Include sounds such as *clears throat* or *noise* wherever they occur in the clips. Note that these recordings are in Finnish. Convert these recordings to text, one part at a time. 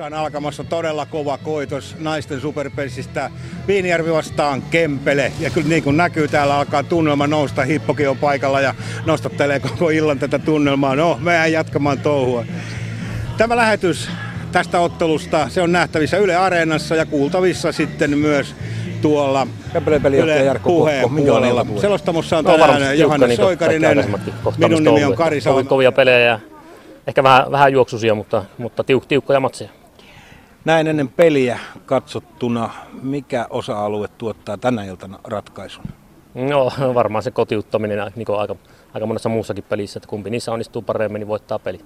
Tässä on alkamassa todella kova koitos naisten superpelsistä. Viinijärvi vastaan Kempele. Ja kyllä niin kuin näkyy, täällä alkaa tunnelma nousta. Hippokin on paikalla ja nostattelee koko illan tätä tunnelmaa. No, meidän jatkamaan touhua. Tämä lähetys tästä ottelusta, se on nähtävissä Yle Areenassa ja kuultavissa sitten myös tuolla Yle Jarkko puheen puolella. Selostamossa on No, tänään varmasti Johannes niin Soikarinen. Minun nimi on. Kari Salma. kovia pelejä ja ehkä vähän, vähän juoksusia, mutta, mutta tiuk, tiukkoja matseja. Näin ennen peliä katsottuna, mikä osa-alue tuottaa tänä iltana ratkaisun? No varmaan se kotiuttaminen niin kuin aika, aika monessa muussakin pelissä, että kumpi niissä onnistuu paremmin, niin voittaa peli.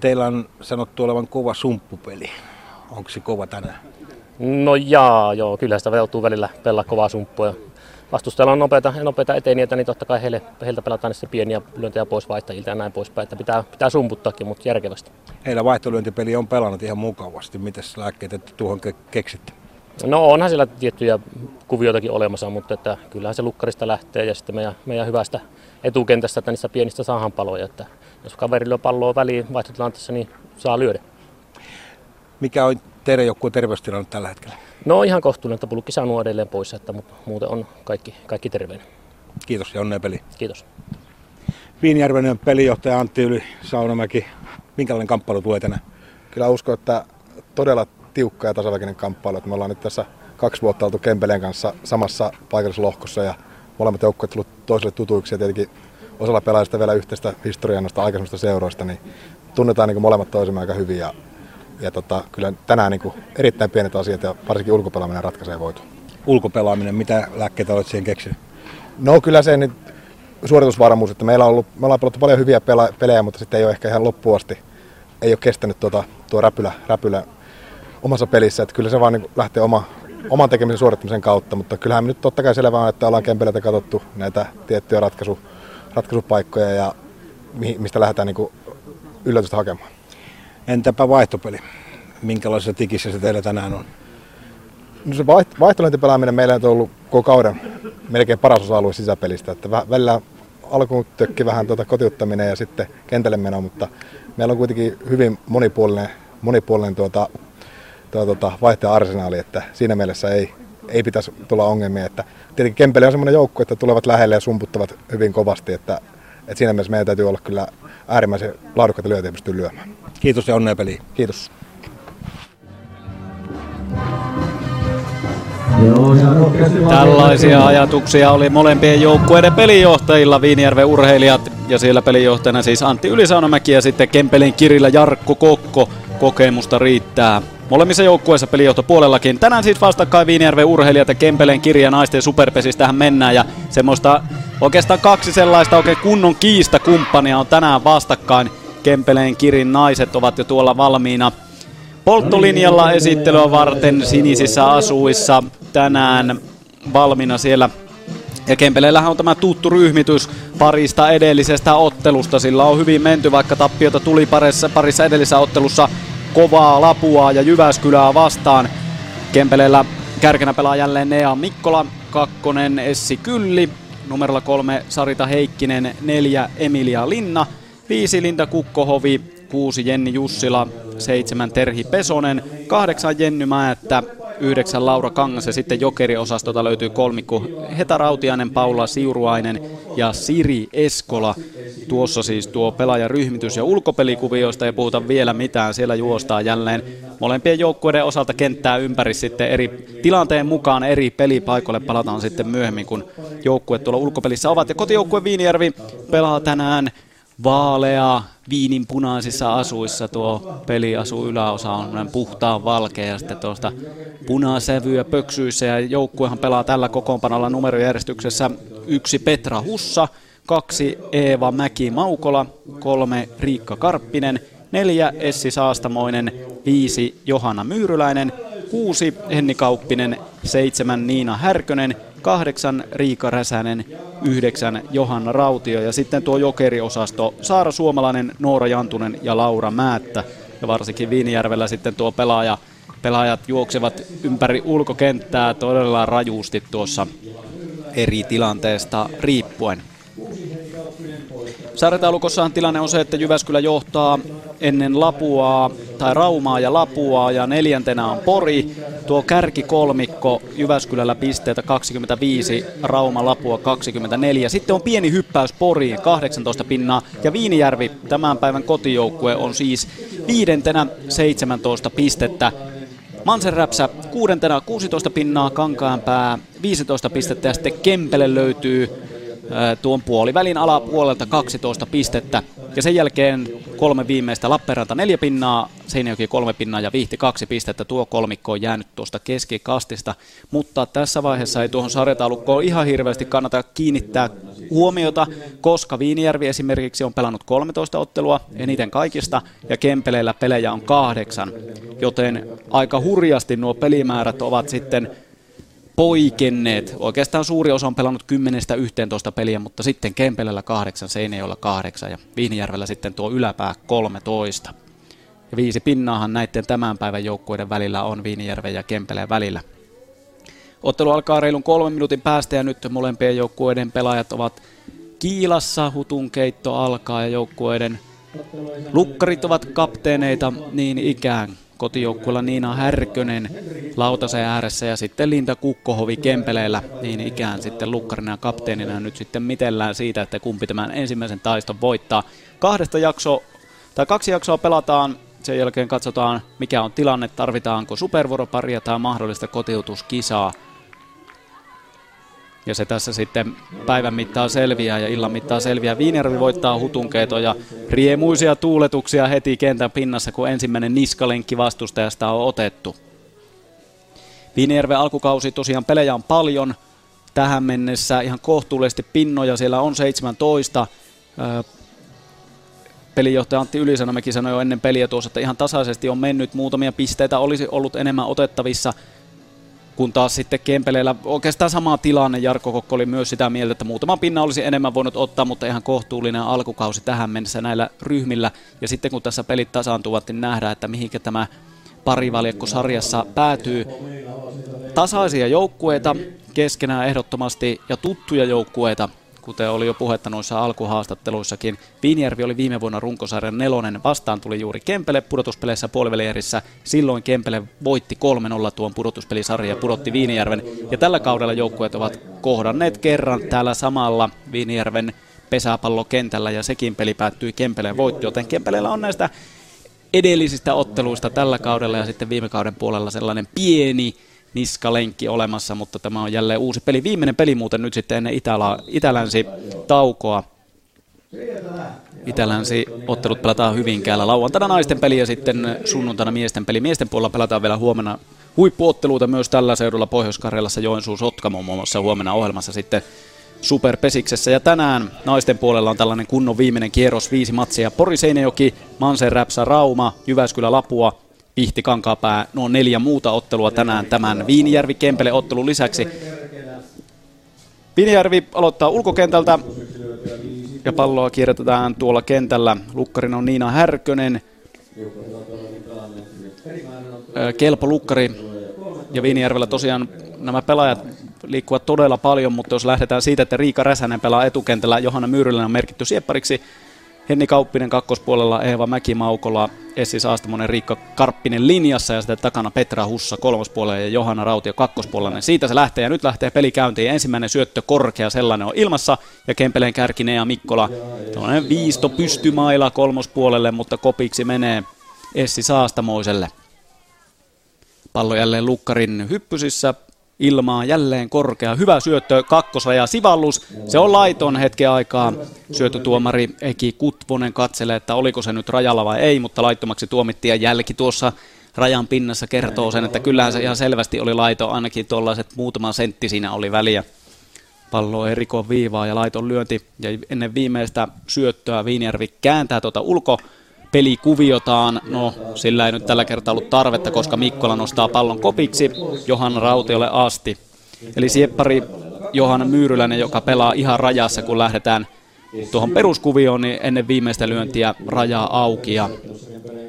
Teillä on sanottu olevan kova sumppupeli. Onko se kova tänään? No jaa, joo, kyllä sitä joutuu välillä pelaa kovaa sumppua. Ja vastustajalla on nopeita, nopeita etenijöitä, niin totta kai heille, heiltä pelataan sitten pieniä lyöntejä pois vaihtajilta ja näin poispäin. Että pitää, pitää sumputtaakin, mutta järkevästi. Heillä vaihtolyöntipeli on pelannut ihan mukavasti. Mitäs lääkkeet te tuohon ke- keksitte? No onhan siellä tiettyjä kuvioitakin olemassa, mutta että kyllähän se lukkarista lähtee ja sitten meidän, meidän hyvästä etukentästä, että niissä pienistä saadaan paloja. Että jos kaveri lyö palloa väliin vaihtotilanteessa, niin saa lyödä. Mikä on teidän joukkueen terveystilanne tällä hetkellä? No ihan kohtuullinen, että pulkki saanut edelleen pois, että mutta muuten on kaikki, kaikki terveenä. Kiitos ja onnea peli. Kiitos. Viinijärven pelijohtaja Antti Yli Saunamäki. Minkälainen kamppailu tulee tänään? kyllä uskon, että todella tiukka ja tasaväkinen kamppailu. Että me ollaan nyt tässä kaksi vuotta oltu Kempeleen kanssa samassa paikallislohkossa ja molemmat joukkueet tullut toiselle tutuiksi ja tietenkin osalla pelaajista vielä yhteistä historiaa noista aikaisemmista seuroista, niin tunnetaan niin molemmat toisemme aika hyvin ja, ja tota, kyllä tänään niin erittäin pienet asiat ja varsinkin ulkopelaaminen ratkaisee voitu. Ulkopelaaminen, mitä lääkkeitä olet siihen keksinyt? No kyllä se nyt suoritusvarmuus, että meillä on ollut, me ollaan pelattu paljon hyviä pela, pelejä, mutta sitten ei ole ehkä ihan loppuun asti, ei ole kestänyt tuota, tuo räpylä, räpylä omassa pelissä, että kyllä se vaan niin lähtee oma, oman tekemisen suorittamisen kautta, mutta kyllähän me nyt totta kai selvää on, että ollaan Kempeleitä katsottu näitä tiettyjä ratkaisu, ratkaisupaikkoja ja mihin, mistä lähdetään niin yllätystä hakemaan. Entäpä vaihtopeli? Minkälaisessa tikissä se teillä tänään on? No se vaiht- vaihtoläntipelaaminen meillä on ollut koko kauden melkein paras osa-alue sisäpelistä. Että vä- välillä alkuun tökki vähän tuota kotiuttaminen ja sitten kentälle meno, mutta meillä on kuitenkin hyvin monipuolinen, monipuolinen tuota, tuota, vaihtaja-arsenaali, että siinä mielessä ei, ei pitäisi tulla ongelmia. Että tietenkin Kempele on semmoinen joukko, että tulevat lähelle ja sumputtavat hyvin kovasti, että, että siinä mielessä meidän täytyy olla kyllä äärimmäisen laadukkaita lyöntiä pystyy lyömään. Kiitos ja onnea peliin. Kiitos. Tällaisia ajatuksia oli molempien joukkueiden pelijohtajilla, Viinijärven urheilijat ja siellä pelijohtajana siis Antti Ylisaunamäki ja sitten Kempelin kirillä Jarkko Kokko. Kokemusta riittää. Molemmissa joukkueissa pelijohto puolellakin. Tänään siis vastakkain Viinijärven urheilijat ja Kempeleen kirja naisten superpesistähän mennään ja semmoista oikeastaan kaksi sellaista oikein kunnon kiistakumppania on tänään vastakkain. Kempeleen kirin naiset ovat jo tuolla valmiina polttolinjalla esittelyä varten sinisissä asuissa tänään valmiina siellä. Ja Kempeleellähän on tämä tuttu ryhmitys parista edellisestä ottelusta. Sillä on hyvin menty, vaikka tappiota tuli parissa, parissa edellisessä ottelussa kovaa Lapua ja Jyväskylää vastaan. Kempeleellä kärkenä pelaa jälleen Nea Mikkola, kakkonen Essi Kylli, numerolla kolme Sarita Heikkinen, neljä Emilia Linna, viisi Linda Kukkohovi, kuusi Jenni Jussila, seitsemän Terhi Pesonen, kahdeksan Jenny Määttä, yhdeksän Laura Kangas ja sitten jokeriosastolta löytyy kolmikko Heta Rautiainen, Paula Siuruainen ja Siri Eskola. Tuossa siis tuo pelaajaryhmitys ja ulkopelikuvioista ei puhuta vielä mitään. Siellä juostaa jälleen molempien joukkueiden osalta kenttää ympäri sitten eri tilanteen mukaan eri pelipaikoille. Palataan sitten myöhemmin, kun joukkueet tuolla ulkopelissä ovat. Ja kotijoukkue Viinijärvi pelaa tänään vaalea viinin punaisissa asuissa. Tuo peliasu yläosa on näin puhtaan valkea ja sitten tuosta punasävyä pöksyissä. Ja joukkuehan pelaa tällä kokoonpanolla numerojärjestyksessä yksi Petra Hussa, kaksi Eeva Mäki-Maukola, kolme Riikka Karppinen, neljä Essi Saastamoinen, viisi Johanna Myyryläinen, kuusi Henni Kauppinen, seitsemän Niina Härkönen, kahdeksan Riika Räsänen, yhdeksän Johanna Rautio ja sitten tuo jokeriosasto Saara Suomalainen, Noora Jantunen ja Laura Määttä. Ja varsinkin Viinijärvellä sitten tuo pelaaja, pelaajat juoksevat ympäri ulkokenttää todella rajusti tuossa eri tilanteesta riippuen. Sarjataulukossahan tilanne on se, että Jyväskylä johtaa ennen Lapuaa tai Raumaa ja Lapua ja neljäntenä on Pori. Tuo kärki kolmikko Jyväskylällä pisteitä 25, Rauma Lapua 24. Sitten on pieni hyppäys Poriin 18 pinnaa ja Viinijärvi tämän päivän kotijoukkue on siis viidentenä 17 pistettä. Mansenräpsä kuudentena 16 pinnaa, Kankaanpää 15 pistettä ja sitten Kempele löytyy tuon puolivälin alapuolelta 12 pistettä. Ja sen jälkeen kolme viimeistä Lappeenranta neljä pinnaa, Seinäjoki kolme pinnaa ja Vihti kaksi pistettä. Tuo kolmikko on jäänyt tuosta keskikastista, mutta tässä vaiheessa ei tuohon sarjataulukkoon ihan hirveästi kannata kiinnittää huomiota, koska Viinijärvi esimerkiksi on pelannut 13 ottelua eniten kaikista ja Kempeleillä pelejä on kahdeksan, joten aika hurjasti nuo pelimäärät ovat sitten poikenneet. Oikeastaan suuri osa on pelannut 10-11 peliä, mutta sitten Kempelällä kahdeksan, Seinäjoella kahdeksan ja Viinijärvellä sitten tuo yläpää 13. Ja viisi pinnaahan näiden tämän päivän joukkueiden välillä on Viinijärven ja Kempeleen välillä. Ottelu alkaa reilun kolmen minuutin päästä ja nyt molempien joukkueiden pelaajat ovat kiilassa. Hutun keitto alkaa ja joukkueiden lukkarit ovat kapteeneita niin ikään kotijoukkueella Niina Härkönen lautasen ääressä ja sitten Linda Kukkohovi Kempeleellä niin ikään sitten lukkarina ja kapteenina nyt sitten mitellään siitä, että kumpi tämän ensimmäisen taiston voittaa. Kahdesta jakso, tai kaksi jaksoa pelataan, sen jälkeen katsotaan mikä on tilanne, tarvitaanko supervuoroparia tai mahdollista kotiutuskisaa. Ja se tässä sitten päivän mittaan selviää ja illan mittaan selviää. Viinervi voittaa hutunkeito ja riemuisia tuuletuksia heti kentän pinnassa, kun ensimmäinen niskalenkki vastustajasta on otettu. Viinerven alkukausi tosiaan pelejä on paljon. Tähän mennessä ihan kohtuullisesti pinnoja, siellä on 17. Pelijohtaja Antti Ylisanomäki sanoi jo ennen peliä tuossa, että ihan tasaisesti on mennyt. Muutamia pisteitä olisi ollut enemmän otettavissa – kun taas sitten Kempeleellä oikeastaan sama tilanne. Jarkko Kokko oli myös sitä mieltä, että muutama pinna olisi enemmän voinut ottaa, mutta ihan kohtuullinen alkukausi tähän mennessä näillä ryhmillä. Ja sitten kun tässä pelit tasaantuvat, niin nähdään, että mihinkä tämä parivaljakko sarjassa päätyy. Tasaisia joukkueita keskenään ehdottomasti ja tuttuja joukkueita kuten oli jo puhetta noissa alkuhaastatteluissakin. Viinijärvi oli viime vuonna runkosarjan nelonen, vastaan tuli juuri Kempele pudotuspeleissä puolivälierissä. Silloin Kempele voitti 3-0 tuon pudotuspelisarjan ja pudotti Viinijärven. Ja tällä kaudella joukkueet ovat kohdanneet kerran täällä samalla Viinijärven pesäpallokentällä ja sekin peli päättyi Kempeleen voitti, joten Kempeleellä on näistä edellisistä otteluista tällä kaudella ja sitten viime kauden puolella sellainen pieni niskalenkki olemassa, mutta tämä on jälleen uusi peli. Viimeinen peli muuten nyt sitten ennen Itälä, Itälänsi taukoa. Itälänsi ottelut pelataan Hyvinkäällä lauantaina naisten peli ja sitten sunnuntaina miesten peli. Miesten puolella pelataan vielä huomenna huippuotteluita myös tällä seudulla Pohjois-Karjalassa Joensuun Sotkamo muun muassa huomenna ohjelmassa sitten Superpesiksessä. Ja tänään naisten puolella on tällainen kunnon viimeinen kierros, viisi matsia. Pori Seinäjoki, Mansen Räpsä, Rauma, Jyväskylä, Lapua, Pihti Kankaapää, nuo neljä muuta ottelua tänään tämän Viinijärvi Kempele ottelun lisäksi. Viinijärvi aloittaa ulkokentältä ja palloa kierrätetään tuolla kentällä. Lukkarina on Niina Härkönen. Kelpo Lukkari ja Viinijärvellä tosiaan nämä pelaajat liikkuvat todella paljon, mutta jos lähdetään siitä, että Riika Räsänen pelaa etukentällä, Johanna Myyrylänen on merkitty sieppariksi, Henni Kauppinen kakkospuolella, Eeva Mäki-Maukola, Essi Saastamonen, Riikka Karppinen linjassa ja sitten takana Petra Hussa kolmospuolella ja Johanna Rautio kakkospuolella. Siitä se lähtee ja nyt lähtee peli käyntiin. Ensimmäinen syöttö korkea sellainen on ilmassa ja Kempeleen kärki Nea Mikkola. Tuollainen viisto pystymaila kolmospuolelle, mutta kopiksi menee Essi Saastamoiselle. Pallo jälleen Lukkarin hyppysissä, ilmaa jälleen korkea. Hyvä syöttö kakkosraja sivallus. Se on laiton hetken aikaa. Syöttötuomari Eki Kutvonen katselee, että oliko se nyt rajalla vai ei, mutta laittomaksi tuomittiin ja jälki tuossa rajan pinnassa kertoo sen, että kyllähän se ihan selvästi oli laito, ainakin tuollaiset muutama sentti siinä oli väliä. Pallo ei viivaa ja laiton lyönti. Ja ennen viimeistä syöttöä Viinjärvi kääntää tuota ulko pelikuviotaan. No, sillä ei nyt tällä kertaa ollut tarvetta, koska Mikkola nostaa pallon kopiksi Johanna Rautiolle asti. Eli sieppari Johanna Myyrylänen, joka pelaa ihan rajassa, kun lähdetään tuohon peruskuvioon, niin ennen viimeistä lyöntiä rajaa auki ja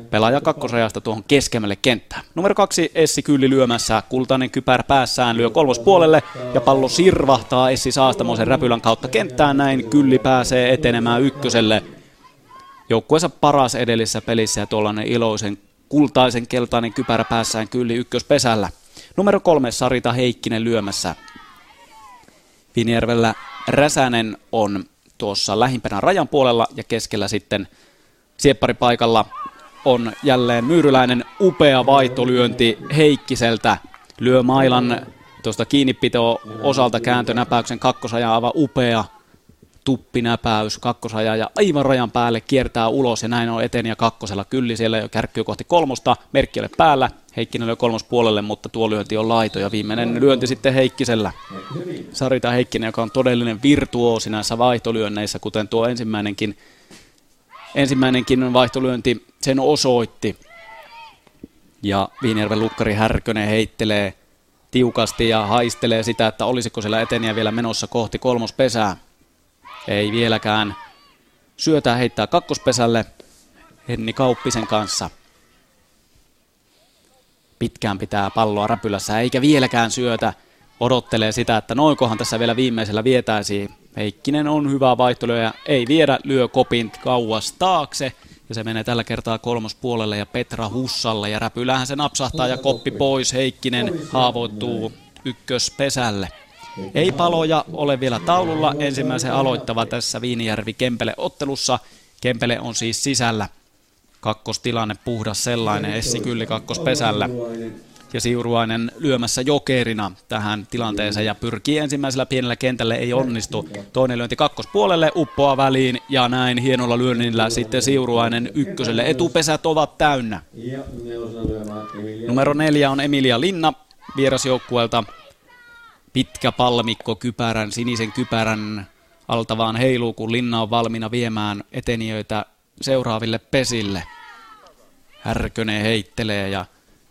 pelaaja kakkosrajasta tuohon keskemmälle kenttään. Numero kaksi Essi Kylli lyömässä, kultainen kypär päässään lyö kolmospuolelle ja pallo sirvahtaa Essi Saastamoisen räpylän kautta kenttään, näin Kylli pääsee etenemään ykköselle joukkueensa paras edellisessä pelissä ja tuollainen iloisen kultaisen keltainen kypärä päässään kylli ykköspesällä. Numero kolme Sarita Heikkinen lyömässä. Vinjärvellä Räsänen on tuossa lähimpänä rajan puolella ja keskellä sitten siepparipaikalla on jälleen Myyryläinen upea vaihtolyönti Heikkiseltä. Lyö mailan tuosta kiinnipito osalta kääntönäpäyksen kakkosaja aivan upea tuppinäpäys kakkosaja ja aivan rajan päälle kiertää ulos ja näin on eteniä kakkosella. Kylli siellä jo kärkkyy kohti kolmosta, merkki ole päällä, Heikkinen lyö kolmospuolelle, mutta tuo lyönti on laito ja viimeinen lyönti sitten Heikkisellä. Sarita Heikkinen, joka on todellinen virtuoosi näissä vaihtolyönneissä, kuten tuo ensimmäinenkin, ensimmäinenkin vaihtolyönti sen osoitti. Ja Viinijärven lukkari Härkönen heittelee tiukasti ja haistelee sitä, että olisiko siellä eteniä vielä menossa kohti kolmospesää. Ei vieläkään. Syötää heittää kakkospesälle Henni Kauppisen kanssa. Pitkään pitää palloa räpylässä, eikä vieläkään syötä. Odottelee sitä, että noinkohan tässä vielä viimeisellä vietäisi. Heikkinen on hyvä vaihtolyöjä, ei viedä, lyö kopin kauas taakse. Ja se menee tällä kertaa kolmospuolelle ja Petra Hussalle ja räpylähän se napsahtaa ja koppi pois. Heikkinen haavoittuu ykköspesälle. Ei paloja ole vielä taululla. Ensimmäisen aloittava tässä Viinijärvi Kempele ottelussa. Kempele on siis sisällä. Kakkostilanne puhdas sellainen. Essi Kylli kakkospesällä. Ja Siuruainen lyömässä jokerina tähän tilanteeseen ja pyrkii ensimmäisellä pienellä kentällä, ei onnistu. Toinen lyönti kakkospuolelle, uppoa väliin ja näin hienolla lyönnillä sitten Siuruainen ykköselle. Etupesät ovat täynnä. Numero neljä on Emilia Linna vierasjoukkueelta pitkä palmikko kypärän, sinisen kypärän alta vaan heiluu, kun linna on valmiina viemään eteniöitä seuraaville pesille. Härkönen heittelee ja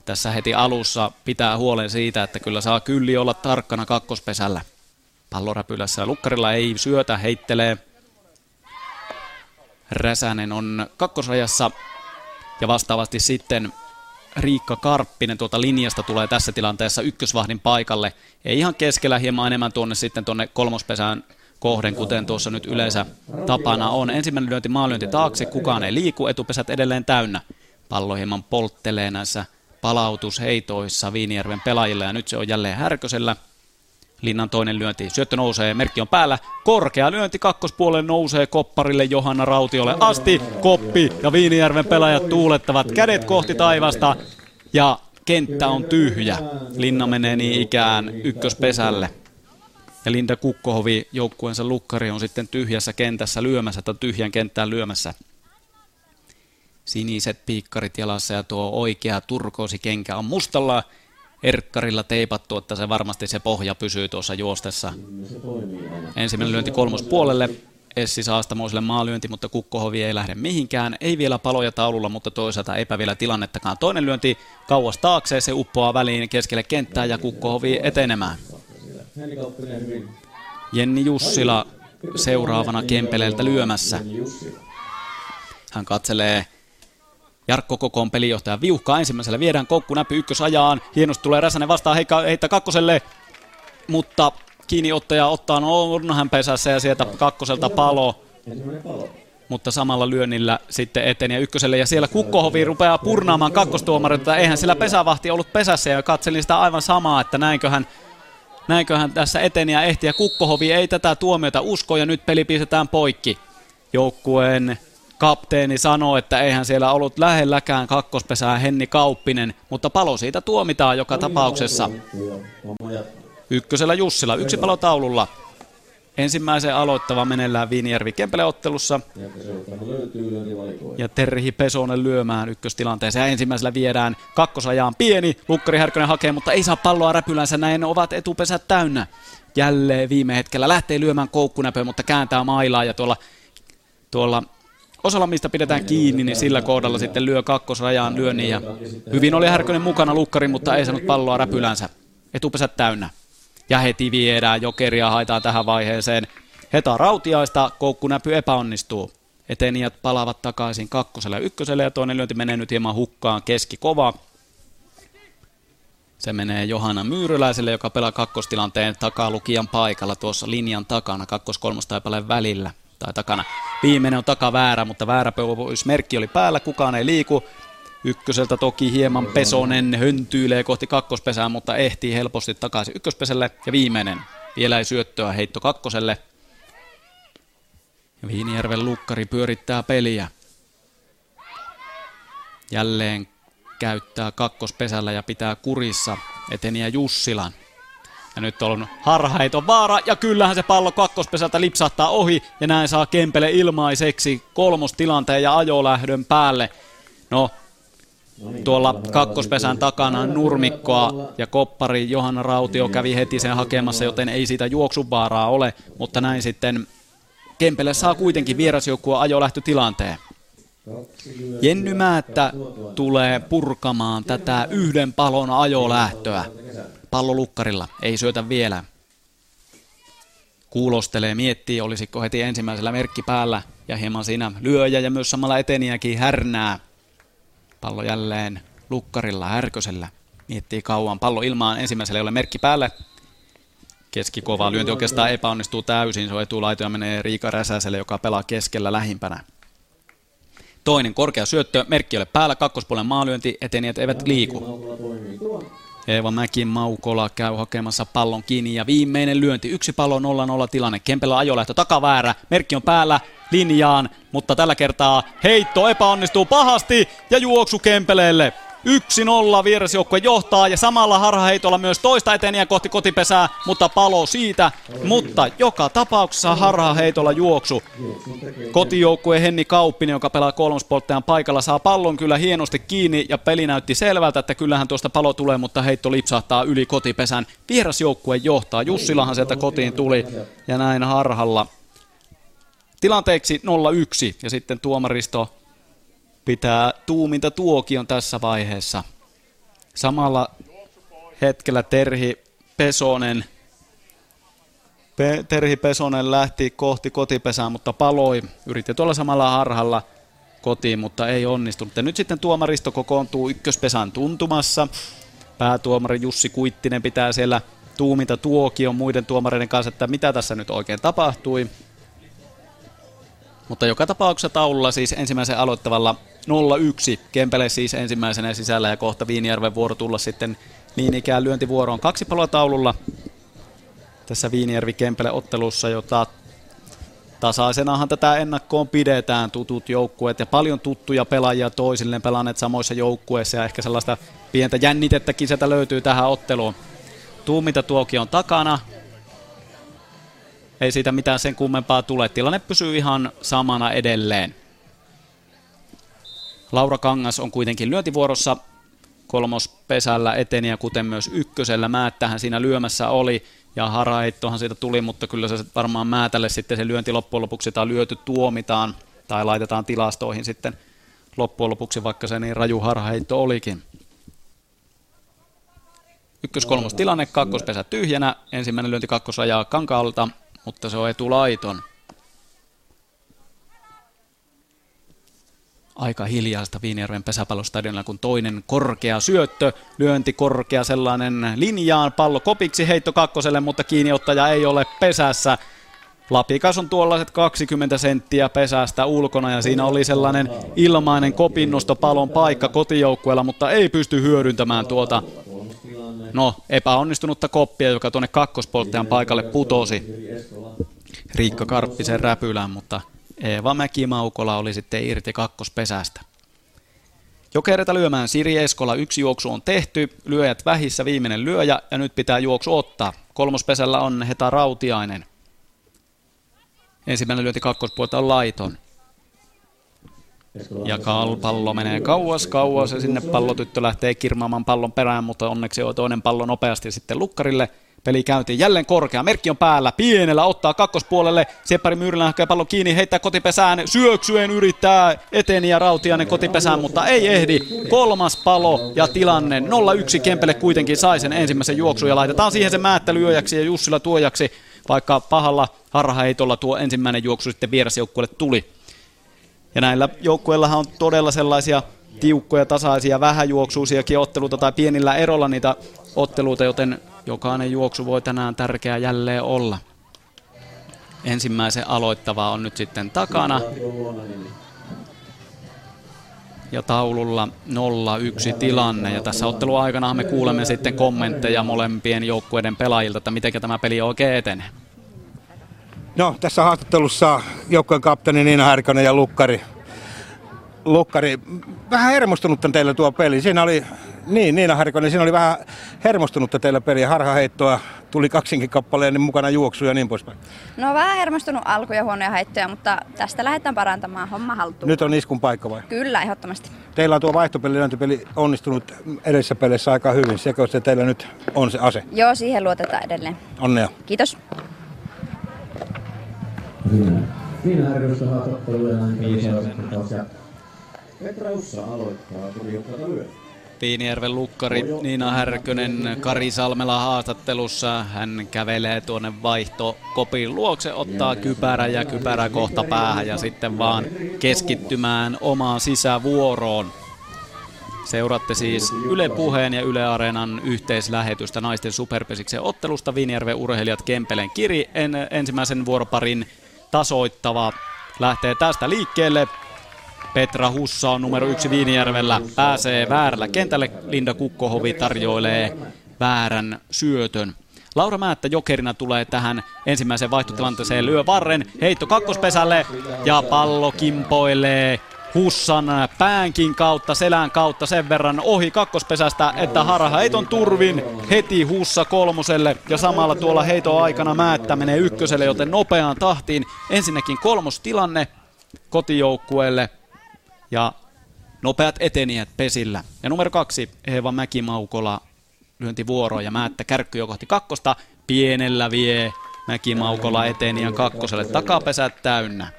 tässä heti alussa pitää huolen siitä, että kyllä saa kylli olla tarkkana kakkospesällä. Palloräpylässä lukkarilla ei syötä, heittelee. Räsänen on kakkosrajassa ja vastaavasti sitten Riikka Karppinen tuolta linjasta tulee tässä tilanteessa ykkösvahdin paikalle. Ei ihan keskellä, hieman enemmän tuonne sitten tuonne kolmospesään kohden, kuten tuossa nyt yleensä tapana on. Ensimmäinen lyönti maalyönti taakse, kukaan ei liiku, etupesät edelleen täynnä. Pallo hieman polttelee näissä palautusheitoissa Viinijärven pelaajille ja nyt se on jälleen Härkösellä. Linnan toinen lyönti. Syöttö nousee, merkki on päällä. Korkea lyönti kakkospuolelle nousee kopparille Johanna Rautiolle asti. Koppi ja Viinijärven pelaajat tuulettavat kädet kohti taivasta. Ja kenttä on tyhjä. Linna menee niin ikään ykköspesälle. Ja Linda Kukkohovi, joukkueensa lukkari, on sitten tyhjässä kentässä lyömässä tai tyhjän kenttään lyömässä. Siniset piikkarit jalassa ja tuo oikea turkoosi-kenkä on mustalla erkkarilla teipattu, että se varmasti se pohja pysyy tuossa juostessa. Ensimmäinen lyönti kolmospuolelle. Essi Saastamoiselle maalyönti, mutta Kukkohovi ei lähde mihinkään. Ei vielä paloja taululla, mutta toisaalta eipä vielä tilannettakaan. Toinen lyönti kauas taakse, se uppoaa väliin keskelle kenttää ja Kukkohovi etenemään. Jenni Jussila seuraavana Kempeleeltä lyömässä. Hän katselee Jarkko Kokon pelijohtaja viuhkaa ensimmäisellä. Viedään koukku näpy ykkösajaan. Hienosti tulee Räsänen vastaan heikka, heittää kakkoselle. Mutta kiinniottaja ottaa hän pesässä ja sieltä kakkoselta palo. Mutta samalla lyönnillä sitten eteni ja ykköselle. Ja siellä Kukkohovi rupeaa purnaamaan kakkostuomarilta. Eihän sillä pesävahti ollut pesässä ja katselin sitä aivan samaa, että näinköhän näinköhän tässä eteni ja ehti. Ja Kukkohovi ei tätä tuomiota usko ja nyt peli pistetään poikki. Joukkueen kapteeni sanoi, että eihän siellä ollut lähelläkään kakkospesää Henni Kauppinen, mutta palo siitä tuomitaan joka tapauksessa. Ykkösellä Jussila, yksi palo taululla. Ensimmäisen aloittava menellään Viinijärvi Kempele-ottelussa. Ja Terhi Pesonen lyömään ykköstilanteeseen. Ja ensimmäisellä viedään kakkosajaan pieni. Lukkari Härkönen hakee, mutta ei saa palloa räpylänsä. Näin ovat etupesät täynnä. Jälleen viime hetkellä lähtee lyömään koukkunäpöä, mutta kääntää mailaa ja tuolla, tuolla osalla mistä pidetään kiinni, niin sillä kohdalla sitten lyö kakkosrajaan lyönnin. Ja hyvin oli Härkönen mukana lukkari, mutta ei saanut palloa räpylänsä. Etupesät täynnä. Ja heti viedään jokeria haetaan tähän vaiheeseen. Heta Rautiaista koukkunäpy epäonnistuu. Etenijät palaavat takaisin kakkoselle ja ykköselle ja toinen lyönti menee nyt hieman hukkaan keski kova. Se menee Johanna Myyryläiselle, joka pelaa kakkostilanteen takalukijan paikalla tuossa linjan takana, kakkos-kolmostaipaleen välillä tai takana. Viimeinen on taka väärä, mutta väärä merkki oli päällä, kukaan ei liiku. Ykköseltä toki hieman Pesonen höntyilee kohti kakkospesää, mutta ehtii helposti takaisin ykköspeselle. Ja viimeinen, vielä ei syöttöä heitto kakkoselle. Ja Viinijärven lukkari pyörittää peliä. Jälleen käyttää kakkospesällä ja pitää kurissa eteniä Jussilan. Ja nyt on harhaiton vaara, ja kyllähän se pallo kakkospesältä lipsahtaa ohi, ja näin saa Kempele ilmaiseksi kolmostilanteen ja ajolähdön päälle. No, tuolla kakkospesän takana nurmikkoa ja koppari Johanna Rautio kävi heti sen hakemassa, joten ei siitä juoksuvaaraa ole, mutta näin sitten Kempele saa kuitenkin vierasjoukkua ajolähtötilanteen. Jenny Määttä tulee purkamaan tätä yhden palon ajolähtöä. Pallo lukkarilla, ei syötä vielä. Kuulostelee, miettii, olisiko heti ensimmäisellä merkki päällä ja hieman siinä lyöjä ja myös samalla eteniäkin härnää. Pallo jälleen lukkarilla, härkösellä. Miettii kauan. Pallo ilmaan ensimmäisellä ei ole merkki päällä. Keskikova lyönti oikeastaan epäonnistuu täysin. Se on etulaito ja menee Riika Räsäselle, joka pelaa keskellä lähimpänä. Toinen korkea syöttö, merkki ole päällä, kakkospuolen maalyönti, etenijät eivät liiku. Eeva Mäki Maukola käy hakemassa pallon kiinni ja viimeinen lyönti. Yksi pallo 0-0 tilanne. Kempellä ajolähtö takaväärä. Merkki on päällä linjaan, mutta tällä kertaa heitto epäonnistuu pahasti ja juoksu Kempeleelle. 1-0 vierasjoukkue johtaa ja samalla harhaheitolla myös toista eteniä kohti kotipesää, mutta palo siitä. Mutta joka tapauksessa harhaheitolla juoksu. Kotijoukkue Henni Kauppinen, joka pelaa kolmospolttajan paikalla, saa pallon kyllä hienosti kiinni ja peli näytti selvältä, että kyllähän tuosta palo tulee, mutta heitto lipsahtaa yli kotipesän. Vierasjoukkue johtaa. Jussilahan sieltä kotiin tuli ja näin harhalla. Tilanteeksi 0-1 ja sitten tuomaristo pitää tuuminta tuokion tässä vaiheessa. Samalla hetkellä Terhi Pesonen Pe- Terhi Pesonen lähti kohti kotipesää, mutta paloi. Yritti tuolla samalla harhalla kotiin, mutta ei onnistunut. Ja nyt sitten tuomaristo kokoontuu ykköspesän tuntumassa. Päätuomari Jussi Kuittinen pitää siellä tuuminta tuokion muiden tuomareiden kanssa, että mitä tässä nyt oikein tapahtui. Mutta joka tapauksessa taululla siis ensimmäisen aloittavalla 0-1. Kempele siis ensimmäisenä sisällä ja kohta Viinijärven vuoro tulla sitten niin ikään lyöntivuoroon. Kaksi paloa taululla tässä Viinijärvi-Kempele ottelussa, jota tasaisenahan tätä ennakkoon pidetään tutut joukkueet ja paljon tuttuja pelaajia toisilleen pelanneet samoissa joukkueissa ja ehkä sellaista pientä jännitettäkin sieltä löytyy tähän otteluun. Tuumita tuoki on takana, ei siitä mitään sen kummempaa tule. Tilanne pysyy ihan samana edelleen. Laura Kangas on kuitenkin lyöntivuorossa kolmospesällä eteniä, kuten myös ykkösellä. Määttähän siinä lyömässä oli ja haraheittohan siitä tuli, mutta kyllä se varmaan Määtälle sitten se lyönti loppujen lopuksi tai lyöty tuomitaan tai laitetaan tilastoihin sitten loppujen lopuksi, vaikka se niin raju harhaheitto olikin. Ykkös-kolmos tilanne, kakkospesä tyhjänä, ensimmäinen lyönti kakkosrajaa kankaalta, mutta se on etulaiton. Aika hiljaista Viinijärven pesäpallostadionilla, kun toinen korkea syöttö, lyönti korkea sellainen linjaan, pallo kopiksi heitto kakkoselle, mutta kiinniottaja ei ole pesässä. Lapikas on tuollaiset 20 senttiä pesästä ulkona ja siinä oli sellainen ilmainen kopinnosto paikka kotijoukkueella, mutta ei pysty hyödyntämään tuota no, epäonnistunutta koppia, joka tuonne kakkospolttajan paikalle putosi. Riikka Karppisen räpylään, mutta Eeva Mäki-Maukola oli sitten irti kakkospesästä. Jokereita lyömään Siri Eskola, yksi juoksu on tehty, lyöjät vähissä viimeinen lyöjä ja nyt pitää juoksu ottaa. Kolmospesällä on Heta Rautiainen. Ensimmäinen lyönti kakkospuolta on laiton. Ja pallo menee kauas, kauas ja sinne pallotyttö lähtee kirmaamaan pallon perään, mutta onneksi on toinen pallo nopeasti sitten lukkarille – Peli käyntiin. Jälleen korkea, merkki on päällä, pienellä ottaa kakkospuolelle, Seppari Myyrylä hakee pallon kiinni, heittää kotipesään, syöksyen yrittää eteniä Rautiainen kotipesään, mutta ei ehdi. Kolmas palo ja tilanne. 0-1 Kempele kuitenkin sai sen ensimmäisen juoksun ja laitetaan siihen se määttelyöjäksi ja Jussila tuojaksi, vaikka pahalla harhaheitolla tuo ensimmäinen juoksu sitten vierasjoukkueelle tuli. Ja näillä joukkueillahan on todella sellaisia tiukkoja, tasaisia, vähäjuoksuisiakin otteluita tai pienillä erolla niitä otteluita, joten Jokainen juoksu voi tänään tärkeä jälleen olla. Ensimmäisen aloittava on nyt sitten takana. ja taululla 0-1 tilanne. Ja tässä ottelun aikana me kuulemme sitten kommentteja molempien joukkueiden pelaajilta, että miten tämä peli oikein etenee. No, tässä haastattelussa joukkueen kapteeni Niina Härkönen ja Lukkari. Lukkari, vähän hermostunutta teillä tuo peli. Siinä oli, niin Niina Härkönen, siinä oli vähän hermostunutta teillä peli. Harhaheittoa, tuli kaksinkin kappaleen niin mukana juoksu ja niin poispäin. No vähän hermostunut alku ja huonoja heittoja, mutta tästä lähdetään parantamaan homma haltuun. Nyt on iskun paikka vai? Kyllä, ehdottomasti. Teillä on tuo vaihtopeli, lyöntipeli onnistunut edessä peleissä aika hyvin. Sekö se teillä nyt on se ase? Joo, siihen luotetaan edelleen. Onnea. Kiitos. Siinä harjoitusta haastatteluja ja Petra Ussa aloittaa tulijokkata lyö. Viinijärven lukkari Niina Härkönen Kari Salmela haastattelussa. Hän kävelee tuonne vaihto kopin luokse, ottaa kypärä ja kypärä kohta päähän ja sitten vaan keskittymään omaan sisävuoroon. Seuratte siis Yle Puheen ja Yle Areenan yhteislähetystä naisten superpesiksen ottelusta. Viinijärven urheilijat Kempelen kiri en, ensimmäisen vuoroparin tasoittava lähtee tästä liikkeelle. Petra Hussa on numero yksi Viinijärvellä, pääsee väärällä kentälle. Linda Kukkohovi tarjoilee väärän syötön. Laura Määttä jokerina tulee tähän ensimmäiseen vaihtotilanteeseen, lyö varren, heitto kakkospesälle ja pallo kimpoilee Hussan päänkin kautta, selän kautta sen verran ohi kakkospesästä, että harha heiton turvin heti Hussa kolmoselle. Ja samalla tuolla heiton aikana Määttä menee ykköselle, joten nopeaan tahtiin. Ensinnäkin kolmostilanne kotijoukkueelle ja nopeat etenijät pesillä. Ja numero kaksi, Eeva Mäkimaukola lyöntivuoro ja Määttä kärkky jo kohti kakkosta. Pienellä vie Mäkimaukola eteniän kakkoselle takapesät täynnä.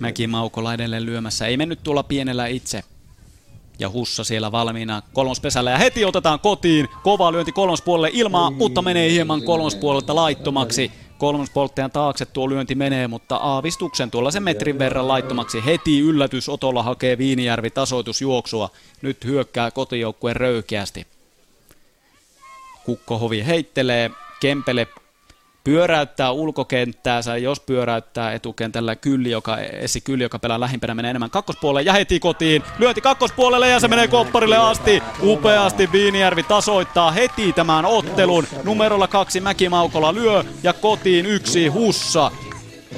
Mäkimaukola edelleen lyömässä. Ei mennyt tuolla pienellä itse. Ja Hussa siellä valmiina kolmospesällä ja heti otetaan kotiin. Kova lyönti kolmospuolelle ilmaa, mutta menee hieman kolmospuolelta laittomaksi kolmospolttajan taakse tuo lyönti menee, mutta aavistuksen tuolla sen metrin verran laittomaksi. Heti yllätys Otolla hakee Viinijärvi tasoitusjuoksua. Nyt hyökkää kotijoukkueen röykeästi. Kukkohovi heittelee, Kempele pyöräyttää ulkokenttäänsä, jos pyöräyttää etukentällä Kylli, joka, Essi Kylli, joka pelaa lähimpänä, menee enemmän kakkospuolelle ja heti kotiin. Lyönti kakkospuolelle ja se menee kopparille asti. Upeasti Viinijärvi tasoittaa heti tämän ottelun. Numerolla kaksi Mäkimaukola lyö ja kotiin yksi Hussa.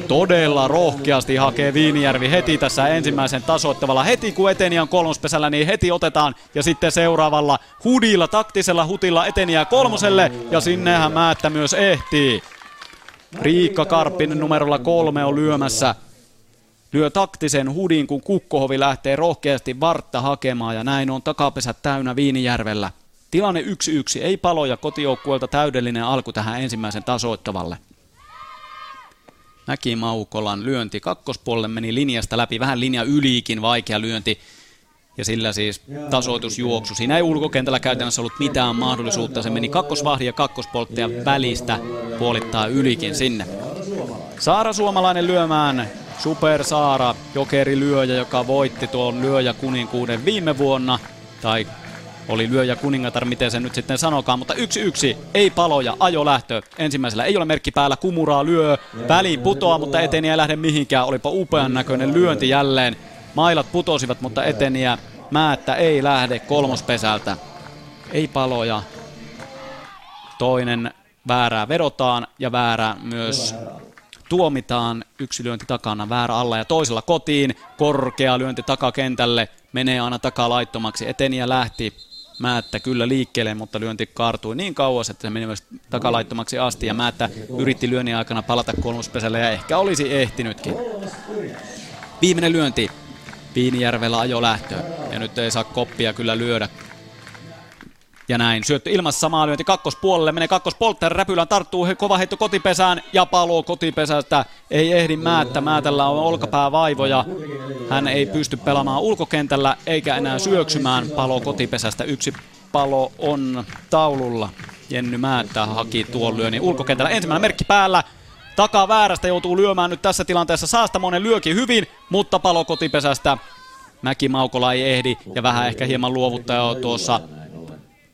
Todella rohkeasti hakee Viinijärvi heti tässä ensimmäisen tasoittavalla. Heti kun eteniä on kolmospesällä, niin heti otetaan. Ja sitten seuraavalla hudilla, taktisella hutilla eteniä kolmoselle. Ja sinnehän Määttä myös ehtii. Riikka Karppinen numerolla kolme on lyömässä. Lyö taktisen hudin, kun Kukkohovi lähtee rohkeasti vartta hakemaan ja näin on takapesät täynnä Viinijärvellä. Tilanne 1-1, ei paloja kotijoukkueelta täydellinen alku tähän ensimmäisen tasoittavalle. Mäki-Maukolan lyönti kakkospuolelle meni linjasta läpi, vähän linja ylikin, vaikea lyönti. Ja sillä siis tasoitusjuoksu. Siinä ei ulkokentällä käytännössä ollut mitään mahdollisuutta. Se meni kakkosvahdin ja kakkospolttajan välistä puolittaa ylikin sinne. Saara Suomalainen lyömään Super Saara, jokeri lyöjä, joka voitti tuon lyöjä kuninkuuden viime vuonna. Tai oli lyöjä kuningatar, miten se nyt sitten sanokaan, mutta yksi yksi, ei paloja, ajolähtö. Ensimmäisellä ei ole merkki päällä, kumuraa lyö, väliin putoaa, mutta eteniä ei lähde mihinkään. Olipa upean näköinen lyönti jälleen. Mailat putosivat, mutta eteniä määttä ei lähde kolmospesältä. Ei paloja. Toinen väärää vedotaan ja väärä myös tuomitaan. Yksi lyönti takana, väärä alla ja toisella kotiin. Korkea lyönti takakentälle, menee aina takalaittomaksi. Eteniä lähti Määttä kyllä liikkeelle, mutta lyönti kaartui niin kauas, että se meni myös takalaittomaksi asti. Ja Määttä yritti lyönnin aikana palata kolmospesälle ja ehkä olisi ehtinytkin. Viimeinen lyönti Viinijärvellä ajolähtö. Ja nyt ei saa koppia kyllä lyödä. Ja näin, syöttö ilmassa samaa lyönti kakkospuolelle, menee kakkospoltter, räpylän tarttuu, kova heitto kotipesään ja paloo kotipesästä. Ei ehdi Määttä, Määtällä on olkapäävaivoja. Hän ei pysty pelaamaan ulkokentällä eikä enää syöksymään palo kotipesästä. Yksi palo on taululla. Jenny Määttä haki tuon lyönnin ulkokentällä. Ensimmäinen merkki päällä. Takaa väärästä joutuu lyömään nyt tässä tilanteessa. Saastamonen lyöki hyvin, mutta palo kotipesästä. Mäki Maukola ei ehdi ja vähän ehkä hieman luovuttaa tuossa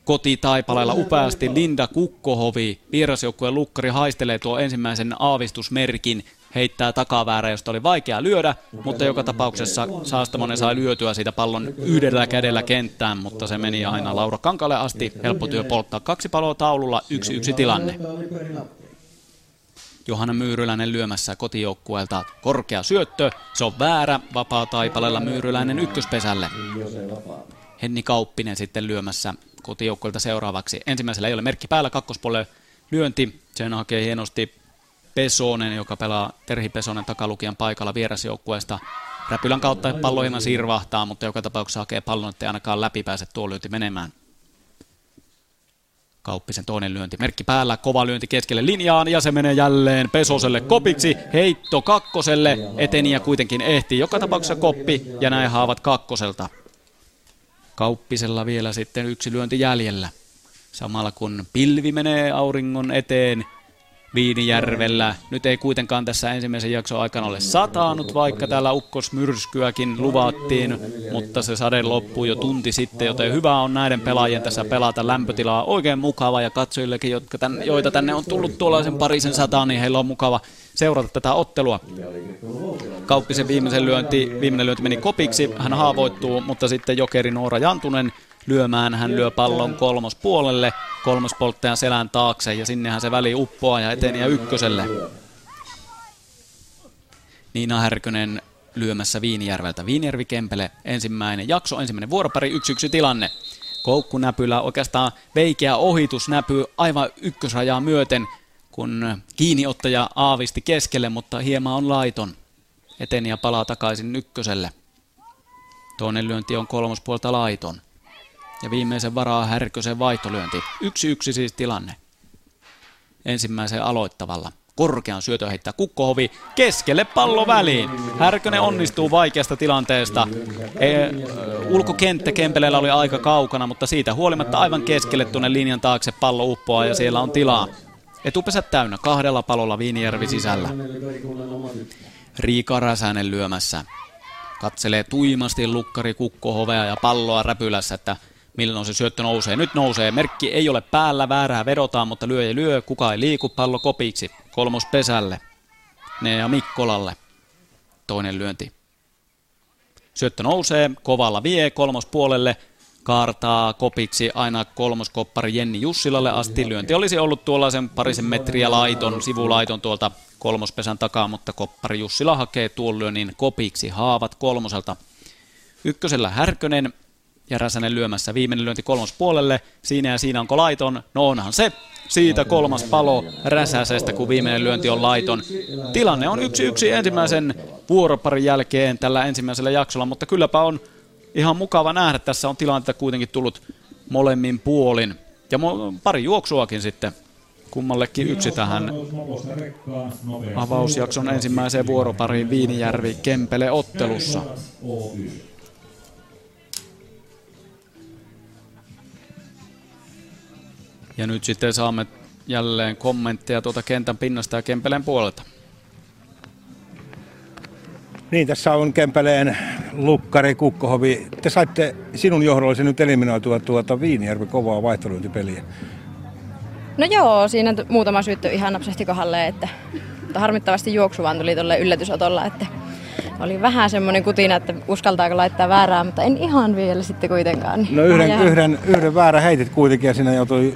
kotitaipaleella upeasti Linda Kukkohovi, vierasjoukkueen lukkari, haistelee tuo ensimmäisen aavistusmerkin heittää takaväärä, josta oli vaikea lyödä, mutta joka tapauksessa Saastamonen sai lyötyä siitä pallon yhdellä kädellä kenttään, mutta se meni aina Laura Kankalle asti. Helppo työ polttaa kaksi paloa taululla, yksi yksi tilanne. Johanna Myyryläinen lyömässä kotijoukkueelta korkea syöttö. Se on väärä, vapaa taipaleella Myyryläinen ykköspesälle. Henni Kauppinen sitten lyömässä kotijoukkueelta seuraavaksi. Ensimmäisellä ei ole merkki päällä, kakkospuolelle lyönti. Sen hakee hienosti Pesonen, joka pelaa Terhi Pesonen takalukijan paikalla vierasjoukkueesta. Räpylän kautta pallo hieman sirvahtaa, mutta joka tapauksessa hakee pallon, ettei ainakaan läpi pääse tuo lyönti menemään. Kauppisen toinen lyönti. Merkki päällä, kova lyönti keskelle linjaan ja se menee jälleen Pesoselle kopiksi. Heitto kakkoselle, eteni ja kuitenkin ehti. Joka tapauksessa koppi ja näin haavat kakkoselta. Kauppisella vielä sitten yksi lyönti jäljellä. Samalla kun pilvi menee auringon eteen, Viinijärvellä. Nyt ei kuitenkaan tässä ensimmäisen jakson aikana ole sataanut, vaikka täällä ukkosmyrskyäkin luvattiin, mutta se sade loppuu jo tunti sitten, joten hyvä on näiden pelaajien tässä pelata. Lämpötila on oikein mukava ja katsojillekin, jotka tän, joita tänne on tullut tuollaisen parisen sataan, niin heillä on mukava seurata tätä ottelua. Kauppisen viimeisen lyönti, viimeinen lyönti meni kopiksi, hän haavoittuu, mutta sitten jokeri Noora Jantunen lyömään. Hän lyö pallon kolmospuolelle, kolmospolttajan selän taakse ja sinnehän se väli uppoaa ja eteni ja ykköselle. Niina Härkönen lyömässä Viinijärveltä. Viinijärvi Kempele ensimmäinen jakso, ensimmäinen vuoropari, yksi yksi tilanne. Koukkunäpylä oikeastaan veikeä ohitus näpy aivan ykkösrajaa myöten, kun kiinniottaja aavisti keskelle, mutta hieman on laiton. Eteni ja palaa takaisin ykköselle. Toinen lyönti on kolmospuolta laiton. Ja viimeisen varaa Härkösen vaihtolyönti. Yksi yksi siis tilanne. Ensimmäisen aloittavalla. Korkean syötö heittää Kukkohovi keskelle pallo väliin. Härkönen onnistuu vaikeasta tilanteesta. E, ulkokenttä Kempeleellä oli aika kaukana, mutta siitä huolimatta aivan keskelle tuonne linjan taakse pallo uppoaa ja siellä on tilaa. Etupesät täynnä kahdella palolla Viinijärvi sisällä. Riika Räsänen lyömässä. Katselee tuimasti lukkari Kukkohovea ja palloa räpylässä, että milloin se syöttö nousee. Nyt nousee. Merkki ei ole päällä, väärää vedotaan, mutta lyö ja lyö. Kuka ei liiku, pallo kopiksi. Kolmos pesälle. ja Mikkolalle. Toinen lyönti. Syöttö nousee, kovalla vie kolmospuolelle, kaartaa kopiksi aina kolmoskoppari Jenni Jussilalle asti. Lyönti olisi ollut tuollaisen parisen metriä laiton, sivulaiton tuolta kolmospesän takaa, mutta koppari Jussila hakee tuon lyönnin kopiksi haavat kolmoselta. Ykkösellä Härkönen, ja Räsänen lyömässä viimeinen lyönti kolmas puolelle. Siinä ja siinä onko laiton? No onhan se. Siitä kolmas palo Räsäsestä, kun viimeinen lyönti on laiton. Tilanne on yksi yksi ensimmäisen vuoroparin jälkeen tällä ensimmäisellä jaksolla, mutta kylläpä on ihan mukava nähdä. Tässä on tilannetta kuitenkin tullut molemmin puolin. Ja pari juoksuakin sitten kummallekin yksi tähän avausjakson ensimmäiseen vuoropariin Viinijärvi Kempele ottelussa. Ja nyt sitten saamme jälleen kommentteja tuota kentän pinnasta ja Kempeleen puolelta. Niin, tässä on Kempeleen lukkari Kukkohovi. Te saitte sinun johdollasi nyt eliminoitua tuota Viinijärvi kovaa vaihtolyöntipeliä. No joo, siinä muutama syyttö ihan napsahti kohdalle, että mutta harmittavasti juoksu vaan tuli tuolle yllätysotolla, että oli vähän semmoinen kutina, että uskaltaako laittaa väärää, mutta en ihan vielä sitten kuitenkaan. Niin no yhden, yhden, yhden väärä heitit kuitenkin ja siinä joutui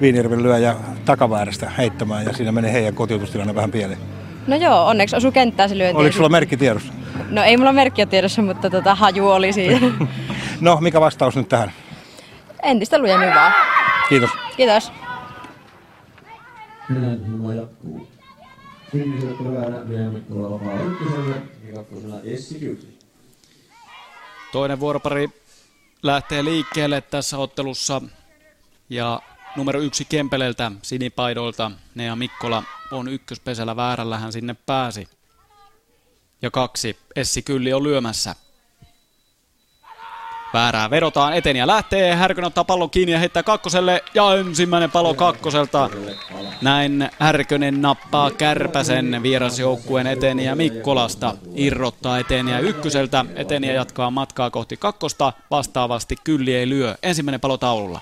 Viinirven lyöjä takaväärästä heittämään ja siinä meni heidän kotiutustilanne vähän pieleen. No joo, onneksi osu kenttään se lyönti. Oliko sulla merkki tiedossa? No ei mulla merkkiä tiedossa, mutta tota, haju oli siinä. *laughs* no, mikä vastaus nyt tähän? Entistä lujemmin vaan. Kiitos. Kiitos. Tänään jatkuu. Sinnisellä väärä vielä Mikkola vapaa ykköselle Toinen vuoropari lähtee liikkeelle tässä ottelussa ja numero yksi Kempeleltä sinipaidoilta Nea Mikkola on ykköspesällä väärällä, hän sinne pääsi. Ja kaksi, Essi Kylli on lyömässä. Väärää vedotaan eteen ja lähtee. Härkön ottaa pallon kiinni ja heittää kakkoselle. Ja ensimmäinen palo kakkoselta. Näin Härkönen nappaa Kärpäsen vierasjoukkueen eteen ja Mikkolasta. Irrottaa eteen ja ykköseltä. Eteen ja jatkaa matkaa kohti kakkosta. Vastaavasti Kylli ei lyö. Ensimmäinen palo taululla.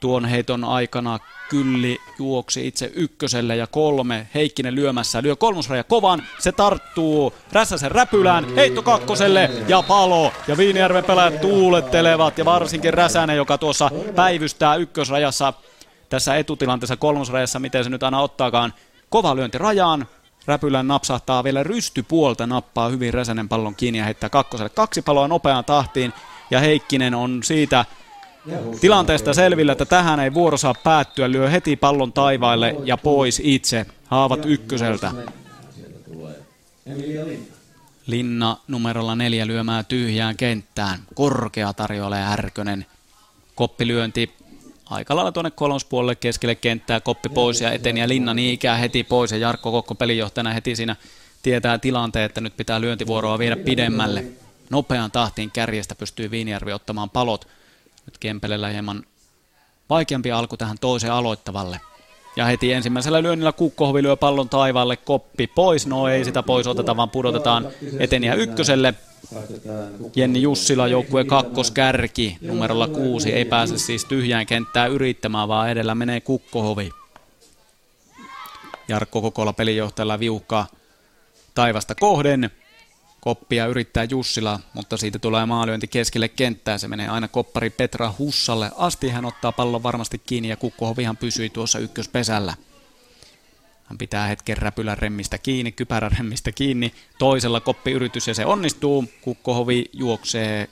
Tuon heiton aikana Kylli juoksi itse ykköselle ja kolme. Heikkinen lyömässä, lyö kolmosraja kovan, se tarttuu Räsäsen räpylään, heitto kakkoselle ja palo. Ja Viinijärven pelaajat tuulettelevat ja varsinkin Räsänen, joka tuossa päivystää ykkösrajassa tässä etutilanteessa kolmosrajassa, miten se nyt aina ottaakaan. Kova lyönti rajaan, Räpylän napsahtaa vielä rystypuolta, nappaa hyvin Räsänen pallon kiinni ja heittää kakkoselle kaksi paloa nopeaan tahtiin. Ja Heikkinen on siitä tilanteesta selvillä, että tähän ei vuoro saa päättyä. Lyö heti pallon taivaille ja pois itse. Haavat ykköseltä. Linna numerolla neljä lyömää tyhjään kenttään. Korkea tarjoilee Härkönen. Koppilyönti aika lailla tuonne kolmospuolelle keskelle kenttää, koppi pois ja eteni ja Linna niin ikään heti pois ja Jarkko Kokko pelinjohtajana heti siinä tietää tilanteen, että nyt pitää lyöntivuoroa viedä pidemmälle. Nopean tahtiin kärjestä pystyy Viinijärvi ottamaan palot. Nyt Kempelellä hieman vaikeampi alku tähän toiseen aloittavalle. Ja heti ensimmäisellä lyönnillä Kukkohovi lyö pallon taivaalle, koppi pois. No ei sitä pois oteta, vaan pudotetaan eteniä ykköselle. Jenni Jussila joukkue kakkoskärki numerolla kuusi ei pääse siis tyhjään kenttää yrittämään, vaan edellä menee Kukkohovi. Jarkko Kokola pelinjohtajalla viuhkaa taivasta kohden. Koppia yrittää Jussila, mutta siitä tulee maalyönti keskelle kenttää. Se menee aina koppari Petra Hussalle asti. Hän ottaa pallon varmasti kiinni ja Kukkohovihan pysyi tuossa ykköspesällä. Hän pitää hetken räpylän remmistä kiinni, kypärän remmistä kiinni. Toisella koppiyritys ja se onnistuu. Kukkohovi juoksee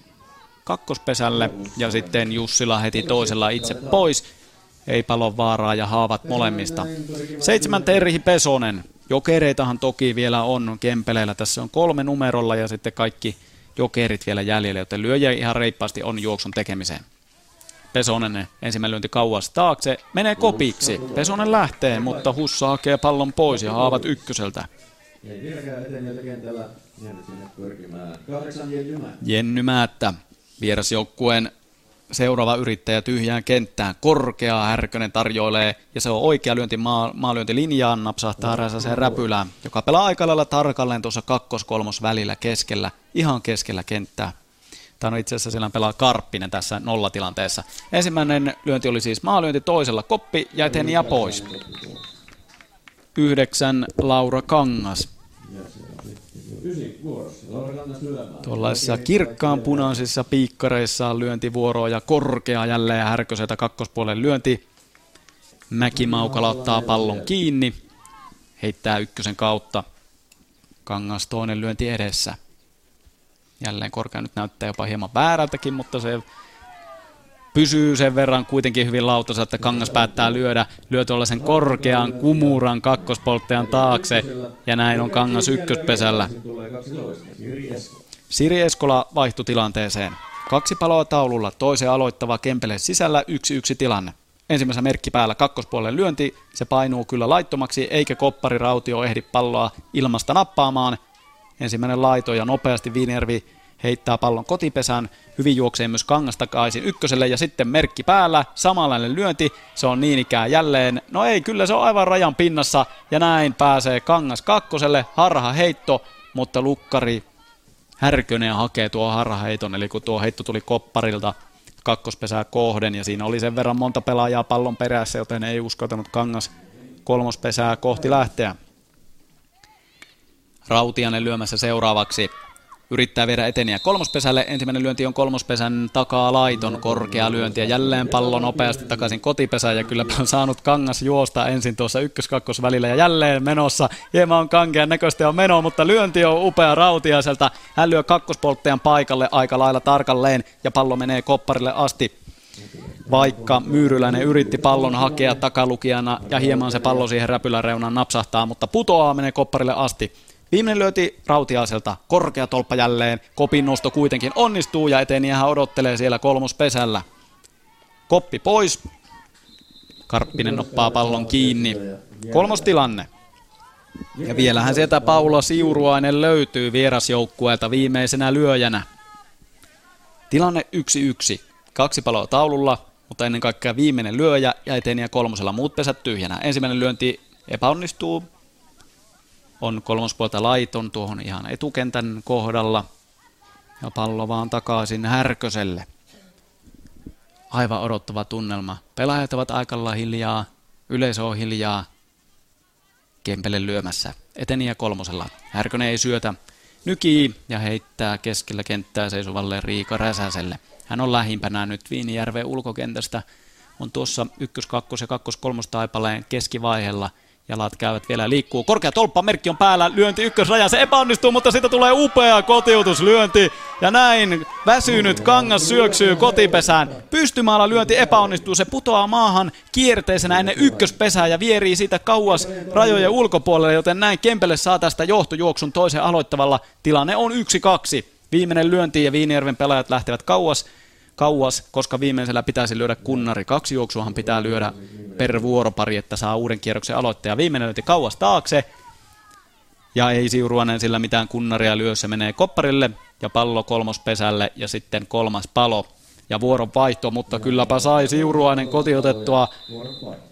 kakkospesälle ja sitten Jussila heti toisella itse pois. Ei palon vaaraa ja haavat molemmista. Seitsemän Terhi Pesonen. Jokereitahan toki vielä on Kempeleillä. Tässä on kolme numerolla ja sitten kaikki jokerit vielä jäljellä, joten lyöjä ihan reippaasti on juoksun tekemiseen. Pesonen ensimmäinen lyönti kauas taakse, menee kopiksi. Pesonen lähtee, mutta Hussa hakee pallon pois ja haavat ykköseltä. Jenny Määttä, vierasjoukkueen seuraava yrittäjä tyhjään kenttään. Korkea Härkönen tarjoilee ja se on oikea lyönti maa, maalyöntilinjaan, napsahtaa Räsäsen räpylään, joka pelaa aika lailla tarkalleen tuossa kakkos-kolmos välillä keskellä, ihan keskellä kenttää. Tämä on itse asiassa siellä pelaa Karppinen tässä nollatilanteessa. Ensimmäinen lyönti oli siis maalyönti toisella koppi ja ja pois. Yhdeksän Laura Kangas. Tuollaisissa kirkkaan punaisissa piikkareissa lyöntivuoroa ja korkea jälleen härköseltä kakkospuolen lyönti. Mäkimaukala ottaa pallon kiinni, heittää ykkösen kautta. Kangas toinen lyönti edessä. Jälleen korkea nyt näyttää jopa hieman väärältäkin, mutta se pysyy sen verran kuitenkin hyvin lautassa, että Kangas päättää lyödä, lyö tuollaisen korkean kumuran kakkospolttajan taakse, ja näin on Kangas ykköspesällä. Siri Eskola vaihtui tilanteeseen. Kaksi paloa taululla, toisen aloittava Kempele sisällä, yksi yksi tilanne. Ensimmäisessä merkki päällä kakkospuolen lyönti, se painuu kyllä laittomaksi, eikä koppari Rautio ehdi palloa ilmasta nappaamaan. Ensimmäinen laito ja nopeasti Viinervi heittää pallon kotipesään, hyvin juoksee myös kangas takaisin ykköselle ja sitten merkki päällä, samanlainen lyönti, se on niin ikään jälleen, no ei, kyllä se on aivan rajan pinnassa ja näin pääsee kangas kakkoselle, harha heitto, mutta lukkari Härkönen hakee tuo harhaheiton, eli kun tuo heitto tuli kopparilta kakkospesää kohden ja siinä oli sen verran monta pelaajaa pallon perässä, joten ei uskaltanut kangas kolmospesää kohti lähteä. Rautianen lyömässä seuraavaksi yrittää viedä eteniä kolmospesälle. Ensimmäinen lyönti on kolmospesän takaa laiton, korkea lyönti ja jälleen pallo nopeasti takaisin kotipesään ja kyllä on saanut kangas juosta ensin tuossa ykkös välillä ja jälleen menossa. Hieman on kankean näköistä on meno, mutta lyönti on upea rautiaiselta. Hän lyö kakkospolttajan paikalle aika lailla tarkalleen ja pallo menee kopparille asti vaikka Myyryläinen yritti pallon hakea takalukijana ja hieman se pallo siihen räpyläreunaan napsahtaa, mutta putoaa menee kopparille asti. Viimeinen lyöti Rautiaiselta, korkea tolppa jälleen, kopin nosto kuitenkin onnistuu ja hän odottelee siellä kolmospesällä. Koppi pois, Karppinen noppaa pallon kiinni. Kolmos tilanne. Ja vielähän sieltä Paula Siuruainen löytyy vierasjoukkueelta viimeisenä lyöjänä. Tilanne 1-1. Kaksi paloa taululla, mutta ennen kaikkea viimeinen lyöjä ja eteniä kolmosella muut pesät tyhjänä. Ensimmäinen lyönti epäonnistuu, on kolmospuolta laiton tuohon ihan etukentän kohdalla. Ja pallo vaan takaisin Härköselle. aivan odottava tunnelma. Pelaajat ovat aikalla hiljaa, yleisö on hiljaa. Kempele lyömässä. Eteniä kolmosella. Härkönen ei syötä. Nykii ja heittää keskellä kenttää seisovalle Riika Räsäselle. Hän on lähimpänä nyt Viinijärven ulkokentästä. On tuossa ykkös-, kakkos- ja kakkos-kolmos taipaleen keskivaiheella – Jalat käyvät vielä liikkuu. Korkea tolppa, merkki on päällä, lyönti ykkösraja, se epäonnistuu, mutta siitä tulee upea kotiutuslyönti. Ja näin väsynyt kangas syöksyy kotipesään. Pystymaalla lyönti epäonnistuu, se putoaa maahan kierteisenä ennen ykköspesää ja vierii siitä kauas rajojen ulkopuolelle, joten näin Kempele saa tästä johtojuoksun toisen aloittavalla. Tilanne on 1-2. Viimeinen lyönti ja Viinijärven pelaajat lähtevät kauas kauas, koska viimeisellä pitäisi lyödä kunnari. Kaksi juoksuahan pitää lyödä per vuoropari, että saa uuden kierroksen aloittaja. Viimeinen lyönti kauas taakse. Ja ei Siuruanen sillä mitään kunnaria lyö, se menee kopparille ja pallo kolmospesälle ja sitten kolmas palo ja vuoron vaihto, mutta kylläpä sai Siuruainen kotiotettua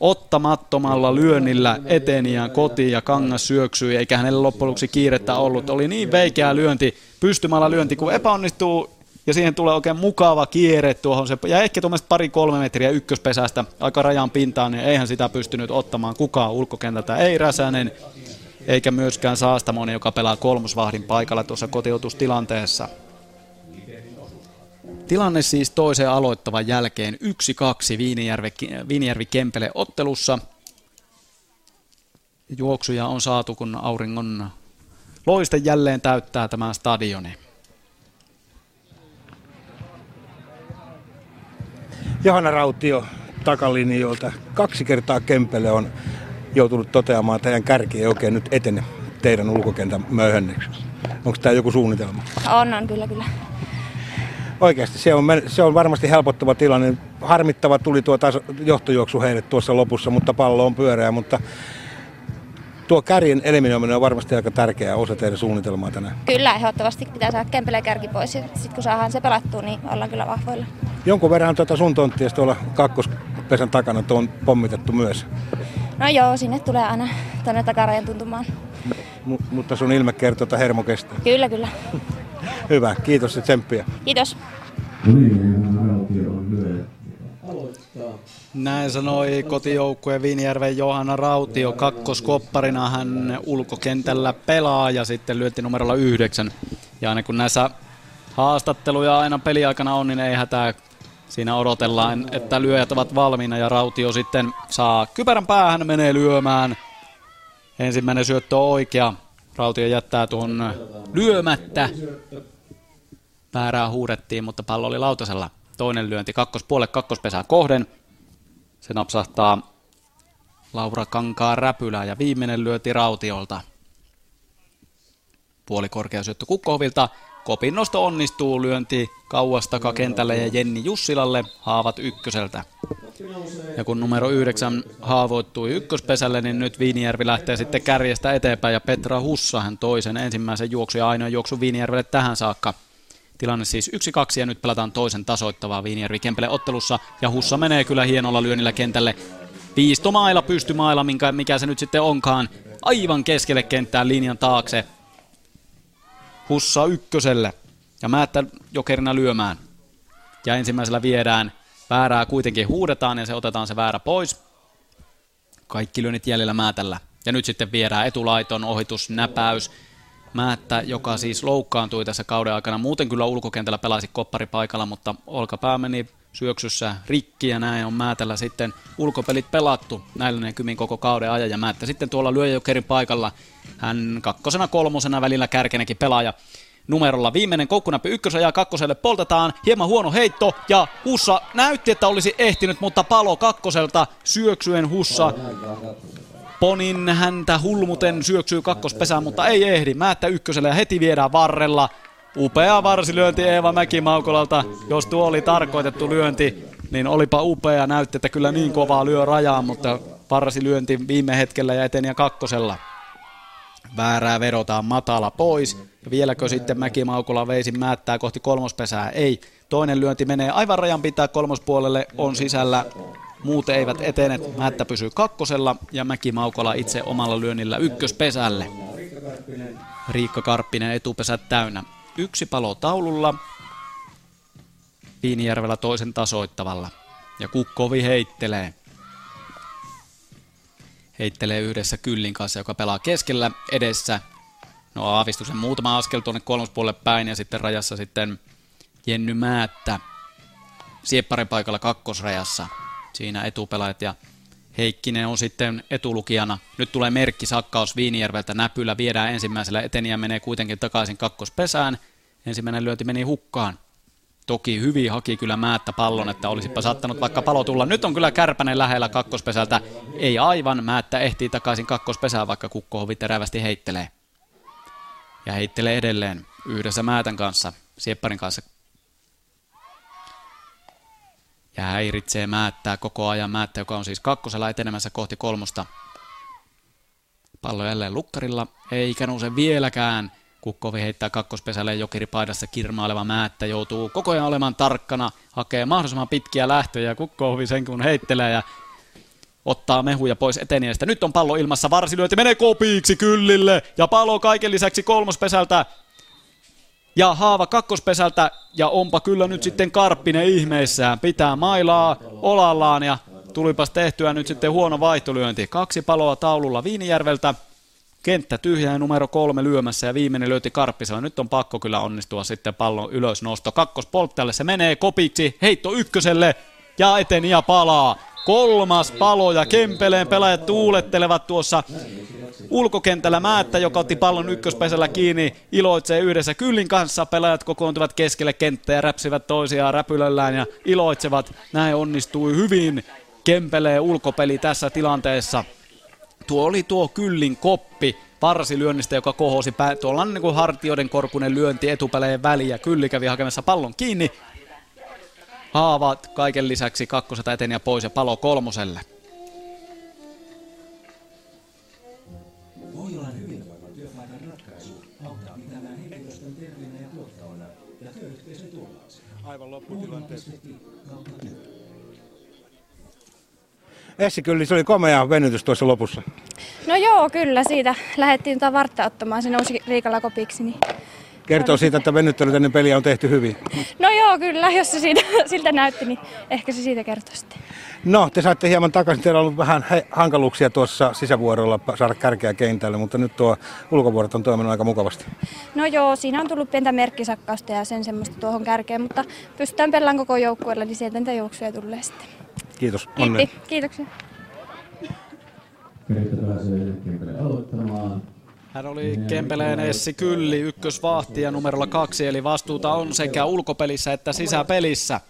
ottamattomalla lyönnillä eteniään kotiin ja kangas syöksyi, eikä hänelle loppujen lopuksi kiirettä ollut. Oli niin veikeä lyönti, pystymällä lyönti, kun epäonnistuu ja siihen tulee oikein mukava kierre tuohon. Se, ja ehkä tuommoista pari-kolme metriä ykköspesästä aika rajan pintaan, niin eihän sitä pystynyt ottamaan kukaan ulkokentältä. Ei Räsänen, eikä myöskään Saastamoni, joka pelaa kolmosvahdin paikalla tuossa kotiutustilanteessa. Tilanne siis toisen aloittavan jälkeen 1-2 Viinijärvi, Viinijärvi Kempele ottelussa. Juoksuja on saatu, kun auringon loiste jälleen täyttää tämä stadioni. Johanna Rautio takalinjoilta. Kaksi kertaa Kempele on joutunut toteamaan, että teidän kärki ei oikein nyt etene teidän ulkokentän möyhennykseksi. Onko tämä joku suunnitelma? On, on kyllä, kyllä. Oikeasti, se on, se on varmasti helpottava tilanne. Harmittava tuli tuo taso, johtojuoksu heille tuossa lopussa, mutta pallo on pyöreä, mutta tuo kärjen eliminoiminen on varmasti aika tärkeä osa teidän suunnitelmaa tänään. Kyllä, ehdottomasti pitää saada Kempele kärki pois. Sitten kun saadaan se pelattua, niin ollaan kyllä vahvoilla. Jonkun verran tuota sun tonttia tuolla kakkospesän takana on pommitettu myös. No joo, sinne tulee aina tuonne takarajan tuntumaan. M- mutta sun ilme kertoo, että hermo kestää. Kyllä, kyllä. *laughs* Hyvä, kiitos ja tsemppiä. Kiitos. Niin, lyöjä. Näin sanoi kotijoukkueen Viinijärven Johanna Rautio. Kakkoskopparina hän ulkokentällä pelaa ja sitten lyötti numerolla yhdeksän. Ja aina kun näissä haastatteluja aina peliaikana on, niin ei hätää. Siinä odotellaan, että lyöjät ovat valmiina ja Rautio sitten saa kypärän päähän, menee lyömään. Ensimmäinen syöttö on oikea. Rautio jättää tuon lyömättä. Väärää huudettiin, mutta pallo oli lautasella. Toinen lyönti kakkospuolelle kakkospesään kohden. Se napsahtaa Laura Kankaa räpylää ja viimeinen lyöti Rautiolta. Puoli korkea syöttö Kukkovilta. Kopin nosto onnistuu, lyönti kauas takakentälle ja Jenni Jussilalle haavat ykköseltä. Ja kun numero yhdeksän haavoittui ykköspesälle, niin nyt Viinijärvi lähtee sitten kärjestä eteenpäin ja Petra Hussa hän toisen ensimmäisen juoksu ja ainoa juoksu Viinijärvelle tähän saakka. Tilanne siis 1-2 ja nyt pelataan toisen tasoittavaa Viinijärvi Kempele ottelussa ja Hussa menee kyllä hienolla lyönnillä kentälle. Viistomailla, pystymailla, minkä, mikä se nyt sitten onkaan, aivan keskelle kenttään linjan taakse. Hussa ykköselle ja Määttä jokerina lyömään. Ja ensimmäisellä viedään, väärää kuitenkin huudetaan ja se otetaan se väärä pois. Kaikki lyönnit jäljellä Määtällä. Ja nyt sitten viedään etulaiton ohitus, näpäys. Määttä, joka siis loukkaantui tässä kauden aikana. Muuten kyllä ulkokentällä pelasi kopparipaikalla, mutta olkapää meni syöksyssä rikki ja näin on Määtällä sitten ulkopelit pelattu näillä näkymin koko kauden ajan ja Määttä sitten tuolla lyöjäjokerin paikalla. Hän kakkosena kolmosena välillä kärkenäkin pelaaja numerolla. Viimeinen koukkunäppi ykkösajaa kakkoselle poltetaan. Hieman huono heitto ja Hussa näytti, että olisi ehtinyt, mutta palo kakkoselta syöksyen Hussa Ponin häntä hulmuten syöksyy kakkospesään, mutta ei ehdi. Määttä ykköselle ja heti viedään varrella. Upea varsilyönti Eeva Mäki-Maukolalta. Jos tuo oli tarkoitettu lyönti, niin olipa upea. Näytti, että kyllä niin kovaa lyö rajaa, mutta varsilyönti viime hetkellä ja eteni kakkosella. Väärää vedotaan matala pois. Ja vieläkö sitten Mäki-Maukola veisi määttää kohti kolmospesää? Ei. Toinen lyönti menee aivan rajan pitää kolmospuolelle, on sisällä Muut eivät etene. Määttä pysyy kakkosella ja Mäki Maukola itse omalla lyönnillä ykköspesälle. Riikka Karppinen etupesät täynnä. Yksi palo taululla. Viinijärvellä toisen tasoittavalla. Ja Kukkovi heittelee. Heittelee yhdessä Kyllin kanssa, joka pelaa keskellä edessä. No aavistuksen muutama askel tuonne kolmospuolelle päin ja sitten rajassa sitten Jenny Määttä. Siepparin paikalla kakkosrajassa. Siinä etupelaajat ja Heikkinen on sitten etulukijana. Nyt tulee merkki sakkaus Viinijärveltä näpyllä. Viedään ensimmäisellä eteni ja menee kuitenkin takaisin kakkospesään. Ensimmäinen lyönti meni hukkaan. Toki hyvin haki kyllä Määttä pallon, että olisipa saattanut vaikka palo tulla. Nyt on kyllä Kärpänen lähellä kakkospesältä. Ei aivan, Määttä ehtii takaisin kakkospesään, vaikka Kukkohovi terävästi heittelee. Ja heittelee edelleen yhdessä Määtän kanssa, Siepparin kanssa. Ja häiritsee Määttää koko ajan Määttä, joka on siis kakkosella etenemässä kohti kolmosta. Pallo jälleen lukkarilla, eikä nouse vieläkään. Kukkovi heittää kakkospesälle jokeripaidassa kirmaileva Määttä joutuu koko ajan olemaan tarkkana, hakee mahdollisimman pitkiä lähtöjä. Kukkovi sen kun heittelee ja ottaa mehuja pois eteniästä. Nyt on pallo ilmassa, varsilyönti menee kopiiksi kyllille ja pallo kaiken lisäksi kolmospesältä ja Haava kakkospesältä ja onpa kyllä nyt sitten Karppinen ihmeissään. Pitää mailaa olallaan ja tulipas tehtyä nyt sitten huono vaihtolyönti. Kaksi paloa taululla Viinijärveltä. Kenttä tyhjää numero kolme lyömässä ja viimeinen lyöti Karppisella. Nyt on pakko kyllä onnistua sitten pallon ylösnosto. Kakkospolttajalle se menee kopiksi, heitto ykköselle ja eteni ja palaa. Kolmas palo ja Kempeleen pelaajat tuulettelevat tuossa ulkokentällä Määttä, joka otti pallon ykköspesällä kiinni, iloitsee yhdessä Kyllin kanssa. Pelaajat kokoontuvat keskelle kenttää ja räpsivät toisiaan räpylöllään ja iloitsevat. Näin onnistui hyvin Kempeleen ulkopeli tässä tilanteessa. Tuo oli tuo Kyllin koppi varsilyönnistä, joka kohosi pää. Tuolla on niin kuin hartioiden korkunen lyönti etupeleen väliin ja Kylli kävi hakemassa pallon kiinni. Haavat kaiken lisäksi kakkoselta eteni ja pois ja palo kolmoselle. Pohjolan hyvinvoivan työpaikan ratkaisu auttaa pitämään henkilöstön terveenä ja tuottavana ja työyhteisön turvallisena. Aivan lopputilanteessa. Kautta työ. Essi kyllä, se oli komea venytys tuossa lopussa. No joo, kyllä. Siitä lähdettiin tota vartta ottamaan. Se nousi Riikalla kopiksi. Niin. Kertoo siitä, että venyttelyt ennen peliä on tehty hyvin. No joo, kyllä. Jos se siitä, *laughs* siltä näytti, niin ehkä se siitä kertoo sitten. No, te saitte hieman takaisin. Teillä on ollut vähän hankaluuksia tuossa sisävuorolla saada kärkeä kentälle, mutta nyt tuo ulkovuorot on toiminut aika mukavasti. No joo, siinä on tullut pientä merkkisakkausta ja sen semmoista tuohon kärkeen, mutta pystytään pelaamaan koko joukkueella, niin sieltä niitä juoksuja tulee sitten. Kiitos. Kiitti, kiitoksia. Kenttä pääsee aloittamaan. Hän oli Kempeleen Essi Kylli, ykkösvahti ja numerolla kaksi, eli vastuuta on sekä ulkopelissä että sisäpelissä.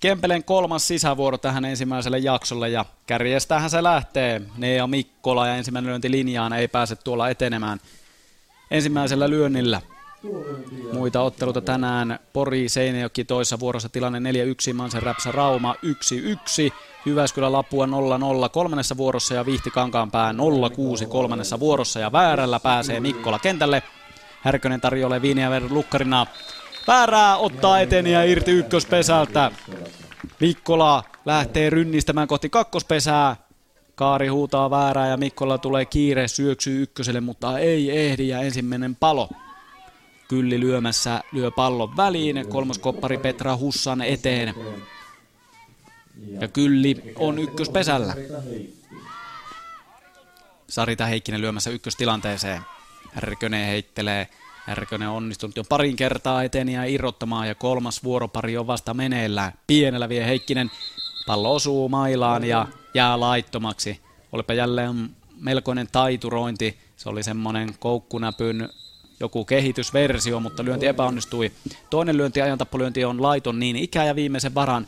Kempeleen kolmas sisävuoro tähän ensimmäiselle jaksolle ja kärjestähän se lähtee. Nea Mikkola ja ensimmäinen lyönti linjaan ei pääse tuolla etenemään ensimmäisellä lyönnillä. Muita otteluita tänään Pori Seinäjoki toissa vuorossa tilanne 4-1, Mansen Räpsä Rauma 1-1, Jyväskylä Lapua 0-0 kolmannessa vuorossa ja Vihti Kankaanpää 0-6 kolmannessa vuorossa ja väärällä pääsee Mikkola kentälle. Härkönen tarjoilee Viiniäver lukkarina. Väärää ottaa eteniä irti ykköspesältä. Mikkola lähtee rynnistämään kohti kakkospesää. Kaari huutaa väärää ja Mikkola tulee kiire, syöksyy ykköselle, mutta ei ehdi ja ensimmäinen palo. Kylli lyömässä lyö pallon väliin, kolmoskoppari Petra Hussan eteen. Ja Kylli on ykköspesällä. Sarita Heikkinen lyömässä ykköstilanteeseen. Härkönen heittelee. Härkönen on onnistunut jo parin kertaa eteen ja irrottamaan ja kolmas vuoropari on vasta meneillään. Pienellä vie Heikkinen. Pallo osuu mailaan ja jää laittomaksi. Olipa jälleen melkoinen taiturointi. Se oli semmoinen koukkunäpyn joku kehitysversio, mutta lyönti epäonnistui. Toinen lyönti, ajantappolyönti on laiton niin ikää ja viimeisen varan.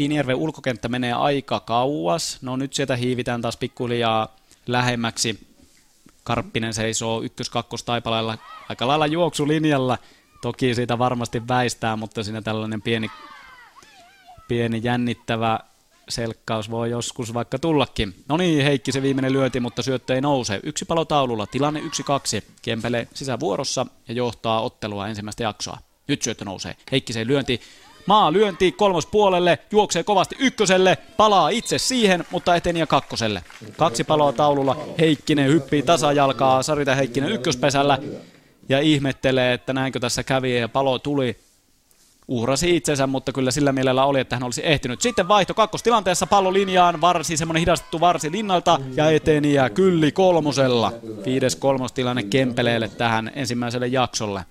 Iinijärven ulkokenttä menee aika kauas. No nyt sieltä hiivitään taas pikkuhiljaa lähemmäksi. Karppinen seisoo ykkös-kakkos taipaleella aika lailla juoksulinjalla. Toki siitä varmasti väistää, mutta siinä tällainen pieni, pieni jännittävä selkkaus voi joskus vaikka tullakin. No niin, Heikki se viimeinen lyönti, mutta syöttö ei nouse. Yksi palo taululla, tilanne 1-2. Kempele sisävuorossa ja johtaa ottelua ensimmäistä jaksoa. Nyt syöttö nousee. Heikki se lyönti. Maa lyönti kolmospuolelle, juoksee kovasti ykköselle, palaa itse siihen, mutta eteni ja kakkoselle. Kaksi paloa taululla, Heikkinen hyppii tasajalkaa, Sarita Heikkinen ykköspesällä ja ihmettelee, että näinkö tässä kävi ja palo tuli uhrasi itsensä, mutta kyllä sillä mielellä oli, että hän olisi ehtinyt. Sitten vaihto kakkostilanteessa pallo linjaan, varsi, semmoinen hidastettu varsi linnalta ja eteni ja kylli kolmosella. Viides kolmostilanne Kempeleelle tähän ensimmäiselle jaksolle.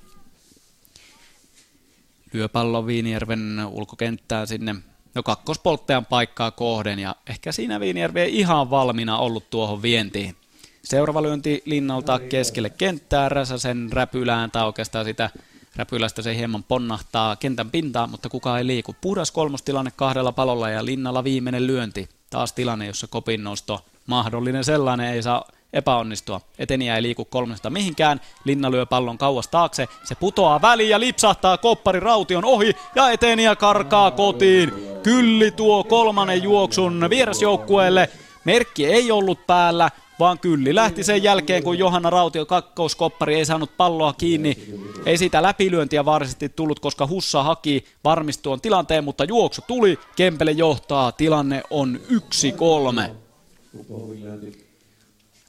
Lyö pallon Viinijärven ulkokenttään sinne no kakkospolttajan paikkaa kohden ja ehkä siinä Viinijärvi ei ihan valmiina ollut tuohon vientiin. Seuraava lyönti linnalta keskelle kenttää, Räsäsen räpylään tai oikeastaan sitä räpylästä se hieman ponnahtaa kentän pintaan, mutta kukaan ei liiku. Puhdas kolmostilanne kahdella palolla ja linnalla viimeinen lyönti. Taas tilanne, jossa kopin nosto mahdollinen sellainen ei saa epäonnistua. Eteniä ei liiku kolmesta mihinkään, Linna lyö pallon kauas taakse, se putoaa väliin ja lipsahtaa koppari raution ohi ja Eteniä karkaa kotiin. Kylli tuo kolmannen juoksun vierasjoukkueelle. Merkki ei ollut päällä, vaan Kylli lähti sen jälkeen, kun Johanna Rautio kakkouskoppari ei saanut palloa kiinni. Ei siitä läpilyöntiä varsinaisesti tullut, koska Hussa haki varmistuon tilanteen, mutta juoksu tuli. Kempele johtaa, tilanne on 1-3.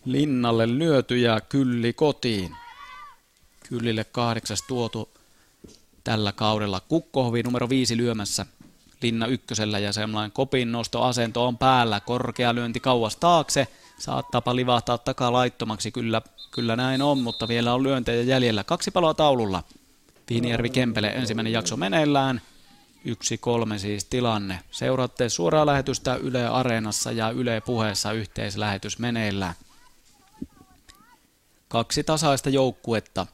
Linnalle lyöty ja Kylli kotiin. Kyllille kahdeksas tuotu tällä kaudella. Kukkohovi numero viisi lyömässä Linna ykkösellä ja semmoinen kopin nostoasento on päällä. Korkea lyönti kauas taakse. Saattaapa livahtaa takaa laittomaksi, kyllä, kyllä näin on, mutta vielä on lyöntejä jäljellä. Kaksi paloa taululla. Viinijärvi Kempele ensimmäinen jakso meneillään. Yksi kolme siis tilanne. Seuraatte suoraa lähetystä Yle Areenassa ja Yle Puheessa yhteislähetys meneillään. Kaksi tasaista joukkuetta.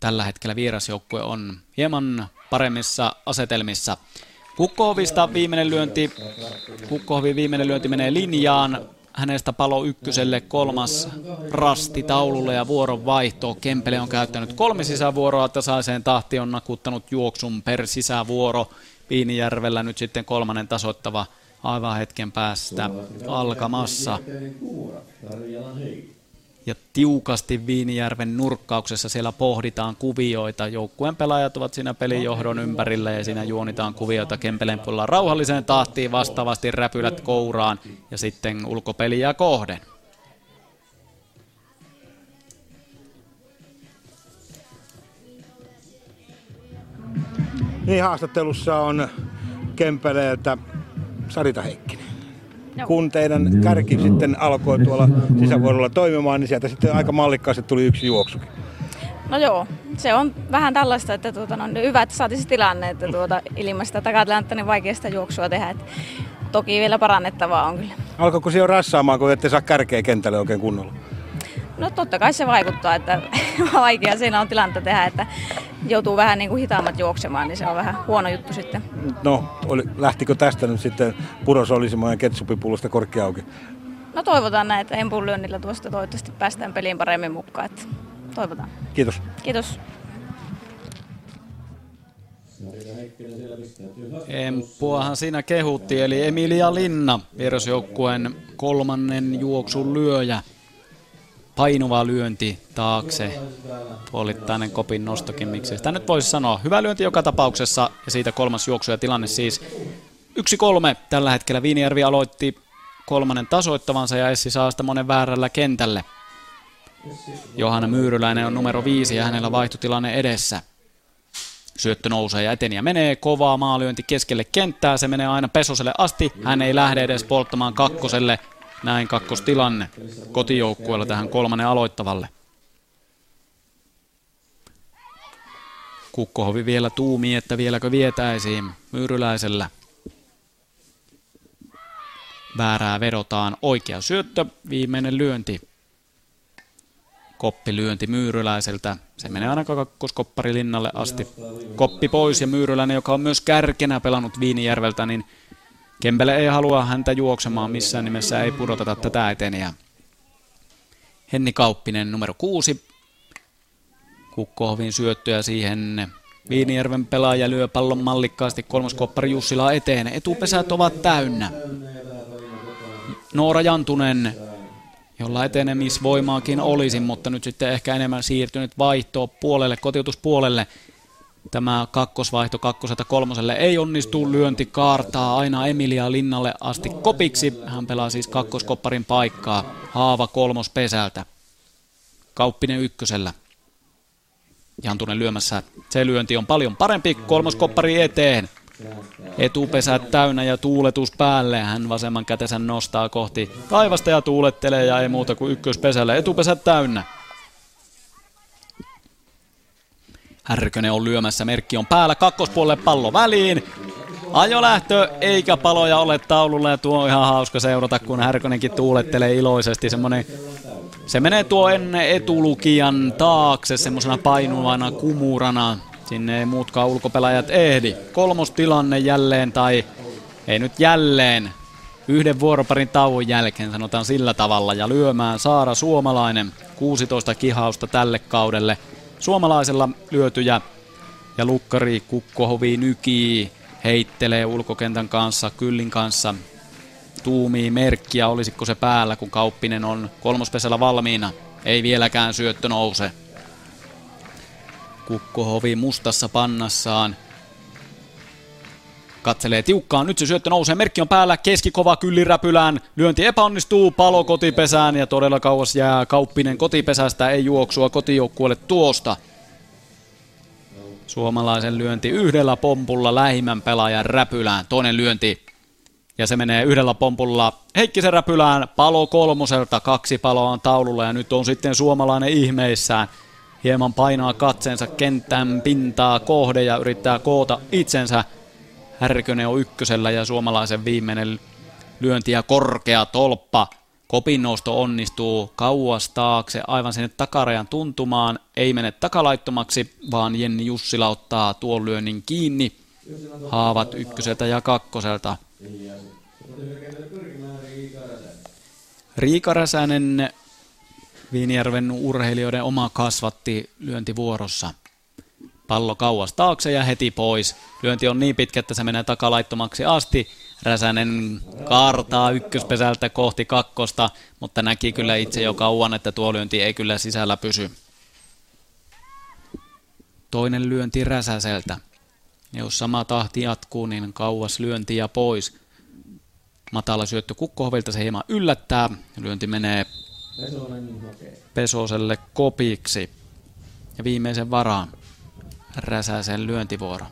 Tällä hetkellä vierasjoukkue on hieman paremmissa asetelmissa. Kukkohovista viimeinen lyönti, Kukkohovin viimeinen lyönti menee linjaan. Hänestä palo ykköselle kolmas rasti taululle ja vuoron vaihto. Kempele on käyttänyt kolme sisävuoroa tasaiseen tahti on nakuttanut juoksun per sisävuoro. Viinijärvellä nyt sitten kolmannen tasoittava aivan hetken päästä alkamassa tiukasti Viinijärven nurkkauksessa siellä pohditaan kuvioita. Joukkueen pelaajat ovat siinä pelijohdon ympärillä ja siinä juonitaan kuvioita Kempelen puolella rauhalliseen tahtiin vastaavasti räpylät kouraan ja sitten ulkopeliä kohden. Niin haastattelussa on Kempeleeltä Sarita Heikkinen. Kun teidän kärki sitten alkoi tuolla sisävuorolla toimimaan, niin sieltä sitten aika mallikkaasti tuli yksi juoksukin. No joo, se on vähän tällaista, että tuota, no, hyvä, että saatiin se tilanne, että tuota, ilman sitä takatläntä niin vaikea sitä juoksua tehdä. Että toki vielä parannettavaa on kyllä. Alkoiko se jo rassaamaan, kun ette saa kärkeä kentälle oikein kunnolla? No totta kai se vaikuttaa, että *laughs* vaikea siinä on tilannetta tehdä, että joutuu vähän niin kuin hitaammat juoksemaan, niin se on vähän huono juttu sitten. No, oli, lähtikö tästä nyt sitten puros oli semmoinen ketsupipullosta korkea auki? No toivotaan näin, että empun lyönnillä tuosta toivottavasti päästään peliin paremmin mukaan. Että toivotaan. Kiitos. Kiitos. Emppuahan siinä kehutti, eli Emilia Linna, vierasjoukkueen kolmannen juoksun lyöjä. Painuva lyönti taakse, puolittainen kopin nostokin, miksi sitä nyt voisi sanoa. Hyvä lyönti joka tapauksessa, ja siitä kolmas juoksu ja tilanne siis 1-3. Tällä hetkellä Viinijärvi aloitti kolmannen tasoittavansa ja Essi saa sitä monen väärällä kentälle. Johanna Myyryläinen on numero viisi ja hänellä vaihtotilanne edessä. Syöttö nousee ja eteni ja menee. Kovaa maalyönti keskelle kenttää. Se menee aina Pesoselle asti. Hän ei lähde edes polttamaan kakkoselle. Näin kakkostilanne kotijoukkueella tähän kolmannen aloittavalle. Kukkohovi vielä tuumii, että vieläkö vietäisiin Myyryläisellä. Väärää vedotaan. Oikea syöttö, viimeinen lyönti. Koppilyönti Myyryläiseltä. Se menee aina kakkoskoppari linnalle asti. Koppi pois ja Myyryläinen, joka on myös kärkenä pelannut Viinijärveltä, niin Kempele ei halua häntä juoksemaan missään nimessä, ei pudoteta tätä eteniä. Henni Kauppinen numero kuusi. Kukkohovin syöttöjä siihen. Viinijärven pelaaja lyö pallon mallikkaasti kolmoskoppari Jussila eteen. Etupesät ovat täynnä. Noora Jantunen, jolla etenemisvoimaakin olisi, mutta nyt sitten ehkä enemmän siirtynyt vaihtoon puolelle, kotiutuspuolelle. Tämä kakkosvaihto kakkoselta kolmoselle ei onnistu, lyönti kaartaa aina Emilia Linnalle asti kopiksi. Hän pelaa siis kakkoskopparin paikkaa, haava kolmos pesältä. Kauppinen ykkösellä. Jantunen lyömässä. Se lyönti on paljon parempi. Kolmoskoppari eteen. Etupesä täynnä ja tuuletus päälle. Hän vasemman kätensä nostaa kohti taivasta ja tuulettelee ja ei muuta kuin ykköspesälle. Etupesä täynnä. Härkönen on lyömässä, merkki on päällä, kakkospuolelle pallo väliin. Ajolähtö eikä paloja ole taululla ja tuo on ihan hauska seurata, kun Härkönenkin tuulettelee iloisesti. Semmonen, se menee tuo ennen etulukijan taakse semmoisena painuvana kumurana. Sinne ei muutkaan ulkopelaajat ehdi. Kolmostilanne jälleen tai ei nyt jälleen. Yhden vuoroparin tauon jälkeen sanotaan sillä tavalla ja lyömään Saara Suomalainen 16 kihausta tälle kaudelle. Suomalaisella lyötyjä ja lukkari Kukkohovi nykii heittelee ulkokentän kanssa, Kyllin kanssa, tuumii merkkiä, olisiko se päällä, kun Kauppinen on kolmospesällä valmiina. Ei vieläkään syöttö nouse. Kukkohovi mustassa pannassaan. Katselee tiukkaan, nyt se syöttö nousee, merkki on päällä, keskikova kylliräpylään, lyönti epäonnistuu, palo kotipesään ja todella kauas jää Kauppinen kotipesästä, ei juoksua kotijoukkueelle tuosta. Suomalaisen lyönti yhdellä pompulla lähimmän pelaajan räpylään. Toinen lyönti ja se menee yhdellä pompulla Heikkisen räpylään palo kolmoselta. Kaksi paloa on taululla ja nyt on sitten suomalainen ihmeissään. Hieman painaa katseensa kentän pintaa kohde ja yrittää koota itsensä. Härkönen on ykkösellä ja suomalaisen viimeinen lyönti ja korkea tolppa. Kopinnosto onnistuu kauas taakse aivan sinne takarajan tuntumaan. Ei mene takalaittomaksi, vaan Jenni Jussila ottaa tuon lyönnin kiinni. Haavat ykköseltä ja kakkoselta. Riika Räsänen, Viinijärven urheilijoiden oma kasvatti lyöntivuorossa. Pallo kauas taakse ja heti pois. Lyönti on niin pitkä, että se menee takalaittomaksi asti. Räsänen kaartaa ykköspesältä kohti kakkosta, mutta näki kyllä itse jo kauan, että tuo lyönti ei kyllä sisällä pysy. Toinen lyönti Räsäseltä. Jos sama tahti jatkuu, niin kauas lyönti ja pois. Matala syöttö Kukkohovilta, se hieman yllättää. Lyönti menee Pesoselle kopiksi. Ja viimeisen varaan Räsäsen lyöntivuoro.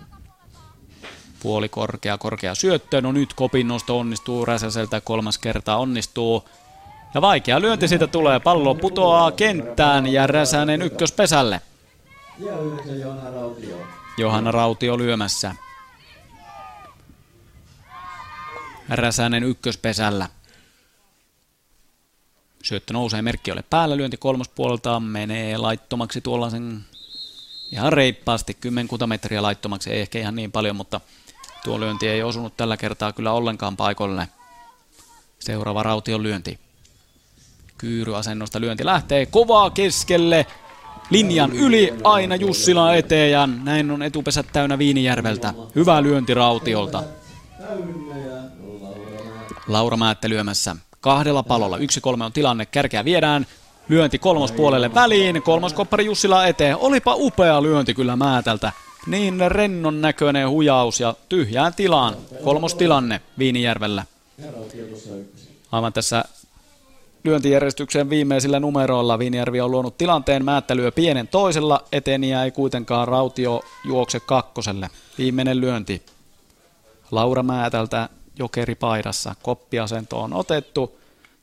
Puoli korkea, korkea syöttö. No nyt kopinnosto onnistuu Räsäseltä, kolmas kerta onnistuu. Ja vaikea lyönti siitä tulee. Pallo putoaa kenttään ja Räsänen ykköspesälle. Johanna Rautio lyömässä. Räsänen ykköspesällä. Syöttö nousee, merkki ole päällä, lyönti kolmospuolelta menee laittomaksi tuollaisen ihan reippaasti, kymmenkunta metriä laittomaksi, ei ehkä ihan niin paljon, mutta tuo lyönti ei osunut tällä kertaa kyllä ollenkaan paikolle. Seuraava Raution lyönti. Kyyryasennosta lyönti lähtee kovaa keskelle, linjan yli aina Jussila eteen ja näin on etupesät täynnä Viinijärveltä. Hyvä lyönti Rautiolta. Laura Määttä lyömässä kahdella palolla. Yksi kolme on tilanne, kärkeä viedään. Lyönti kolmospuolelle väliin, kolmoskoppari Jussila eteen. Olipa upea lyönti kyllä Määtältä. Niin rennon näköinen hujaus ja tyhjään tilaan. Kolmostilanne Viinijärvellä. Aivan tässä lyöntijärjestyksen viimeisillä numeroilla Viinijärvi on luonut tilanteen. Määttä lyö pienen toisella, eteniä ei kuitenkaan Rautio juokse kakkoselle. Viimeinen lyönti. Laura Määtältä jokeripaidassa. Koppiasento on otettu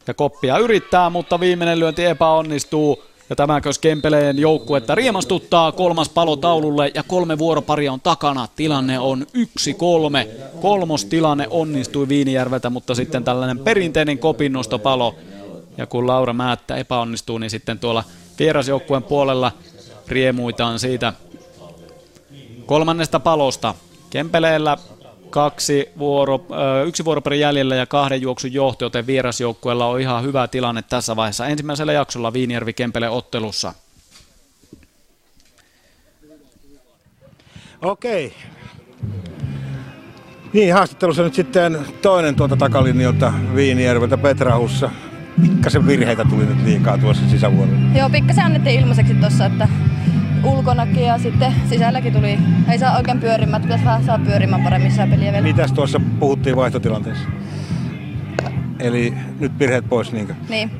ja koppia yrittää, mutta viimeinen lyönti epäonnistuu. Ja tämäkös Kempeleen joukkuetta riemastuttaa kolmas palo taululle ja kolme vuoroparia on takana. Tilanne on yksi kolme. Kolmos tilanne onnistui Viinijärveltä, mutta sitten tällainen perinteinen kopinnostopalo. Ja kun Laura Määttä epäonnistuu, niin sitten tuolla vierasjoukkueen puolella riemuitaan siitä kolmannesta palosta. Kempeleellä kaksi vuoro, yksi vuoropari jäljellä ja kahden juoksun johto, joten vierasjoukkueella on ihan hyvä tilanne tässä vaiheessa. Ensimmäisellä jaksolla Viinijärvi Kempele ottelussa. Okei. Niin, haastattelussa nyt sitten toinen tuolta takalinjoilta Viinijärveltä Petrahussa. Pikkasen virheitä tuli nyt liikaa tuossa sisävuorolla. Joo, pikkasen annettiin ilmaiseksi tuossa, että ulkonakin ja sitten sisälläkin tuli, ei saa oikein pyörimään, pitäisi vähän saa pyörimään paremmin peliä vielä. Mitäs tuossa puhuttiin vaihtotilanteessa? Eli nyt virheet pois niinkö? Niin,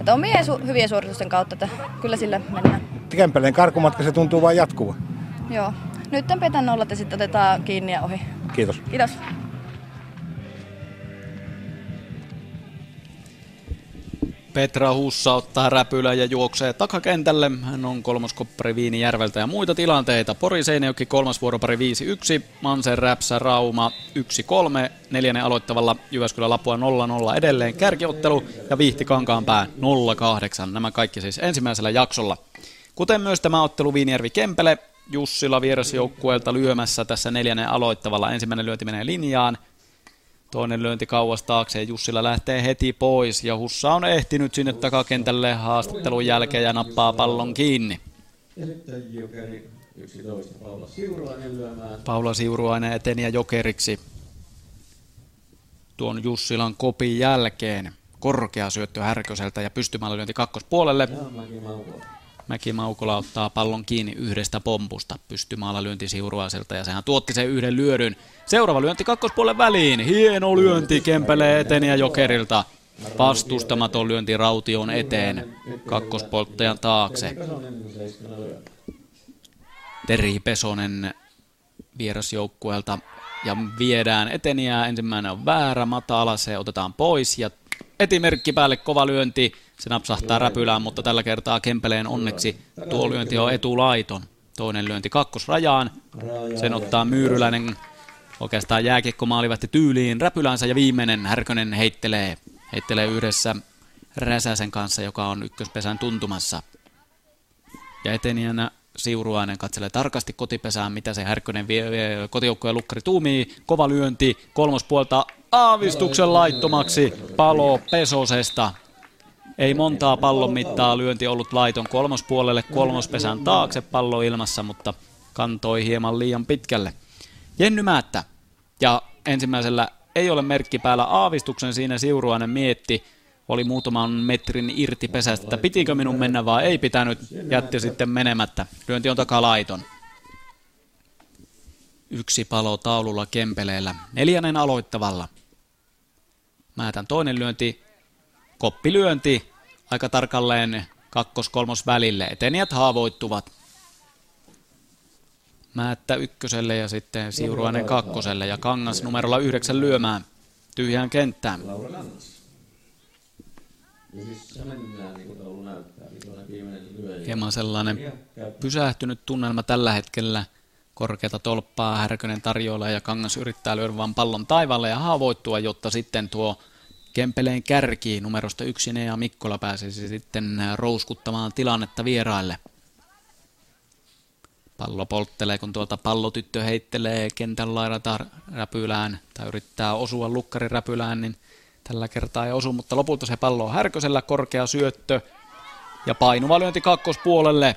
että omien su- hyvien suoritusten kautta, että kyllä sillä mennään. Kempeleen karkumatka se tuntuu vain jatkuva. Joo. Nyt petän nollat ja sitten otetaan kiinni ja ohi. Kiitos. Kiitos. Petra Hussa ottaa räpylä ja juoksee takakentälle. Hän on kolmoskoppari Viinijärveltä ja muita tilanteita. Pori Seinäjoki kolmas vuoropari 5-1, Mansen Räpsä Rauma 1-3, neljännen aloittavalla Jyväskylä Lapua 0-0 edelleen kärkiottelu ja Vihti Kankaanpää 0-8. Nämä kaikki siis ensimmäisellä jaksolla. Kuten myös tämä ottelu Viinijärvi Kempele, Jussila vierasjoukkueelta lyömässä tässä neljännen aloittavalla. Ensimmäinen lyönti menee linjaan, Toinen lyönti kauas taakse Jussila lähtee heti pois ja Hussa on ehtinyt sinne takakentälle haastattelun jälkeen ja nappaa pallon kiinni. Ja sitten Jokeri 11, Paula Siuruainen eteni ja Jokeriksi tuon Jussilan kopin jälkeen. Korkea syöttö Härköseltä ja pystymällä lyönti kakkospuolelle. Mäki Maukola. Ottaa pallon kiinni yhdestä pompusta pystymaalla lyönti Siuruaiselta ja sehän tuotti sen yhden lyödyn. Seuraava lyönti kakkospuolen väliin. Hieno lyönti Kempelee eteni ja Jokerilta. Vastustamaton lyönti Raution eteen kakkospolttajan taakse. Teri Pesonen vierasjoukkueelta ja viedään eteniä. Ensimmäinen on väärä, matala, se otetaan pois ja etimerkki päälle kova lyönti. Se napsahtaa räpylään, mutta tällä kertaa Kempeleen onneksi tuo lyönti on etulaiton. Toinen lyönti kakkosrajaan. Sen ottaa Myyryläinen oikeastaan jääkiekko maalivahti tyyliin räpylänsä ja viimeinen Härkönen heittelee, heittelee yhdessä Räsäsen kanssa, joka on ykköspesän tuntumassa. Ja etenijänä Siuruainen katselee tarkasti kotipesään, mitä se Härkönen vie, vie kotijoukkojen lukkari tuumii. Kova lyönti, kolmospuolta aavistuksen laittomaksi palo Pesosesta. Ei montaa pallon mittaa lyönti ollut laiton kolmospuolelle, kolmospesän taakse pallo ilmassa, mutta kantoi hieman liian pitkälle. Jenny Määttä. Ja ensimmäisellä ei ole merkki päällä aavistuksen siinä Siuruainen mietti, oli muutaman metrin irti pesästä, pitikö minun mennä vai ei pitänyt, jätti sitten menemättä. Lyönti on takalaiton. Yksi palo taululla Kempeleellä, neljännen aloittavalla. Määtän toinen lyönti, koppilyönti, aika tarkalleen kakkos-kolmos välille. Etenijät haavoittuvat. Määttä ykköselle ja sitten Siuruainen kakkoselle ja Kangas numerolla yhdeksän lyömään tyhjään kenttään. Siis niin lyö. Hieman sellainen pysähtynyt tunnelma tällä hetkellä. Korkeata tolppaa Härkönen tarjoilla ja Kangas yrittää lyödä vaan pallon taivaalle ja haavoittua, jotta sitten tuo Kempeleen kärki numerosta yksi ja Mikkola pääsisi sitten rouskuttamaan tilannetta vieraille. Pallo polttelee, kun tuolta pallotyttö heittelee kentän laidata räpylään tai yrittää osua lukkari räpylään, niin tällä kertaa ei osu, mutta lopulta se pallo on Härkösellä, korkea syöttö ja painuva lyönti kakkospuolelle.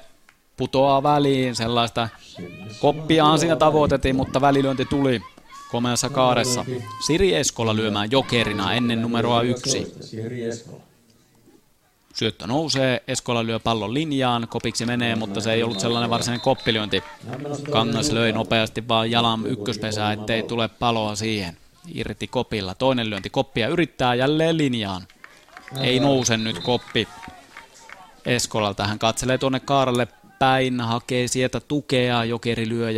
Putoaa väliin, sellaista koppiaan siinä tavoitettiin, mutta välilyönti tuli komeassa kaaressa. Siri Eskola lyömään jokerina ennen numeroa yksi. Syöttö nousee, Eskola lyö pallon linjaan, kopiksi menee, mutta se ei ollut sellainen varsinainen koppilyönti. Kangas löi nopeasti vaan jalan ykköspesää, ettei tule paloa siihen. Irti kopilla. Toinen lyönti koppia yrittää jälleen linjaan. Ei nouse nyt koppi. Eskolalta hän katselee tuonne kaaralle päin, hakee sieltä tukea, jokeri lyö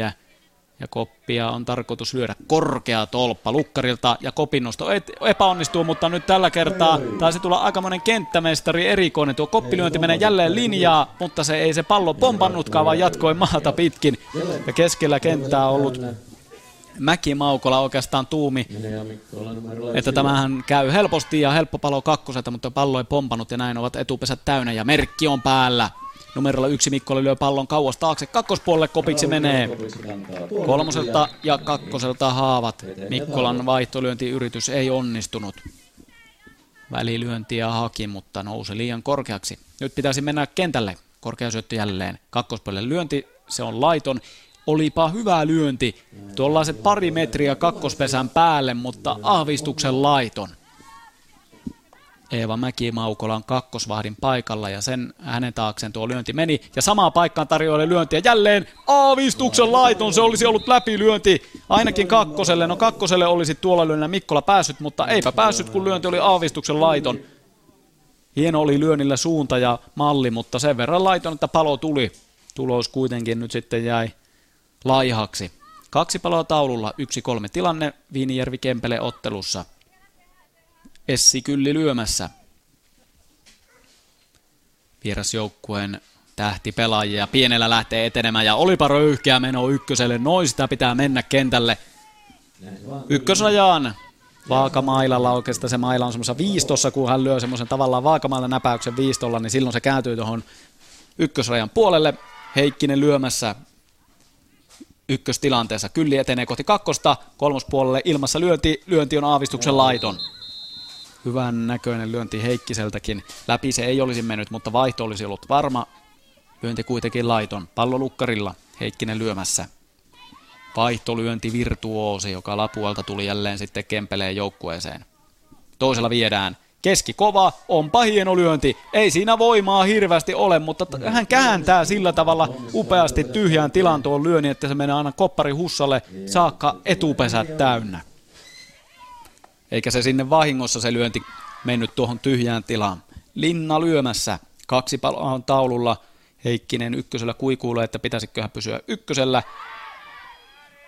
ja, koppia on tarkoitus lyödä korkea tolppa lukkarilta ja kopinnosto epäonnistuu, mutta nyt tällä kertaa taisi tulla aikamoinen kenttämestari erikoinen. Tuo koppilyönti menee jälleen linjaa, mutta se ei se pallo pompannutkaan, vaan jatkoi maata pitkin. Ja keskellä kenttää ollut Mäki Maukola oikeastaan tuumi, numerolla että tämähän käy helposti ja helppo palo kakkoselta, mutta pallo ei pompannut ja näin ovat etupesät täynnä ja merkki on päällä. Numerolla yksi Mikkola lyö pallon kauas taakse, kakkospuolelle kopiksi menee. Kolmoselta ja kakkoselta haavat. Mikkolan vaihtolyöntiyritys ei onnistunut. Välilyöntiä haki, mutta nousi liian korkeaksi. Nyt pitäisi mennä kentälle. Korkea syöttö jälleen. Kakkospuolelle lyönti, se on laiton. Olipa hyvä lyönti. Tuollaiset pari metriä kakkospesän päälle, mutta aavistuksen laiton. Eeva Mäki-Maukola on kakkosvahdin paikalla ja sen hänen taakseen tuo lyönti meni. Ja samaan paikkaan tarjoilee lyöntiä jälleen aavistuksen laiton. Se olisi ollut läpilyönti ainakin kakkoselle. No kakkoselle olisi tuolla lyönnä Mikkola päässyt, mutta eipä päässyt kun lyönti oli aavistuksen laiton. Hieno oli lyönnillä suunta ja malli, mutta sen verran laiton, että palo tuli. Tulos kuitenkin nyt sitten jäi laihaksi. Kaksi paloa taululla, yksi kolme tilanne Viinijärvi Kempele ottelussa. Essi Kylli lyömässä. Vierasjoukkueen tähti pelaajia pienellä lähtee etenemään ja olipa röyhkeä meno ykköselle, noin sitä pitää mennä kentälle. Ykkösajaan vaakamailalla oikeastaan se maila on semmoisessa viistossa, kun hän lyö semmoisen tavallaan vaakamailla näpäyksen viistolla, niin silloin se kääntyy tuohon ykkösrajan puolelle. Heikkinen lyömässä ykköstilanteessa. Kylli etenee kohti kakkosta, kolmospuolelle ilmassa lyönti, lyönti on aavistuksen laiton. Hyvän näköinen lyönti Heikkiseltäkin. Läpi se ei olisi mennyt, mutta vaihto olisi ollut varma. Lyönti kuitenkin laiton. Pallo lukkarilla. Heikkinen lyömässä. Vaihtolyönti virtuoosi, joka Lapualta tuli jälleen sitten Kempeleen joukkueeseen. Toisella viedään. Keski kova, onpa hieno lyönti. Ei siinä voimaa hirveästi ole, mutta hän kääntää sillä tavalla upeasti tyhjään tilan tuon lyönnin, että se menee aina koppari hussalle saakka etupesät täynnä. Eikä se sinne vahingossa se lyönti mennyt tuohon tyhjään tilaan. Linna lyömässä. Kaksi paloa on taululla. Heikkinen ykkösellä kuikuulee, että pitäisiköhän pysyä ykkösellä.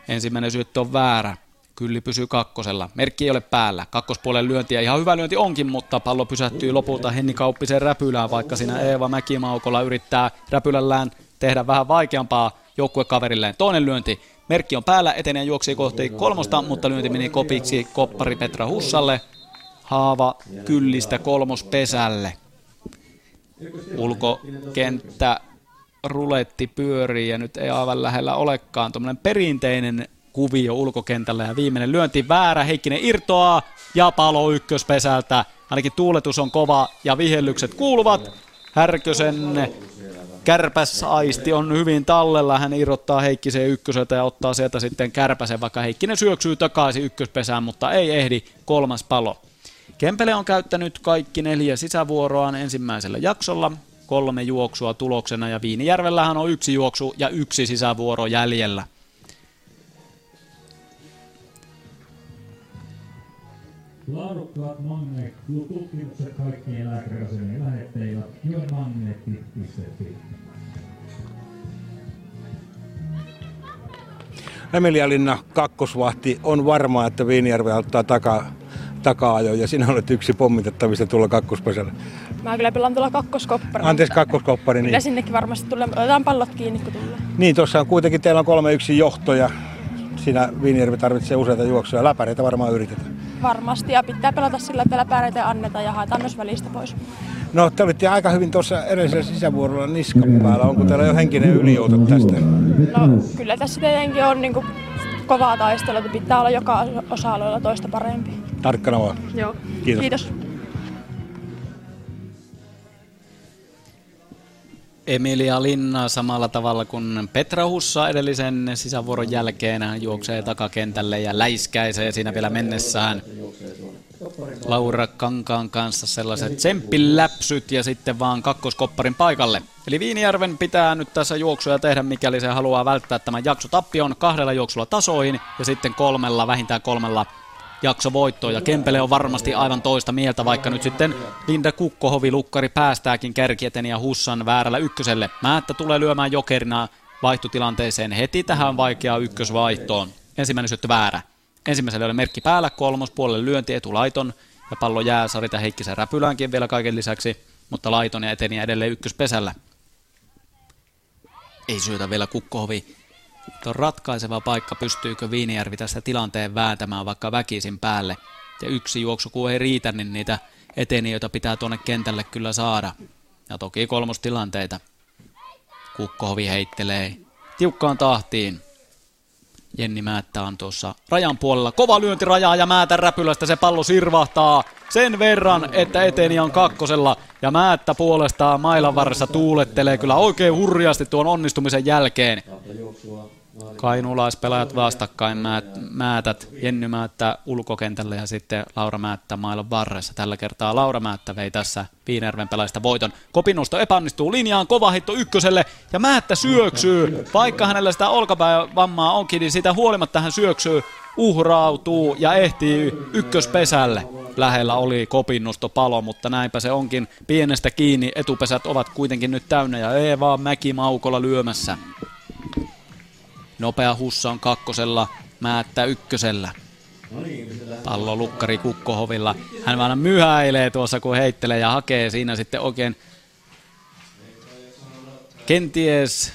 Ensimmäinen syöttö on väärä. Kylli pysyy kakkosella. Merkki ei ole päällä. Kakkospuolen lyönti ja ihan hyvä lyönti onkin, mutta pallo pysähtyy lopulta Henni Kauppisen räpylään, vaikka siinä Eeva Mäkimaukola yrittää räpylällään tehdä vähän vaikeampaa joukkuekaverilleen. Toinen lyönti. Merkki on päällä, etenee juoksi kohti kolmosta, mutta lyönti meni kopiksi koppari Petra Hussalle. Haava Kyllistä kolmospesälle. Ulkokenttä ruletti pyörii ja nyt ei aivan lähellä olekaan. Tuommoinen perinteinen kuvio ulkokentällä ja viimeinen lyönti väärä. Heikkinen irtoaa ja palo ykköspesältä. Ainakin tuuletus on kova ja vihellykset kuuluvat. Härkösen kärpäsaisti on hyvin tallella. Hän irrottaa Heikkisen ykköseltä ja ottaa sieltä sitten kärpäsen, vaikka Heikkinen syöksyy takaisin ykköspesään, mutta ei ehdi kolmas palo. Kempele on käyttänyt kaikki neljä sisävuoroaan ensimmäisellä jaksolla. Kolme juoksua tuloksena ja Viinijärvellähän on yksi juoksu ja yksi sisävuoro jäljellä. Laadukkaat magneettitutkimukset kaikkien lääkäriasemien lähetteillä joenmagneetti.fi. Emilialinna kakkosvahti on varmaa, että Viinijärvi ottaa takaa, taka-ajo ja sinä olet yksi pommitettavista tuolla kakkospesällä. Mä kyllä pelaan tuolla kakkoskoppari. Anteeksi, kakkoskoppari. Kyllä Niin, sinnekin varmasti tulee. Otetaan pallot kiinni, kun tulee. niin tuossa on kuitenkin teillä on kolme yksi johto ja siinä Viinijärvi tarvitsee useita juoksuja. Läpäreitä varmaan yritetään. Varmasti. Ja pitää pelata sillä, että läpäreitä annetaan ja haetaan myös välistä pois. No, te olitte aika hyvin tuossa edellisellä sisävuorolla niskan päällä. Onko teillä jo henkinen yliote tästä? No kyllä tässä tietenkin on niin kovaa taistelua, että pitää olla joka osa-alueella toista parempi. Tarkkana vaan. Joo. Kiitos. Kiitos. Emilia Linna samalla tavalla kuin Petra Hussa edellisen sisävuoron jälkeen. Juoksee takakentälle ja läiskäisee siinä vielä mennessään. Laura Kankaan kanssa sellaiset tsemppiläpsyt ja sitten vaan kakkoskopparin paikalle. Eli Viinijärven pitää nyt tässä juoksuja tehdä, mikäli se haluaa välttää tämän jaksotappion kahdella juoksulla tasoihin ja sitten kolmella, vähintään kolmella jaksovoittoon. Ja Kempele on varmasti aivan toista mieltä, vaikka nyt sitten Linda Kukkohovi lukkari päästääkin kärkieten ja Hussan väärällä ykköselle. Määttä tulee lyömään jokerina vaihtotilanteeseen heti tähän vaikeaan ykkösvaihtoon. Ensimmäinen syöttö väärä. Ensimmäisellä oli merkki päällä, kolmospuolelle lyönti etulaiton ja pallo jää Sarita Heikkisen räpyläänkin vielä kaiken lisäksi, mutta laiton ja eteni edelleen ykköspesällä. Ei syötä vielä Kukkohovi. Tuo ratkaiseva paikka, pystyykö Viinijärvi tästä tilanteen vääntämään vaikka väkisin päälle. Ja yksi juoksu kun ei riitä, niin niitä etenijöitä pitää tuonne kentälle kyllä saada. Ja toki kolmostilanteita. Kukkohovi heittelee tiukkaan tahtiin. Jenni Määttä on tuossa rajan puolella. Kova lyönti rajaa ja Määtä räpylästä se pallo sirvahtaa sen verran, että eteni on kakkosella. Ja Määttä puolestaan mailan varressa tuulettelee kyllä oikein hurjasti tuon onnistumisen jälkeen. Kainuulaispelaajat vastakkain, Määt, Määtät, Jenny Määttä ulkokentällä ja sitten Laura Määttä mailon varressa. Tällä kertaa Laura Määttä vei tässä Viinerven pelaajista voiton. Kopinnosto epäonnistuu linjaan, kova hitto ykköselle ja Määttä syöksyy. Vaikka hänellä sitä olkapäävammaa onkin, niin sitä huolimatta hän syöksyy, uhrautuu ja ehtii ykköspesälle. Lähellä oli kopinnosto palo, mutta näinpä se onkin pienestä kiinni. Etupesät ovat kuitenkin nyt täynnä ja Eeva Mäki Maukola lyömässä. Nopea hussa on kakkosella, Määttä ykkösellä. Pallo lukkari Kukkohovilla. Hän vaan myhäilee tuossa kun heittelee ja hakee siinä sitten oikein kenties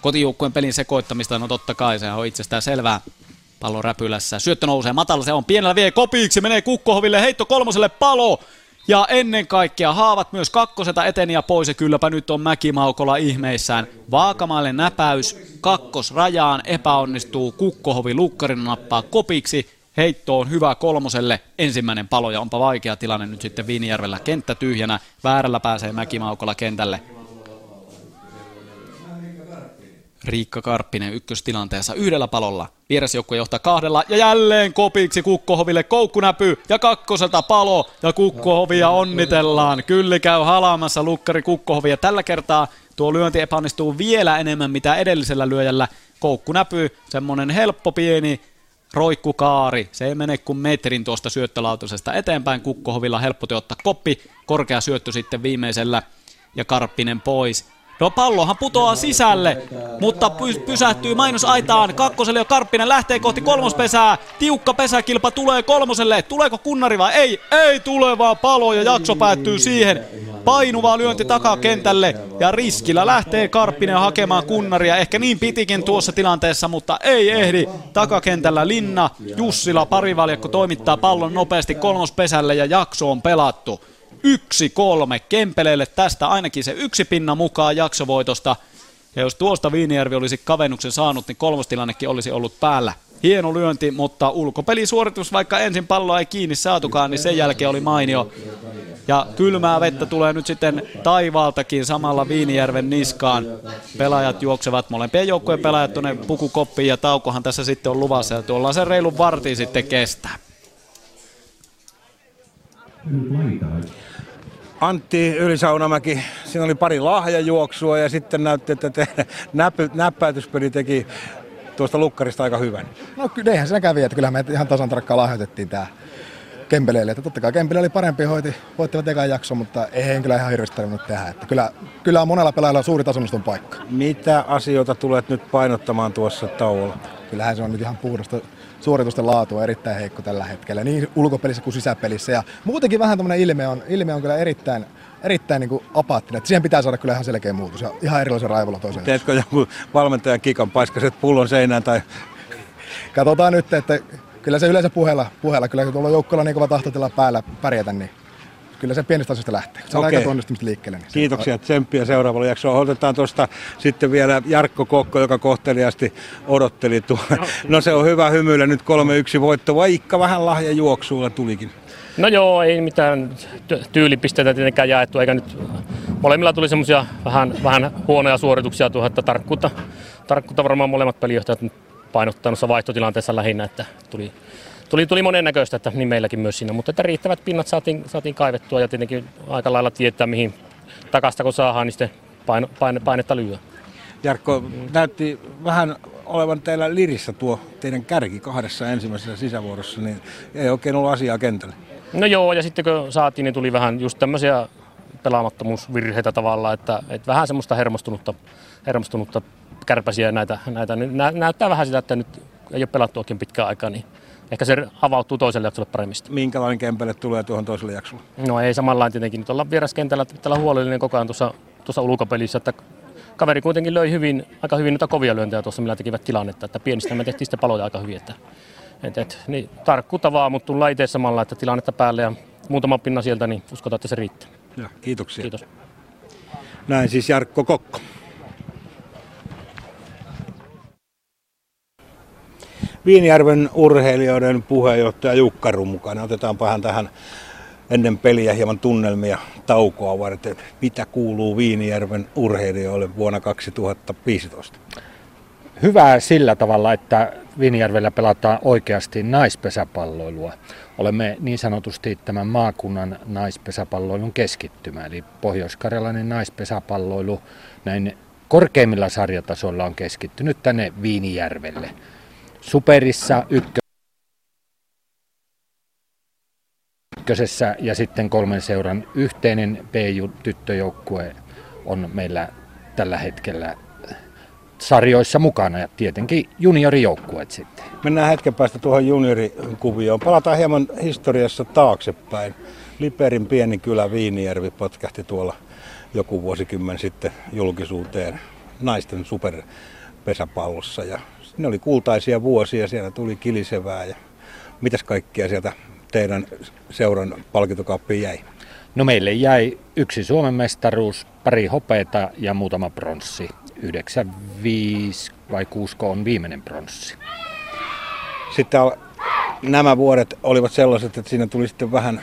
kotijoukkueen pelin sekoittamista. No totta kai se on itsestään selvää. Pallo räpylässä. Syöttö nousee matalla, se on pienellä vie kopiiksi, menee Kukkohoville, heitto kolmoselle palo. Ja ennen kaikkea haavat myös kakkoseta eteni ja pois ja kylläpä nyt on Mäkimaukola ihmeissään. Vaakamaille näpäys, kakkosrajaan epäonnistuu, Kukkohovi lukkarin nappaa kopiksi. Heitto on hyvä kolmoselle, ensimmäinen palo ja onpa vaikea tilanne nyt sitten Viinijärvellä. Kenttä tyhjänä, väärällä pääsee Mäkimaukola kentälle. Riikka Karppinen ykköstilanteessa yhdellä palolla. Vierasjoukkue johtaa kahdella ja jälleen kopiksi Kukkohoville koukkunäpy ja kakkoselta palo ja Kukkohovia onnitellaan. Kyllä käy halaamassa lukkari Kukkohovi ja tällä kertaa tuo lyönti epäonnistuu vielä enemmän mitä edellisellä lyöjällä. Koukkunäpy, semmonen helppo pieni roikkukaari. Se ei mene kuin metrin tuosta syöttölautasesta eteenpäin. Kukkohovilla helppo ottaa koppi. Korkea syöttö sitten viimeisellä ja Karppinen pois. No pallohan putoaa sisälle, mutta py- pysähtyy mainosaitaan. Kakkoselle jo Karppinen lähtee kohti kolmospesää. Tiukka pesäkilpa tulee kolmoselle. Tuleeko kunnari vai ei? Ei tule vaan palo ja jakso päättyy siihen. Painuva lyönti takakentälle ja riskillä lähtee Karppinen hakemaan kunnaria. Ehkä niin pitikin tuossa tilanteessa, mutta ei ehdi. Takakentällä Linna, Jussila, parivaljakko toimittaa pallon nopeasti kolmospesälle ja jakso on pelattu. Yksi kolme Kempeleelle tästä ainakin se yksi pinna mukaan jaksovoitosta. Ja jos tuosta Viinijärvi olisi kavennuksen saanut, niin kolmostilannekin olisi ollut päällä. Hieno lyönti, mutta ulkopelisuoritus, vaikka ensin palloa ei kiinni saatukaan, niin sen jälkeen oli mainio. Ja kylmää vettä tulee nyt sitten taivaaltakin samalla Viinijärven niskaan. Pelaajat juoksevat, molempien joukkueen pelaajat tuonne pukukoppiin ja taukohan tässä sitten on luvassa. Ja tuolla se reilun vartin sitten kestää. Antti Ylisaunamäki, siinä oli pari lahjajuoksua ja sitten näytti, että teidän näpy, näppäytyspeli teki tuosta lukkarista aika hyvän. No kyllä eihän siinä kävi, että kyllähän me ihan tasan tarkkaan lahjoitettiin tämä Kempeleelle. Että totta kai Kempele oli parempi, hoiti, voittivat ekan jakso, mutta ei kyllä ihan hirveästi tarvinnut tehdä. Että kyllä, kyllä on monella pelaajalla suuri tasonnoston paikka. Mitä asioita tulet nyt painottamaan tuossa tauolla? Kyllähän se on nyt ihan puhdasta suoritusten laatu on erittäin heikko tällä hetkellä, niin ulkopelissä kuin sisäpelissä. Ja muutenkin vähän tämmöinen ilme on, ilme on kyllä erittäin, erittäin niin kuin apaattinen. Että siihen pitää saada kyllä ihan selkeä muutos ja ihan erilaisen raivolla toiseen. Teetkö jonkun valmentajan kikan, paiskaset pullon seinään tai... Katsotaan nyt, että kyllä se yleensä puheella, puheella kyllä kun tuolla joukkueella niin kova tahtotila päällä pärjätä, niin kyllä se pienistä asioista lähtee. Se on aika onnistumista liikkeelle. Niin Kiitoksia, tsemppiä seuraavalla jaksolla. Otetaan tuosta sitten vielä Jarkko Kokko, joka kohteliasti odotteli tuo. No se on hyvä hymyillä, nyt 3-1 voitto, vaikka vähän lahjajuoksuilla tulikin. No joo, ei mitään tyylipisteitä tietenkään jaettu, eikä nyt molemmilla tuli semmoisia vähän, vähän huonoja suorituksia tuohon, että tarkkuutta, tarkkuutta varmaan molemmat pelijohtajat painottanut vaihtotilanteessa lähinnä, että tuli, tuli, tuli monennäköistä, että niin meilläkin myös siinä, mutta että riittävät pinnat saatiin, saatiin kaivettua ja tietenkin aika lailla tietää, mihin takasta kun saadaan, niin sitten paino, paine, painetta lyö. Jarkko, näytti vähän olevan teillä lirissä tuo teidän kärki kahdessa ensimmäisessä sisävuorossa, niin ei oikein ollut asiaa kentällä. No joo, ja sitten kun saatiin, niin tuli vähän just tämmöisiä pelaamattomuusvirheitä tavallaan, että, että vähän semmoista hermostunutta, hermostunutta kärpäsiä näitä, näitä nä, näyttää vähän sitä, että nyt ei ole pelattu oikein pitkään aikaa, niin ehkä se avautuu toiselle jaksolle paremmin. Minkälainen kempele tulee tuohon toiselle jaksolle? No ei samanlainen tietenkin. Nyt ollaan vieraskentällä, että pitää olla huolellinen koko ajan tuossa, tuossa ulkopelissä, että kaveri kuitenkin löi hyvin, aika hyvin noita kovia lyöntejä tuossa, millä tekivät tilannetta, että pienistä me tehtiin sitten paloja aika hyvin, että, et, et, niin, tarkkuutta vaan, mutta tullaan itse samalla, että tilannetta päälle ja muutama pinna sieltä, niin uskotaan, että se riittää. Ja, kiitoksia. Kiitos. Näin siis Jarkko Kokko. Viinijärven urheilijoiden puheenjohtaja Jukka mukana. Otetaanpa hän tähän ennen peliä hieman tunnelmia taukoa varten. Mitä kuuluu Viinijärven urheilijoille vuonna 2015? hyvää sillä tavalla, että Vinjärvellä pelataan oikeasti naispesäpalloilua. Olemme niin sanotusti tämän maakunnan naispesäpalloilun keskittymä, eli pohjoiskarjalainen naispesäpalloilu näin korkeimmilla sarjatasoilla on keskittynyt tänne Viinijärvelle. Superissa ykkö ykkösessä ja sitten kolmen seuran yhteinen PJ-tyttöjoukkue on meillä tällä hetkellä sarjoissa mukana ja tietenkin juniorijoukkueet sitten. Mennään hetken päästä tuohon juniorikuvioon. Palataan hieman historiassa taaksepäin. Liperin pieni kylä Viinijärvi potkähti tuolla joku vuosikymmen sitten julkisuuteen naisten superpesäpallossa. Ja ne oli kultaisia vuosia, siellä tuli kilisevää ja mitäs kaikkia sieltä teidän seuran palkintokappiin jäi? No meille jäi yksi Suomen mestaruus, pari hopeita ja muutama pronssi. 95 vai 6 on viimeinen pronssi. Sitten nämä vuodet olivat sellaiset, että siinä tuli sitten vähän,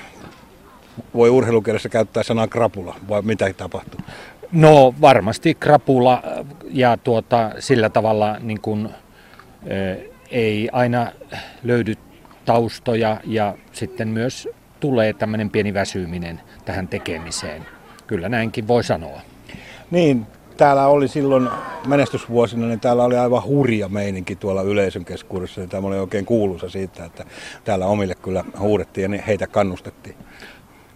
voi urheilukielessä käyttää sanaa krapula, vai mitä tapahtui? No varmasti krapula ja tuota, sillä tavalla niin kuin, ei aina löydy taustoja ja sitten myös tulee tämmöinen pieni väsyminen tähän tekemiseen. Kyllä näinkin voi sanoa. Niin, täällä oli silloin menestysvuosina, niin täällä oli aivan hurja meininki tuolla yleisön keskuudessa. Tämä oli oikein kuuluisa siitä, että täällä omille kyllä huudettiin ja heitä kannustettiin.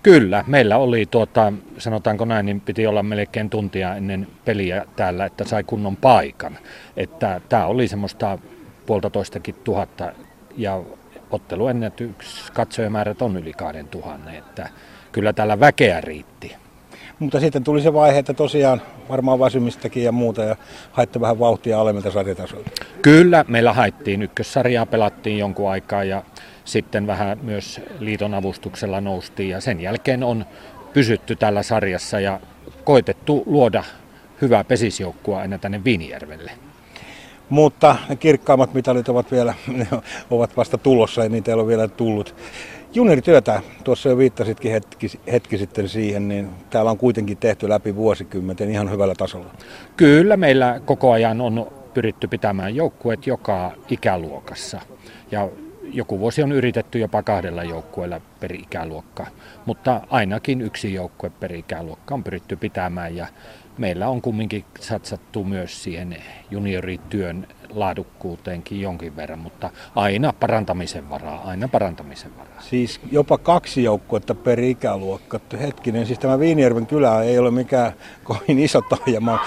Kyllä, meillä oli, tuota, sanotaanko näin, niin piti olla melkein tuntia ennen peliä täällä, että sai kunnon paikan. Että tämä oli semmoista puolitoistakin tuhatta ja otteluennätyks katsojamäärät on yli kahden tuhannen, että kyllä täällä väkeä riitti. Mutta sitten tuli se vaihe, että tosiaan varmaan väsymistäkin ja muuta ja haitte vähän vauhtia alemmilta sarjatasoilta. Kyllä, meillä haettiin ykkössarjaa, pelattiin jonkun aikaa ja sitten vähän myös liiton avustuksella noustiin ja sen jälkeen on pysytty tällä sarjassa ja koitettu luoda hyvää pesisjoukkua aina tänne Viinijärvelle. Mutta ne kirkkaammat mitalit ovat vielä, *laughs* ne ovat vasta tulossa ja niitä ei ole vielä tullut. Juniorityötä, tuossa jo viittasitkin hetki, hetki sitten siihen, niin täällä on kuitenkin tehty läpi vuosikymmenten ihan hyvällä tasolla. Kyllä, meillä koko ajan on pyritty pitämään joukkueet joka ikäluokassa. Ja joku vuosi on yritetty jopa kahdella joukkueella per ikäluokka, mutta ainakin yksi joukkue per ikäluokka on pyritty pitämään ja meillä on kumminkin satsattu myös siihen juniorityön laadukkuuteenkin jonkin verran, mutta aina parantamisen varaa, aina parantamisen varaa. Siis jopa kaksi joukkuetta per ikäluokka. Hetkinen, siis tämä Viinijärven kylä ei ole mikään kovin iso taajama.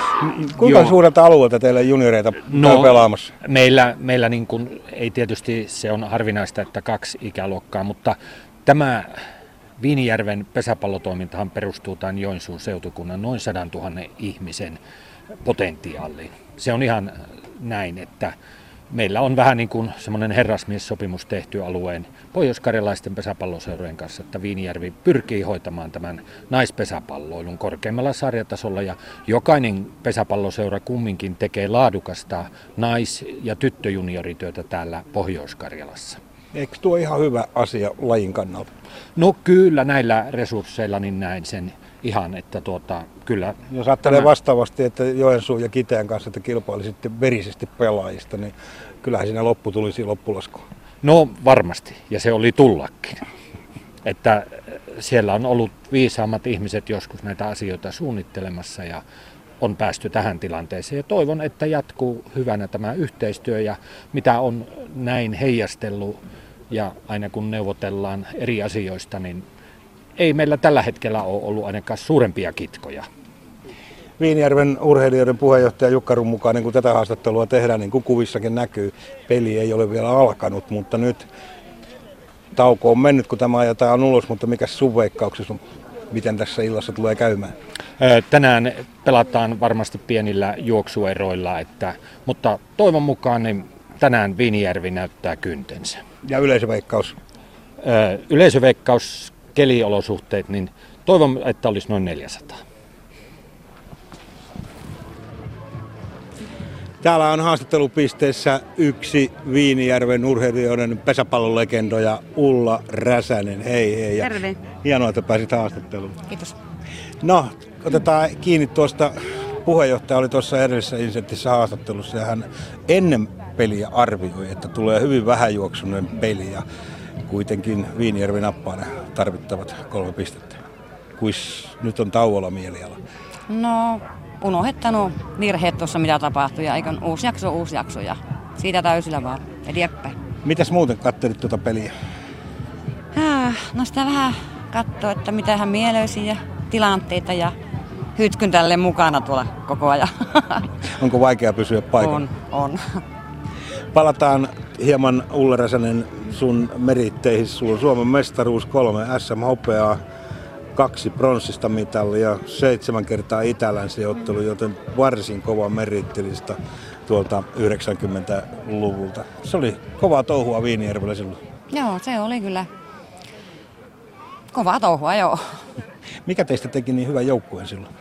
Kuinka Joo. suurelta alueelta teillä junioreita no, pelaamassa? Meillä, meillä niin kuin, ei tietysti se on harvinaista, että kaksi ikäluokkaa, mutta tämä Viinijärven pesäpallotoimintahan perustuu tämän Joensuun seutukunnan noin 100 000 ihmisen potentiaaliin. Se on ihan näin, että meillä on vähän niin kuin semmoinen herrasmiessopimus tehty alueen pohjoiskarjalaisten pesäpalloseurojen kanssa, että Viinijärvi pyrkii hoitamaan tämän naispesäpalloilun korkeimmalla sarjatasolla ja jokainen pesäpalloseura kumminkin tekee laadukasta nais- ja tyttöjuniorityötä täällä Pohjois-Karjalassa. Eikö tuo ihan hyvä asia lajin kannalta? No kyllä näillä resursseilla niin näin sen ihan, että tuota, kyllä... Jos ajattelee tämä... vastaavasti, että Joensuun ja Kiteen kanssa että kilpailisitte verisesti pelaajista, niin kyllähän siinä loppu tulisi loppulasku. No varmasti, ja se oli tullakin. Että siellä on ollut viisaammat ihmiset joskus näitä asioita suunnittelemassa ja on päästy tähän tilanteeseen. Ja toivon, että jatkuu hyvänä tämä yhteistyö ja mitä on näin heijastellut ja aina kun neuvotellaan eri asioista, niin ei meillä tällä hetkellä ole ollut ainakaan suurempia kitkoja. Viinijärven urheilijoiden puheenjohtaja Jukka mukaan, niin kun tätä haastattelua tehdään, niin kuin kuvissakin näkyy, peli ei ole vielä alkanut, mutta nyt tauko on mennyt, kun tämä ajetaan ulos, mutta mikä sun veikkauksessa on, miten tässä illassa tulee käymään? Tänään pelataan varmasti pienillä juoksueroilla, että, mutta toivon mukaan niin tänään Viinijärvi näyttää kyntensä. Ja yleisöveikkaus? Yleisöveikkaus keliolosuhteet, niin toivon, että olisi noin 400. Täällä on haastattelupisteessä yksi Viinijärven urheilijoiden pesäpallolegendoja Ulla Räsänen. Hei hei. Ja Terve. Hienoa, että pääsit haastatteluun. Kiitos. No, otetaan kiinni tuosta puheenjohtaja oli tuossa edellisessä insentissä haastattelussa ja hän ennen peliä arvioi, että tulee hyvin vähäjuoksunen peli ja kuitenkin Viinijärvi nappaa ne tarvittavat kolme pistettä. Kuis nyt on tauolla mieliala? No, unohtanut virheet tuossa mitä tapahtui ja eikö uusi jakso, uusi jakso ja siitä täysillä vaan eteenpäin. Mitäs muuten kattelit tuota peliä? Ah, no sitä vähän katsoa, että mitä hän mielöisi ja tilanteita ja hytkyn tälle mukana tuolla koko ajan. *laughs* Onko vaikea pysyä paikalla? On, on. Palataan hieman Ulle Räsänen sun meritteihin. Sulla on Suomen mestaruus, kolme SM-hopeaa, kaksi pronssista mitalia, seitsemän kertaa itälänsiottelu, joten varsin kova merittilista tuolta 90-luvulta. Se oli kovaa touhua Viinijärvellä silloin. Joo, se oli kyllä kovaa touhua, joo. Mikä teistä teki niin hyvän joukkueen silloin?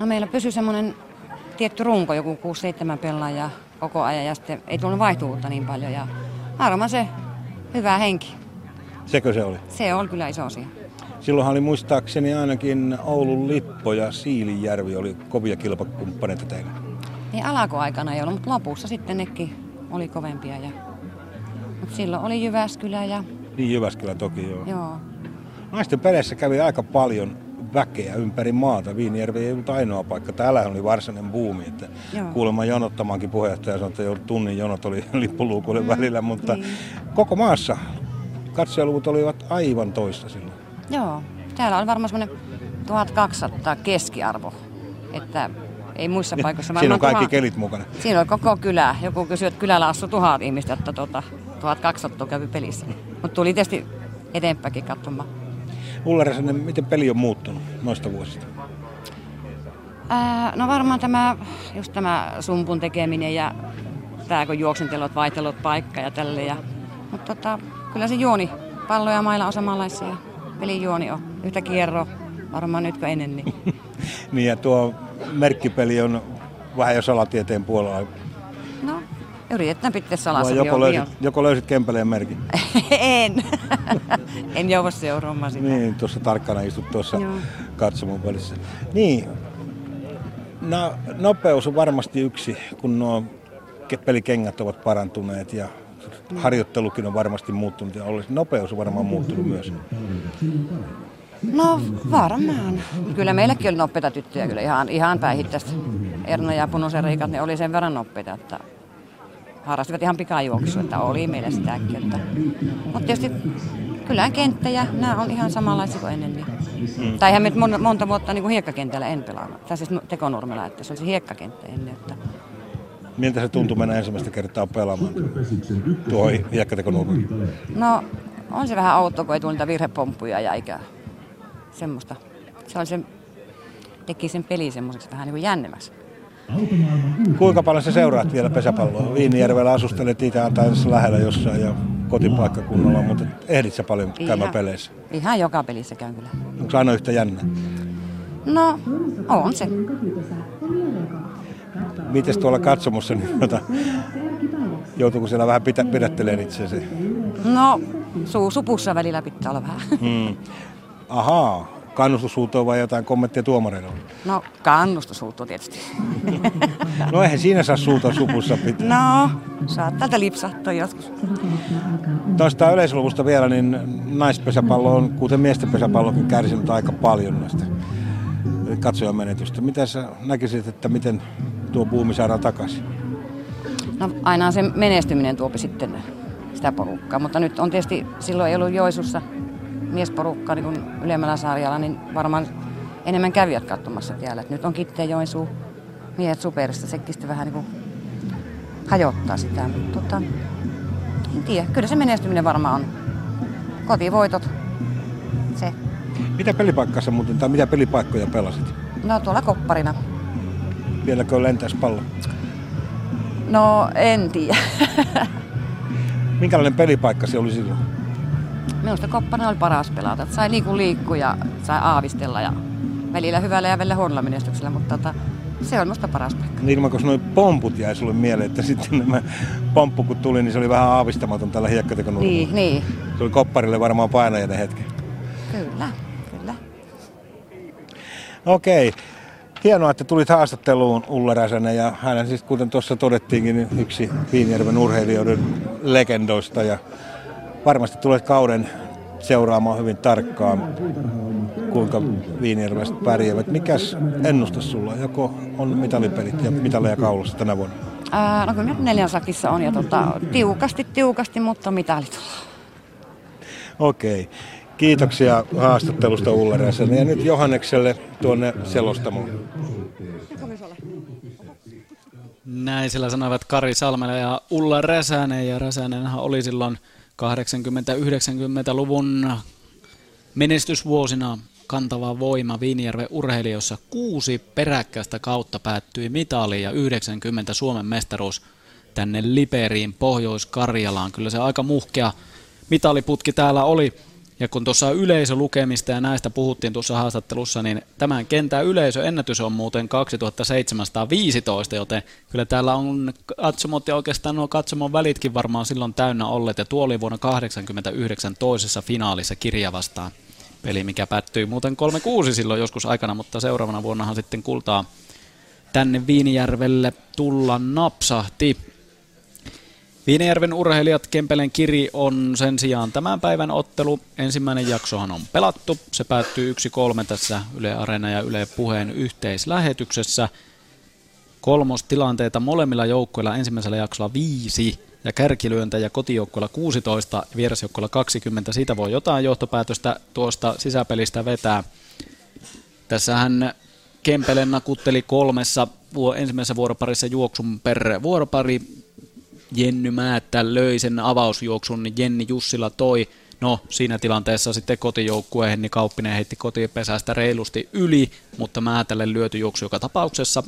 No meillä pysyi semmoinen tietty runko, joku 6-7 pelaajaa koko ajan ja sitten ei tullut vaihtuvuutta niin paljon ja varmaan se hyvä henki. Sekö se oli? Se on kyllä iso asia. Silloinhan oli muistaakseni ainakin Oulun Lippo ja Siilijärvi oli kovia kilpakumppaneita teillä. Niin alakoaikana ei ollut, mutta lopussa sitten nekin oli kovempia. Ja... Mutta silloin oli Jyväskylä ja... Niin Jyväskylä toki joo. Joo. Naisten peleissä kävi aika paljon väkeä ympäri maata. Viinijärvi ei ollut ainoa paikka. Täällä oli varsinainen buumi. Että Joo. kuulemma jonottamaankin puheenjohtaja sanoi, että jo tunnin jonot oli *laughs* lippuluukulle Mm, välillä, mutta niin. koko maassa katsojaluvut olivat aivan toista silloin. Joo. Täällä on varmaan semmoinen 1200 keskiarvo. Että ei muissa paikoissa Siinä on kaikki tuhat- kelit mukana. Siinä on koko kylä. Joku kysyi, että kylällä asui tuhat ihmistä, että tota, 1200 kävi pelissä. Mutta tuli tietysti eteenpäinkin katsomaan. Ulla Räsänen, miten peli on muuttunut noista vuosista? Ää, no varmaan tämä, just tämä sumpun tekeminen ja tämä kun juoksentelot, vaihtelot, paikka ja tälle. Ja, mutta tota, kyllä se juoni, pallo ja mailla on samanlaisia. Pelin juoni on yhtä kierro, varmaan nyt kuin ennen. Niin. *laughs* Niin ja tuo merkkipeli on vähän jo salatieteen puolella. Yritetään pitää salassa. Vai joko löysit, joko löysit Kempeleen merkin? *laughs* en. *laughs* en joudu seuraamaan sitä. Niin, tuossa tarkkana istut tuossa katsomon välissä. Niin, no, nopeus on varmasti yksi, kun nuo ke- pelikengät ovat parantuneet ja harjoittelukin on varmasti muuttunut ja olisi nopeus on varmaan muuttunut myös. No varmaan. Kyllä meilläkin oli nopeita tyttöjä kyllä ihan, ihan päihittäistä. Erna ja Punosen Riikat, ne oli sen verran nopeita, että harrastivat ihan pikajuoksua, että oli meillä sitäkin. Että. Mutta tietysti kyllähän kenttä ja nämä on ihan samanlaisia kuin ennen. Niin. Mm. Tai eihän me nyt mon- monta vuotta niin kuin hiekkakentällä en pelannut. Tai siis tekonurmella, että se oli se hiekkakenttä ennen. Että. Miltä se tuntui mennä ensimmäistä kertaa pelaamaan tuohon hiekkatekonurmelle? No on se vähän outo, kun ei tule niitä virhepomppuja ja eikä semmoista. Se oli se, teki sen peli semmoiseksi vähän niin kuin jännemmäksi. Kuinka paljon sä seuraat vielä pesäpalloa? Viinijärvellä asustelet itse tässä lähellä jossain ja kotipaikkakunnalla, mutta ehdit sä paljon käymään peleissä? Ihan joka pelissä käyn kyllä. Onko se aina yhtä jännä? No, on se. Mites tuolla katsomossa, niin tota, joutuuko siellä vähän pitä, pidättelemään itseäsi? No, suu supussa välillä pitää olla vähän. Hmm. Ahaa, kannustushuutoa vai jotain kommenttia tuomareilla? No, kannustushuuttu tietysti. *laughs* No eihän siinä saa suuta supussa pitää. No, saat täältä lipsahtaa joskus. Tuosta yleisluvusta vielä, niin naispesäpallo on, kuten miesten pesäpallokin, kärsinyt aika paljon näistä katsojamenetystä. Mitä sä näkisit, että miten tuo buumi saadaan takaisin? No, aina se menestyminen tuopi sitten sitä porukkaa, mutta nyt on tietysti, silloin ei ollut Joisussa miesporukka niin kuin ylemmällä sarjalla, niin varmaan enemmän kävijät katsomassa täällä. Et nyt on Kitteen Joensuu, miehet superista, sekin sitten vähän niin kuin hajottaa sitä, mutta tota, en tiedä, kyllä se menestyminen varmaan on. Kotivoitot, se. Mitä pelipaikkaa muuten, tai mitä pelipaikkoja pelasit? No tuolla kopparina. Vieläkö lentäisi pallo? No en tiedä. *laughs* Minkälainen pelipaikka se oli silloin? Minusta kopparina oli paras pelata. että Sai liiku liikkua ja sai aavistella ja välillä hyvällä ja välillä huonolla menestyksellä, mutta tota, se on minusta paras paikka. Niin ilman, koska noin pomput jäi sulle mieleen, että sitten nämä pomppu kun tuli, niin se oli vähän aavistamaton tällä hiekkatekonurmalla. Niin, niin. Se oli kopparille varmaan painajainen hetki. Kyllä, kyllä. Okei. Hienoa, että tulit haastatteluun Ulla Räsänen ja hän siis kuten tuossa todettiinkin niin yksi Viinijärven urheilijoiden legendoista ja varmasti tulet kauden seuraamaan hyvin tarkkaan, kuinka Viinijärvestä pärjäävät. Mikäs ennustus sulla? Joko on mitalipelit ja mitaleja kaulassa tänä vuonna? Ää, no kyllä neljän sakissa on ja tota, tiukasti, tiukasti, mutta mitali tulee. Okei. Kiitoksia haastattelusta Ulla Räsänen. Ja nyt Johannekselle tuonne selostamoon. Näin sillä sanoivat Kari Salmela ja Ulla Räsänen. Ja Räsänenhän oli silloin 80-90-luvun menestysvuosina kantava voima Viinijärven urheilijoissa. Kuusi peräkkäistä kautta päättyi mitaliin ja 90 Suomen mestaruus tänne Liperiin Pohjois-Karjalaan. Kyllä se aika muhkea mitaliputki täällä oli. Ja kun tuossa yleisölukemista ja näistä puhuttiin tuossa haastattelussa, niin tämän kentän yleisöennätys on muuten 2715, joten kyllä täällä on katsomot ja oikeastaan nuo katsomon välitkin varmaan silloin täynnä olleet. Ja tuo oli vuonna 89 toisessa finaalissa kirja vastaan peli, mikä päättyi muuten 3-6 silloin joskus aikana, mutta seuraavana vuonnahan sitten kultaa tänne Viinijärvelle tulla napsahti. Viinijärven urheilijat Kempelen kiri on sen sijaan tämän päivän ottelu. Ensimmäinen jaksohan on pelattu. Se päättyy 1-3 tässä Yle Areena ja Yle Puheen yhteislähetyksessä. Kolmostilanteita molemmilla joukkueilla ensimmäisellä jaksolla viisi ja kärkilyöntäjä kotijoukkueella 16 ja vierasjoukkueella 20. Siitä voi jotain johtopäätöstä tuosta sisäpelistä vetää. Tässähän Kempelen nakutteli kolmessa ensimmäisessä vuoroparissa juoksun per vuoropari. Jenny Määttä löi sen avausjuoksun, niin Jenni Jussila toi. No, siinä tilanteessa sitten kotijoukkue Henni Kauppinen heitti kotipesästä reilusti yli, mutta Määtälle lyöty juoksu joka tapauksessa.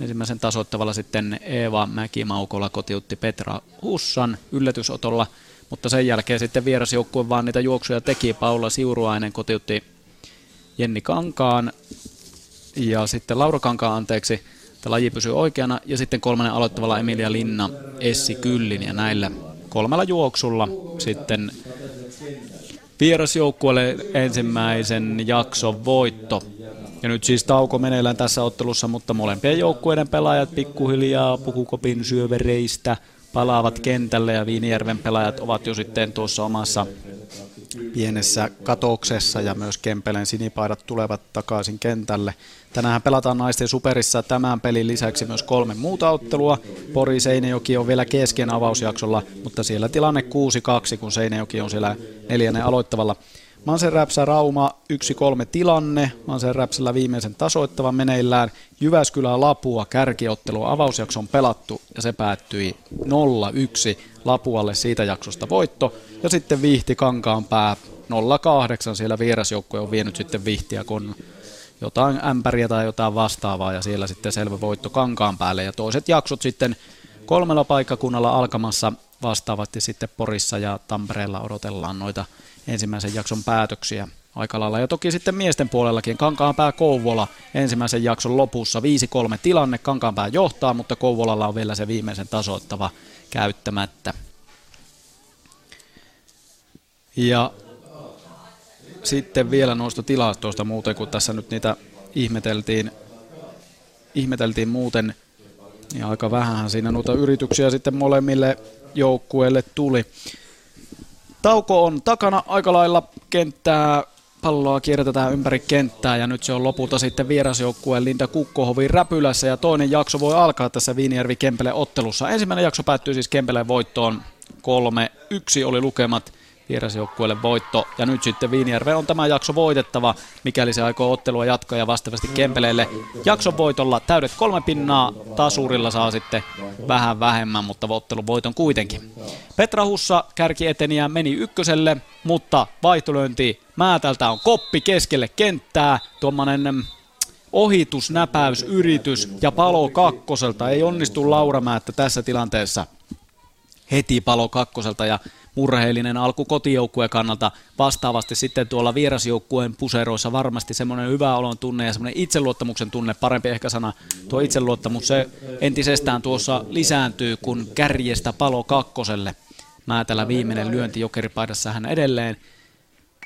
Ensimmäisen tasoittavalla sitten Eeva Mäkimaukola kotiutti Petra Hussan yllätysotolla, mutta sen jälkeen sitten vierasjoukkue vaan niitä juoksuja teki. Paula Siuruainen kotiutti Jenni Kankaan ja sitten Laura Kankaan anteeksi. Tämä laji pysyy oikeana ja sitten kolmannen aloittavalla Emilia Linna, Essi Kyllin ja näillä kolmella juoksulla sitten vierasjoukkueelle ensimmäisen jakson voitto. Ja nyt siis tauko meneillään tässä ottelussa, mutta molempien joukkueiden pelaajat pikkuhiljaa pukukopin syövereistä palaavat kentälle ja Viinijärven pelaajat ovat jo sitten tuossa omassa pienessä katoksessa ja myös Kempelen sinipaidat tulevat takaisin kentälle. Tänään pelataan naisten superissa tämän pelin lisäksi myös kolme muuta ottelua. Pori Seinäjoki on vielä kesken avausjaksolla, mutta siellä tilanne 6-2, kun Seinäjoki on siellä neljännen aloittavalla. Mansenräpsä Rauma 1-3 tilanne. Mansenräpsällä viimeisen tasoittava meneillään. Jyväskylä Lapua kärkiottelu avausjakson pelattu ja se päättyi 0-1 Lapualle siitä jaksosta voitto. Ja sitten Vihti Kankaanpää 0-8 siellä vierasjoukkue on vienyt sitten Vihtiä kun jotain ämpäriä tai jotain vastaavaa ja siellä sitten selvä voitto Kankaan päälle ja toiset jaksot sitten kolmella paikkakunnalla alkamassa vastaavasti sitten Porissa ja Tampereella odotellaan noita ensimmäisen jakson päätöksiä aika lailla. Ja toki sitten miesten puolellakin Kankaanpää Kouvola ensimmäisen jakson lopussa 5-3 tilanne. Kankaanpää johtaa, mutta Kouvolalla on vielä se viimeisen tasoittava käyttämättä. Ja sitten vielä noista tilastoista muuten, kun tässä nyt niitä ihmeteltiin, ihmeteltiin muuten, niin aika vähän siinä noita yrityksiä sitten molemmille joukkueille tuli. Tauko on takana aika lailla kenttää, palloa kierrätetään ympäri kenttää ja nyt se on lopulta sitten vierasjoukkueen Linda Kukkohovin räpylässä ja toinen jakso voi alkaa tässä Viinijärvi Kempele ottelussa. Ensimmäinen jakso päättyy siis Kempeleen voittoon 3-1 oli lukemat vierasjoukkueelle voitto. Ja nyt sitten Viinijärve on tämä jakso voitettava, mikäli se aikoo ottelua jatkaa ja vastaavasti Kempeleelle. Jakson voitolla täydet kolme pinnaa, tasurilla saa sitten vähän vähemmän, mutta ottelun voiton kuitenkin. Petra Hussa kärki eteniä meni ykköselle, mutta vaihtolöinti Määtältä on koppi keskelle kenttää, tuommoinen mm, ohitusnäpäys, yritys ja palo kakkoselta. Ei onnistu Laura Määttä tässä tilanteessa heti palo kakkoselta ja murheellinen alku kotijoukkueen kannalta. Vastaavasti sitten tuolla vierasjoukkueen puseroissa varmasti semmoinen hyvä olon tunne ja semmoinen itseluottamuksen tunne, parempi ehkä sana, tuo itseluottamus, se entisestään tuossa lisääntyy, kun kärjestä palo kakkoselle. Määtällä viimeinen lyönti jokeripaidassa hän edelleen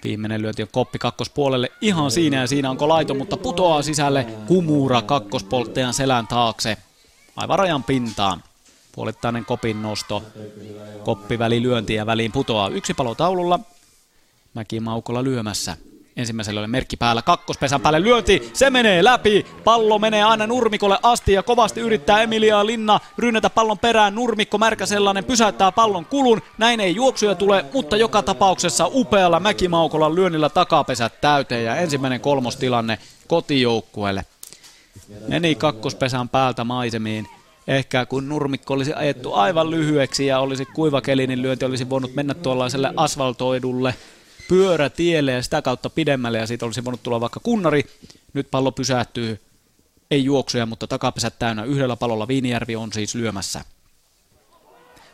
Viimeinen lyönti on koppi kakkospuolelle ihan siinä ja siinä onko laito, mutta putoaa sisälle Kumura kakkospolttajan selän taakse. Aivan rajan pintaan. Puolittainen kopin nosto. Koppi väli lyönti ja väliin putoaa. Yksi palo taululla. Mäki Maukola lyömässä. Ensimmäisellä oli merkki päällä, kakkospesän päälle lyönti, se menee läpi, pallo menee aina Nurmikolle asti ja kovasti yrittää Emilia Linna rynnätä pallon perään, Nurmikko märkä sellainen pysäyttää pallon kulun, näin ei juoksuja tule, mutta joka tapauksessa upealla Mäkimaukolan lyönnillä takapesät täyteen ja ensimmäinen kolmostilanne kotijoukkueelle. Meni kakkospesän päältä maisemiin, Ehkä kun nurmikko olisi ajettu aivan lyhyeksi ja olisi kuivakeli, niin lyönti olisi voinut mennä tuollaiselle asfaltoidulle pyörätielle ja sitä kautta pidemmälle ja siitä olisi voinut tulla vaikka kunnari. Nyt pallo pysähtyy, ei juoksuja, mutta takapesät täynnä. Yhdellä palolla Viinijärvi on siis lyömässä.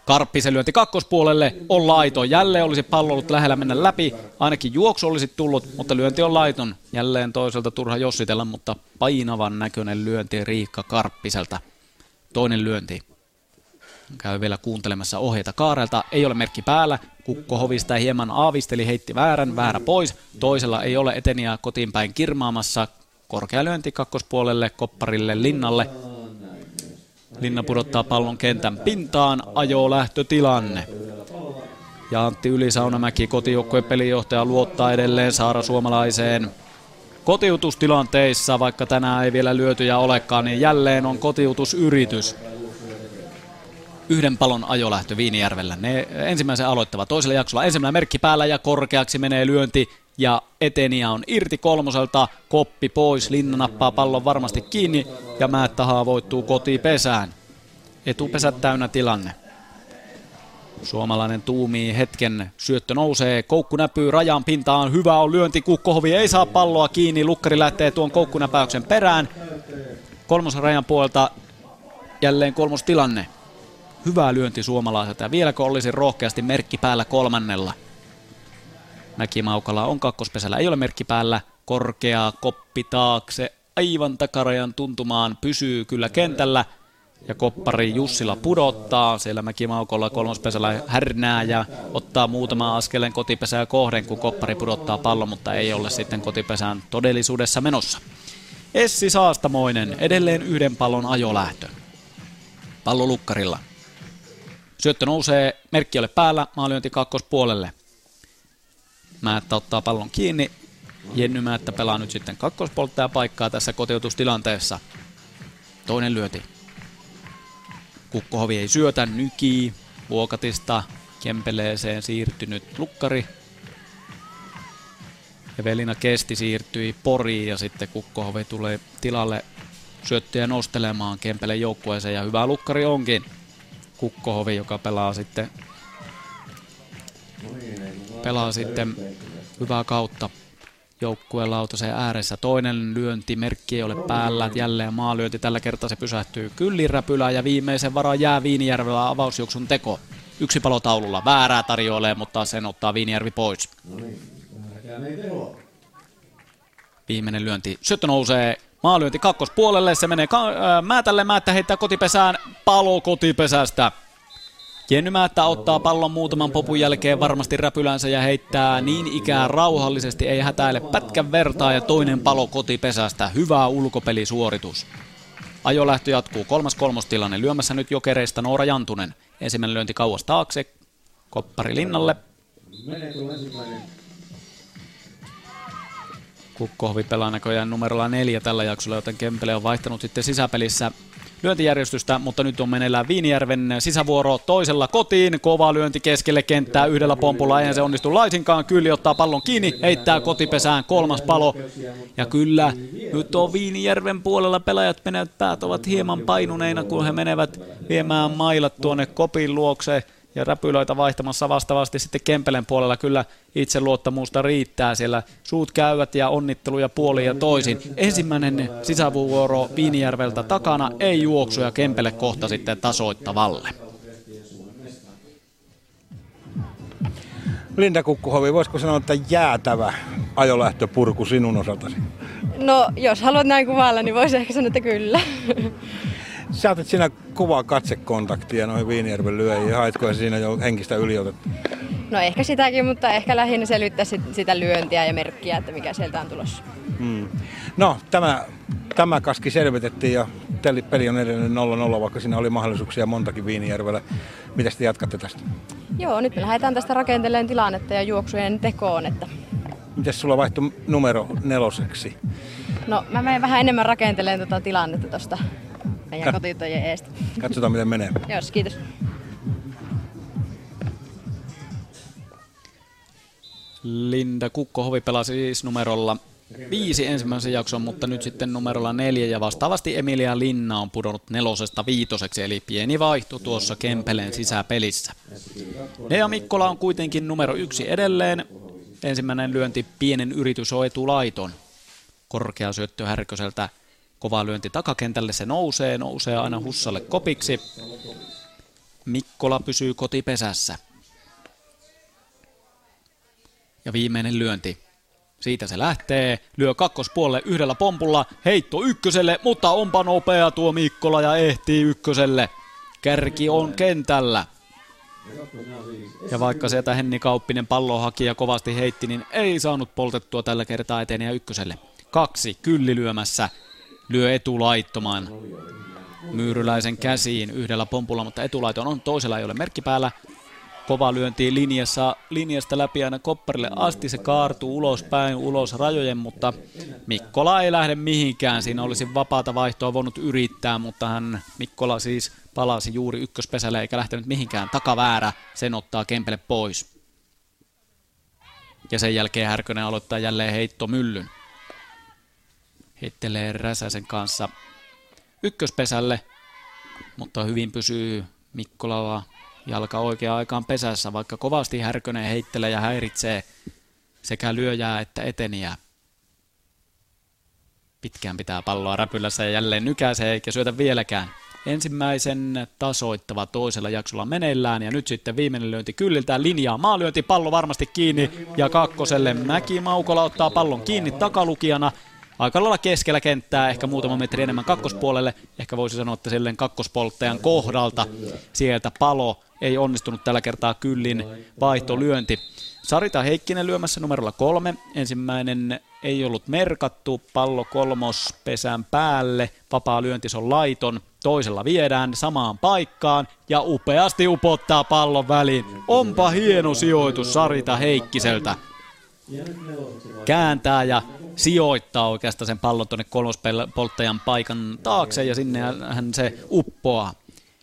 Karppisen lyönti kakkospuolelle on laito. Jälleen olisi pallo ollut lähellä mennä läpi. Ainakin juoksu olisi tullut, mutta lyönti on laiton. Jälleen toiselta turha jossitella, mutta painavan näköinen lyönti Riikka Karppiselta. Toinen lyönti. Käy vielä kuuntelemassa ohjeita Kaarelta. Ei ole merkki päällä. Kukko hovista hieman aavisteli, heitti väärän, väärä pois. Toisella ei ole eteniä kotiin päin kirmaamassa. Korkea lyönti kakkospuolelle, kopparille, linnalle. Linna pudottaa pallon kentän pintaan, ajoo lähtötilanne. Ja Antti Ylisaunamäki, kotijoukkueen pelijohtaja, luottaa edelleen Saara Suomalaiseen. Kotiutustilanteissa, vaikka tänään ei vielä lyötyjä olekaan, niin jälleen on kotiutusyritys yhden palon ajolähtö Viinijärvellä. Ne ensimmäisen aloittava toisella jaksolla. Ensimmäinen merkki päällä ja korkeaksi menee lyönti ja Eteniä on irti kolmoselta, koppi pois, Linna nappaa pallon varmasti kiinni ja Määttä haavoittuu kotipesään. Etupesät täynnä tilanne. Suomalainen tuumii hetken, syöttö nousee, koukku näpyy rajan pintaan, hyvä on lyönti, Kukkohovi ei saa palloa kiinni, Lukkari lähtee tuon koukkunäpäyksen perään. Kolmosrajan puolelta jälleen kolmostilanne. Hyvä lyönti suomalaiselta ja vieläkö olisi rohkeasti merkki päällä kolmannella. Mäkimaukala on kakkospesällä, ei ole merkki päällä, korkea koppi taakse, aivan takarajan tuntumaan, pysyy kyllä kentällä. Ja koppari Jussila pudottaa, siellä Mäkimaukolla kolmospesällä härnää ja ottaa muutama askeleen kotipesää kohden, kun koppari pudottaa pallon, mutta ei ole sitten kotipesään todellisuudessa menossa. Essi Saastamoinen, edelleen yhden pallon ajolähtö. Pallo lukkarilla. Syöttö nousee, merkki ole päällä, maalyönti kakkospuolelle. Määttä ottaa pallon kiinni. Jenny Määttä pelaa nyt sitten kakkospolttaja paikkaa tässä kotiutustilanteessa. Toinen lyöti. Kukkohovi ei syötä, nykii. Vuokatista Kempeleeseen siirtynyt lukkari. Evelina Kesti siirtyi Poriin ja sitten Kukkohovi tulee tilalle syöttöjä nostelemaan Kempele joukkueeseen ja hyvä lukkari onkin. Kukkohovi, joka pelaa sitten pelaa sitten hyvää kautta joukkueen lautaseen ääressä. Toinen lyönti, merkki ei ole päällä, jälleen maalyönti, tällä kertaa se pysähtyy kylliräpylään ja viimeisen varaan jää Viinijärvellä avausjuoksun teko. Yksi palotaululla, väärää tarjoilee, mutta sen ottaa Viinijärvi pois. Viimeinen lyönti, syöttö nousee Maalyönti kakkospuolelle, se menee ka- äh, Määtälle, Määttä heittää kotipesään, palo kotipesästä. Jenny Määttä ottaa pallon muutaman popun jälkeen varmasti räpylänsä ja heittää niin ikään rauhallisesti, ei hätäile pätkän vertaa ja toinen palo kotipesästä. Hyvä ulkopelisuoritus. Ajolähtö jatkuu, kolmas kolmostilanne, lyömässä nyt jokereista Noora Jantunen. Ensimmäinen lyönti kauas taakse, koppari linnalle. Kukkohovi pelaa näköjään numerolla neljä tällä jaksolla, joten Kempele on vaihtanut sitten sisäpelissä lyöntijärjestystä, mutta nyt on meneillään Viinijärven sisävuoro toisella kotiin. Kova lyönti keskelle kenttää yhdellä pompulla, eihän se onnistu laisinkaan. Kyli ottaa pallon kiinni, heittää kotipesään kolmas palo. Ja kyllä, nyt on Viinijärven puolella pelaajat menevät päät ovat hieman painuneina, kun he menevät viemään mailat tuonne kopin luokse ja räpylöitä vaihtamassa vastaavasti sitten Kempelen puolella kyllä itseluottamusta riittää. Siellä suut käyvät ja onnitteluja puoli ja toisin. Ensimmäinen sisävuoro Viinijärveltä takana, ei juoksu ja Kempele kohta sitten tasoittavalle. Linda Kukkuhovi, voisiko sanoa, että jäätävä ajolähtöpurku sinun osaltasi? No, jos haluat näin kuvailla, niin voisi ehkä sanoa, että kyllä. Sä otit siinä kuvaa katsekontaktia noihin Viinijärven lyöjiin. Haitko siinä jo henkistä yliotetta? No ehkä sitäkin, mutta ehkä lähinnä selvittää sit, sitä lyöntiä ja merkkiä, että mikä sieltä on tulossa. Hmm. No, tämä, tämä kaski selvitettiin ja peli on edelleen 0-0, vaikka siinä oli mahdollisuuksia montakin Viinijärvellä. Miten te jatkatte tästä? Joo, nyt me lähdetään tästä rakenteleen tilannetta ja juoksujen tekoon. Että... Miten sulla vaihtui numero neloseksi? No, mä menen vähän enemmän rakenteleen tuota tilannetta tuosta meidän Kat- kotityöjen eestä. Katsotaan, miten menee. *laughs* Joo, kiitos. Linda Kukkohovi pelasi siis numerolla viisi ensimmäisen jakson, mutta nyt sitten numerolla neljä ja vastaavasti Emilia Linna on pudonnut nelosesta viitoseksi, eli pieni vaihto tuossa Kempeleen sisäpelissä. Nea Mikkola on kuitenkin numero yksi edelleen. Ensimmäinen lyönti pienen yritys on etulaiton. Korkea syöttö Härköseltä, kova lyönti takakentälle, se nousee, nousee aina Hussalle kopiksi. Mikkola pysyy kotipesässä. Ja viimeinen lyönti siitä se lähtee, lyö kakkospuolelle yhdellä pompulla, heitto ykköselle, mutta onpa nopea tuo Mikkola ja ehtii ykköselle. Kärki on kentällä. Ja vaikka sieltä Henni Kauppinen pallo haki ja kovasti heitti, niin ei saanut poltettua tällä kertaa eteen ja ykköselle. Kaksi, kylli lyömässä, lyö etulaittomaan. Myyryläisen käsiin yhdellä pompulla, mutta etulaiton on toisella ei ole merkki päällä kova lyönti linjassa, linjasta läpi aina kopparille asti. Se kaartuu ulospäin, ulos rajojen, mutta Mikkola ei lähde mihinkään. Siinä olisi vapaata vaihtoa voinut yrittää, mutta hän Mikkola siis palasi juuri ykköspesälle eikä lähtenyt mihinkään. Takaväärä, sen ottaa Kempele pois. Ja sen jälkeen Härkönen aloittaa jälleen heitto myllyn. Heittelee Räsäsen kanssa ykköspesälle, mutta hyvin pysyy Mikkolalla jalka oikeaan aikaan pesässä, vaikka kovasti Härkönen heittelee ja häiritsee sekä lyöjää että eteniä. Pitkään pitää palloa räpylässä ja jälleen nykäisee eikä syötä vieläkään. Ensimmäisen tasoittava toisella jaksolla meneillään ja nyt sitten viimeinen lyönti kylliltään linjaa. Maalyönti pallo varmasti kiinni ja kakkoselle Mäki Maukola ottaa pallon kiinni takalukijana. Aika lailla keskellä kenttää, ehkä muutama metri enemmän kakkospuolelle. Ehkä voisi sanoa, että silleen kakkospolttajan kohdalta sieltä palo ei onnistunut tällä kertaa kyllin vaihtolyönti. Sarita Heikkinen lyömässä numerolla kolme. Ensimmäinen ei ollut merkattu, pallo kolmos pesän päälle, vapaa lyönti on laiton. Toisella viedään samaan paikkaan ja upeasti upottaa pallon väliin. Onpa hieno sijoitus Sarita Heikkiseltä. Kääntää ja sijoittaa oikeastaan sen pallon tuonne kolmospolttajan paikan taakse ja sinne hän se uppoaa.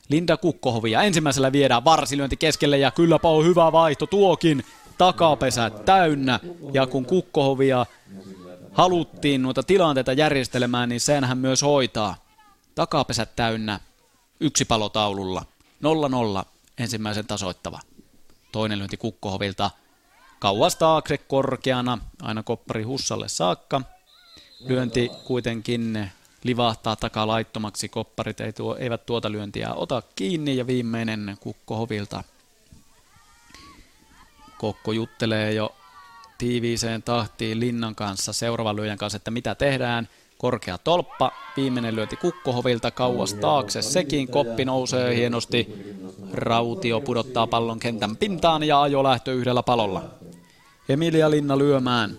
Linda Kukkohovia ensimmäisellä viedään varsilyönti keskelle ja kylläpä on hyvä vaihto tuokin. Takapesä täynnä ja kun Kukkohovia haluttiin noita tilanteita järjestelemään, niin sen hän myös hoitaa. Takapesä täynnä, yksi palotaululla, 0-0 ensimmäisen tasoittava. Toinen lyönti Kukkohovilta, kauas taakse korkeana, aina koppari Hussalle saakka. Lyönti kuitenkin livahtaa takaa laittomaksi, kopparit ei tuo, eivät tuota lyöntiä ota kiinni ja viimeinen kukko hovilta. Kokko juttelee jo tiiviiseen tahtiin Linnan kanssa, seuraavan lyöjän kanssa, että mitä tehdään. Korkea tolppa, viimeinen lyönti kukkohovilta kauas taakse, sekin koppi nousee hienosti. Rautio pudottaa pallon kentän pintaan ja ajo lähtö yhdellä palolla. Emilia Linna lyömään.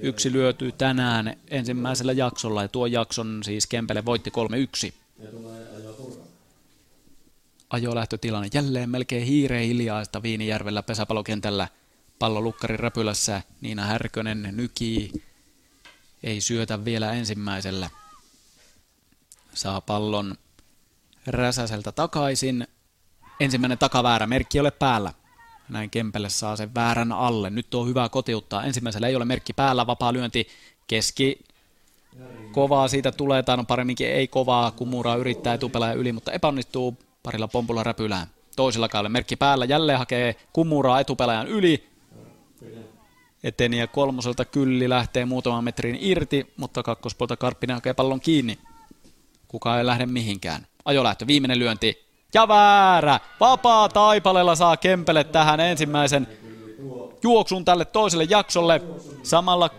Yksi lyöty tänään ensimmäisellä jaksolla ja tuo jakson siis Kempele voitti 3-1. Ajolähtötilanne jälleen melkein hiireen hiljaista Viinijärvellä pesäpalokentällä. Pallo lukkarin räpylässä, Niina Härkönen nykii, ei syötä vielä ensimmäisellä. Saa pallon Räsäseltä takaisin. Ensimmäinen takaväärä, merkki ole päällä. Näin Kempele saa sen väärän alle. Nyt on hyvä kotiuttaa. Ensimmäisellä ei ole merkki päällä, vapaa lyönti keski. Kovaa siitä tulee, tai no paremminkin ei kovaa, kun Muura yrittää etupelaajan yli, mutta epäonnistuu parilla pompulla räpylään. Toisella kaudella merkki päällä, jälleen hakee kumuraa etupelaajan yli. Eteni ja kolmoselta Kylli lähtee muutaman metrin irti, mutta kakkospuolta Karppinen hakee pallon kiinni. Kuka ei lähde mihinkään. Ajolähtö, viimeinen lyönti, ja väärä. Vapaa taipalella saa Kempele tähän ensimmäisen juoksun tälle toiselle jaksolle. Samalla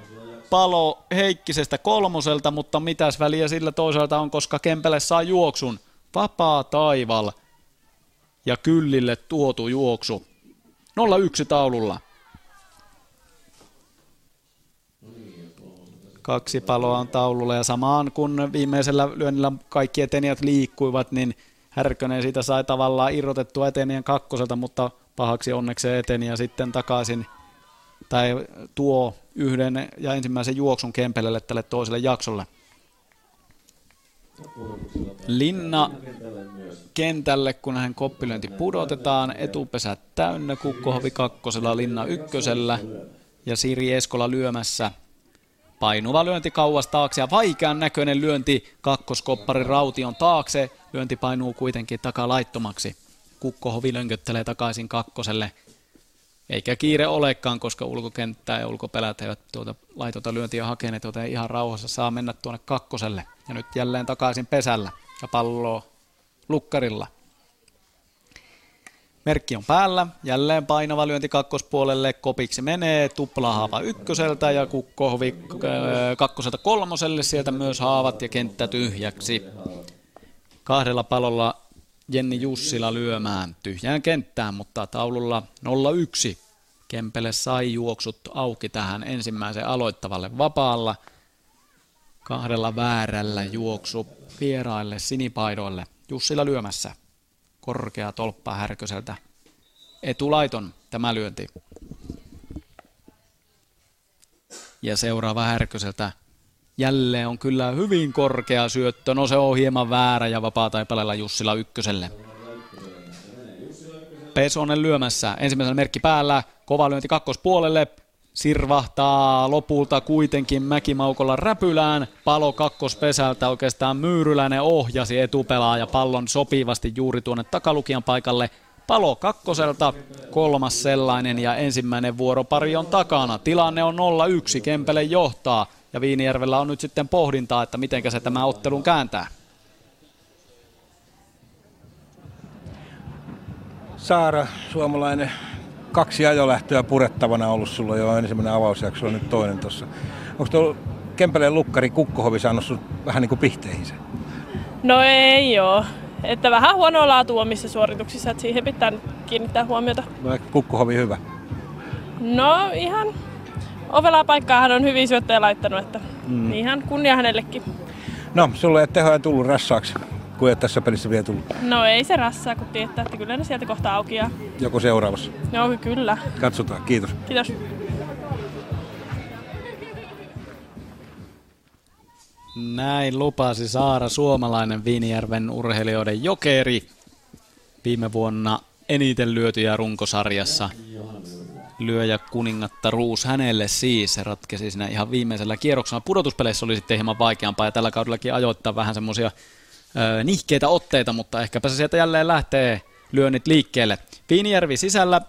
palo Heikkisestä kolmoselta, mutta mitäs väliä sillä toisaalta on, koska Kempele saa juoksun. vapaa taival ja kyllille tuotu juoksu. 0-1 taululla. Kaksi paloa on taululla ja samaan kun viimeisellä lyönnillä kaikki etenijät liikkuivat, niin Härkönen siitä sai tavallaan irrotettua etenijän kakkoselta, mutta pahaksi onneksi eteni sitten takaisin tai tuo yhden ja ensimmäisen juoksun Kempelelle tälle toiselle jaksolle. Linna kentälle, kun hän koppilöinti pudotetaan. Etupesä täynnä, Kukkohovi kakkosella, Linna ykkösellä ja Siri Eskola lyömässä. Painuva lyönti kauas taakse ja vaikean näköinen lyönti kakkoskoppari Raution taakse. Lyönti painuu kuitenkin takalaittomaksi. Kukkohovi lönköttelee takaisin kakkoselle. Eikä kiire olekaan, koska ulkokenttää ja ulkopelät eivät tuota laitonta lyöntiä hakeneet, joten ihan rauhassa saa mennä tuonne kakkoselle. Ja nyt jälleen takaisin pesällä ja palloa lukkarilla. Merkki on päällä, jälleen painava lyönti kakkospuolelle, kopiksi menee, tuplahaava ykköseltä ja kukkohovi äh, kakkoselta kolmoselle, sieltä myös haavat ja kenttä tyhjäksi. Kahdella palolla Jenni Jussila lyömään tyhjään kenttään, mutta taululla 0-1. Kempele sai juoksut auki tähän ensimmäiseen aloittavalle vapaalla. Kahdella väärällä juoksu vieraille sinipaidoille. Jussila lyömässä. Korkea tolppa Härköseltä. Etulaiton tämä lyönti. Ja seuraava Härköseltä Jälleen on kyllä hyvin korkea syöttö. No se on hieman väärä ja vapaa taipaleella Jussila ykköselle. Pesonen lyömässä. Ensimmäisellä merkki päällä. Kova lyönti kakkospuolelle. Sirvahtaa lopulta kuitenkin Mäkimaukolla räpylään. Palo kakkospesältä oikeastaan Myyryläinen ohjasi etupelaaja pallon sopivasti juuri tuonne takalukijan paikalle. Palo kakkoselta, kolmas sellainen ja ensimmäinen vuoropari on takana. Tilanne on 0-1, Kempele johtaa ja Viinijärvellä on nyt sitten pohdintaa, että miten se tämä ottelun kääntää. Saara, suomalainen, kaksi ajolähtöä purettavana ollut sulla jo ensimmäinen avausjakso, nyt toinen tuossa. Onko tuo Kempeleen lukkari Kukkohovi saanut sun vähän niin kuin pihteihinsä? No ei joo. Että vähän huonoa laatua omissa suorituksissa, että siihen pitää kiinnittää huomiota. Vai Kukkohovi hyvä? No ihan ovelaa paikkaa hän on hyvin syöttöjä laittanut, että mm. ihan kunnia hänellekin. No, sulle ei tehoja tullut rassaaksi, kun ei tässä pelissä vielä tullut. No ei se rassaa, kun tietää, että kyllä ne sieltä kohta aukeaa. Joko seuraavassa? No kyllä. Katsotaan, kiitos. Kiitos. Näin lupasi Saara Suomalainen Viinijärven urheilijoiden jokeri. Viime vuonna eniten lyötyjä runkosarjassa lyöjä kuningatta Ruus hänelle siis. Se ratkesi siinä ihan viimeisellä kierroksella. Pudotuspeleissä oli sitten hieman vaikeampaa ja tällä kaudellakin ajoittaa vähän semmoisia nihkeitä otteita, mutta ehkäpä se sieltä jälleen lähtee lyönnit liikkeelle. Viinijärvi sisällä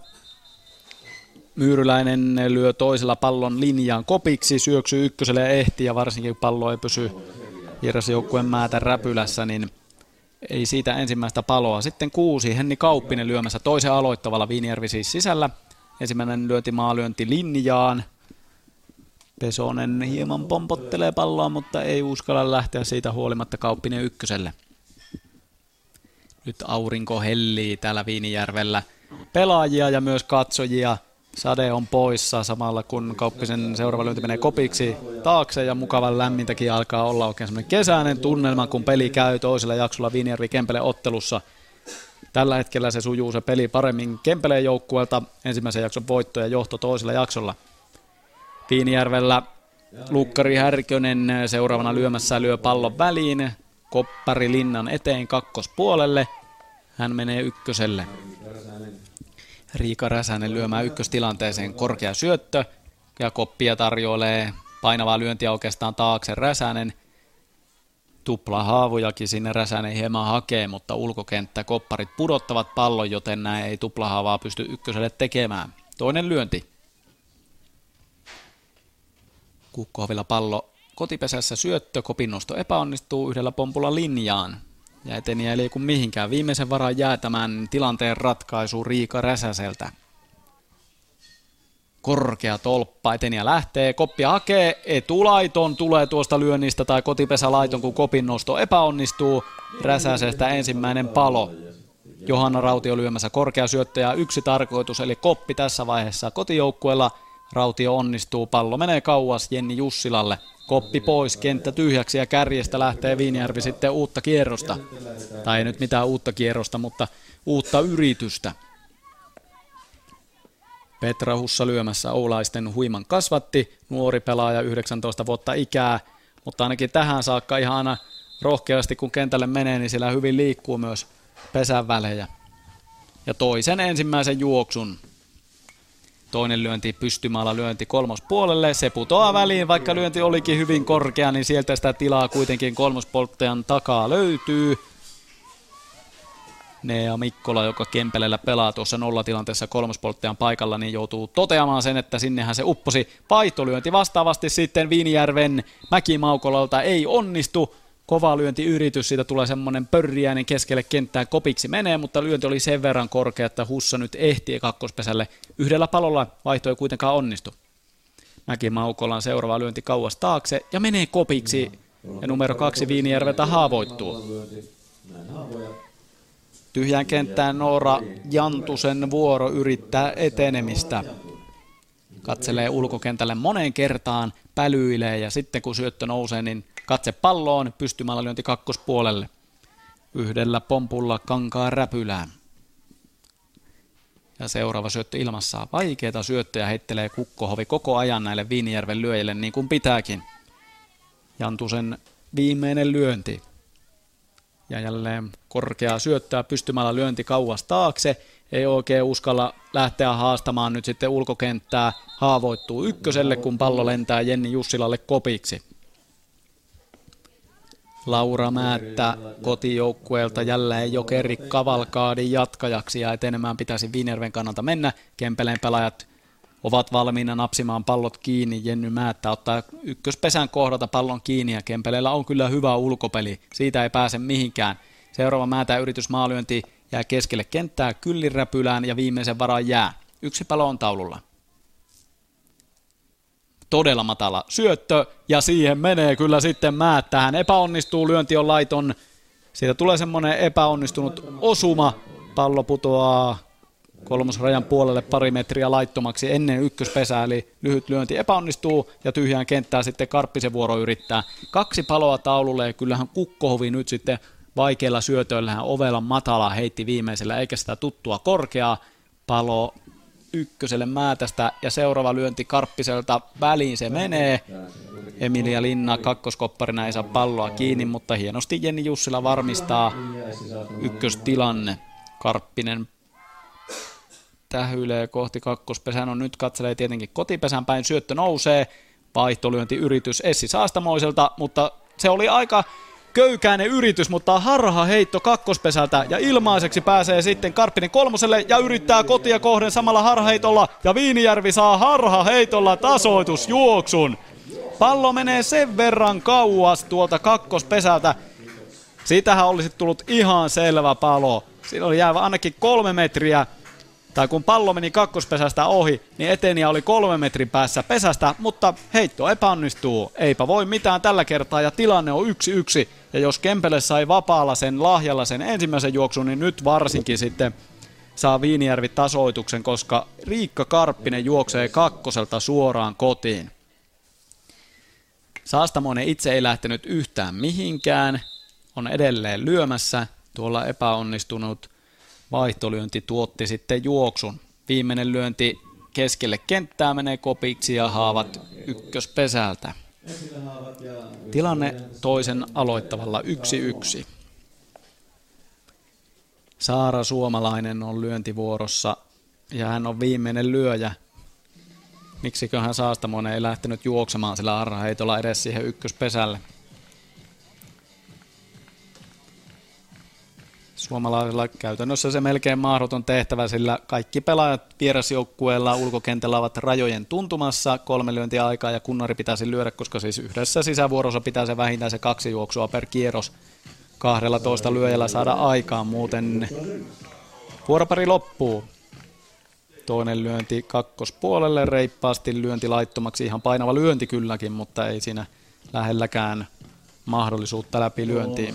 Myyryläinen lyö toisella pallon linjaan kopiksi, syöksyy ykköselle ja ehti ja varsinkin pallo ei pysy vierasjoukkueen määtä räpylässä, niin ei siitä ensimmäistä paloa. Sitten kuusi, Henni Kauppinen lyömässä toisen aloittavalla Viinijärvi siis sisällä. Ensimmäinen lyönti maalyönti linjaan. Pesonen hieman pompottelee palloa, mutta ei uskalla lähteä siitä huolimatta Kauppinen ykköselle. Nyt aurinko hellii täällä Viinijärvellä. Pelaajia ja myös katsojia. Sade on poissa samalla kun Kauppisen seuraava lyönti menee kopiksi taakse ja mukavan lämmintäkin alkaa olla oikein semmoinen kesäinen tunnelma, kun peli käy toisella jaksolla Viinijärvi Kempele ottelussa – Tällä hetkellä se sujuu se peli paremmin Kempeleen joukkueelta. Ensimmäisen jakson voitto ja johto toisella jaksolla. Viinijärvellä Lukkari Härkönen seuraavana lyömässä lyö pallon väliin. Koppari Linnan eteen kakkospuolelle. Hän menee ykköselle. Riika Räsänen lyömään ykköstilanteeseen korkea syöttö. Ja koppia tarjoilee painavaa lyöntiä oikeastaan taakse Räsänen – tupla haavujakin sinne Räsänen hieman hakee, mutta ulkokenttä kopparit pudottavat pallon, joten näin ei tuplahaavaa pysty ykköselle tekemään. Toinen lyönti. Kukkohovilla pallo kotipesässä syöttö, kopinnosto epäonnistuu yhdellä pompulla linjaan. Ja eteni eli kun mihinkään. Viimeisen varan jää tämän tilanteen ratkaisu Riika Räsäseltä. korkea tolppa eteni ja lähtee. Koppia hakee, etulaiton tulee tuosta lyönnistä tai kotipesälaiton, kun kopin nosto epäonnistuu. Räsäsestä ensimmäinen palo. Johanna Rautio lyömässä korkea syöttäjä yksi tarkoitus, eli koppi tässä vaiheessa kotijoukkueella. Rautio onnistuu, pallo menee kauas Jenni Jussilalle. Koppi pois, kenttä tyhjäksi ja kärjestä lähtee Viinijärvi sitten uutta kierrosta. Tai ei nyt mitään uutta kierrosta, mutta uutta yritystä. Petra Hussa lyömässä Oulaisten huiman kasvatti, nuori pelaaja 19 vuotta ikää, mutta ainakin tähän saakka ihan aina rohkeasti kun kentälle menee, niin siellä hyvin liikkuu myös pesän välejä. Ja toisen ensimmäisen juoksun. Toinen lyönti pystymaalla lyönti kolmospuolelle. Se putoaa väliin, vaikka lyönti olikin hyvin korkea, niin sieltä sitä tilaa kuitenkin kolmospolttajan takaa löytyy. Nea Mikkola, joka Kempelellä pelaa tuossa nollatilanteessa kolmospolttajan paikalla, niin joutuu toteamaan sen, että sinnehän se upposi. Vaihtolyönti vastaavasti sitten Viinijärven Mäkimaukolalta ei onnistu. Kova lyöntiyritys, siitä tulee semmoinen pörriäinen keskelle kenttää kopiksi menee, mutta lyönti oli sen verran korkea, että Hussa nyt ehti kakkospesälle. Yhdellä palolla vaihto ei kuitenkaan onnistu. Mäkimaukolan seuraava lyönti kauas taakse ja menee kopiksi. Ja numero kaksi Viinijärveltä haavoittuu. Tyhjään kenttään Noora Jantusen vuoro yrittää etenemistä. Katselee ulkokentälle moneen kertaan, pälyilee ja sitten kun syöttö nousee, niin katse palloon, pystymällä lyönti kakkospuolelle. Yhdellä pompulla kankaa räpylään. Ja seuraava syöttö ilmassa. Vaikeita syöttöjä heittelee Kukkohovi koko ajan näille Viinijärven lyöjille niin kuin pitääkin. Jantusen viimeinen lyönti. Ja jälleen korkeaa syöttöä pystymällä lyönti kauas taakse. Ei oikein uskalla lähteä haastamaan nyt sitten ulkokenttää. Haavoittuu ykköselle, kun pallo lentää Jenni Jussilalle kopiksi. Laura Määttä kotijoukkueelta jälleen Jokeri Kavalkaadin jatkajaksi ja etenemään pitäisi Viinerven kannalta mennä. Kempeleen pelaajat ovat valmiina napsimaan pallot kiinni. Jenny Määttä ottaa ykköspesän kohdata pallon kiinni ja Kempeleellä on kyllä hyvä ulkopeli. Siitä ei pääse mihinkään. Seuraava Määttä yritys maalyönti jää keskelle kenttää kylliräpylään ja viimeisen varaan jää. Yksi palo on taululla. Todella matala syöttö ja siihen menee kyllä sitten Määttä. Hän epäonnistuu, lyönti on laiton. Siitä tulee semmoinen epäonnistunut osuma. Pallo putoaa kolmosrajan puolelle pari metriä laittomaksi ennen ykköspesää, eli lyhyt lyönti epäonnistuu ja tyhjään kenttää sitten Karppisen vuoro yrittää. Kaksi paloa taululle ja kyllähän Kukkohovi nyt sitten vaikeilla syötöillähän ovella matala heitti viimeisellä eikä sitä tuttua korkeaa. Palo ykköselle Määtästä ja seuraava lyönti Karppiselta väliin se menee. Emilia Linna kakkoskopparina ei saa palloa kiinni, mutta hienosti Jenni Jussila varmistaa ykköstilanne. Karppinen tähyilee kohti kakkospesän. On nyt katselee tietenkin kotipesän päin. Syöttö nousee. Vaihtolyöntiyritys Essi Saastamoiselta, mutta se oli aika köykäinen yritys, mutta harha heitto kakkospesältä ja ilmaiseksi pääsee sitten Karppinen kolmoselle ja yrittää kotia kohden samalla harhaheitolla ja Viinijärvi saa harha heitolla tasoitusjuoksun. Pallo menee sen verran kauas tuolta kakkospesältä. Siitähän olisi tullut ihan selvä palo. Siinä oli jäävä ainakin kolme metriä tai kun pallo meni kakkospesästä ohi, niin eteniä oli kolme metrin päässä pesästä, mutta heitto epäonnistuu. Eipä voi mitään tällä kertaa ja tilanne on yksi yksi. Ja jos Kempele sai vapaalla sen lahjalla sen ensimmäisen juoksun, niin nyt varsinkin sitten saa Viinijärvi tasoituksen, koska Riikka Karppinen juoksee kakkoselta suoraan kotiin. Saastamoinen itse ei lähtenyt yhtään mihinkään, on edelleen lyömässä. Tuolla epäonnistunut vaihtolyönti tuotti sitten juoksun. Viimeinen lyönti keskelle kenttää menee kopiksi ja haavat ykköspesältä. Tilanne toisen aloittavalla 1-1. Saara Suomalainen on lyöntivuorossa ja hän on viimeinen lyöjä. Miksiköhän Saastamoinen ei lähtenyt juoksemaan sillä arraheitolla edes siihen ykköspesälle. Suomalaisilla käytännössä se melkein mahdoton tehtävä, sillä kaikki pelaajat vierasjoukkueella ulkokentällä ovat rajojen tuntumassa kolme lyöntiä aikaa ja kunnari pitäisi lyödä, koska siis yhdessä sisävuorossa pitää se vähintään se kaksi juoksua per kierros 12 lyöjällä saada aikaan, muuten vuoropari loppuu. Toinen lyönti kakkospuolelle reippaasti lyönti laittomaksi. Ihan painava lyönti kylläkin, mutta ei siinä lähelläkään mahdollisuutta läpi lyöntiin.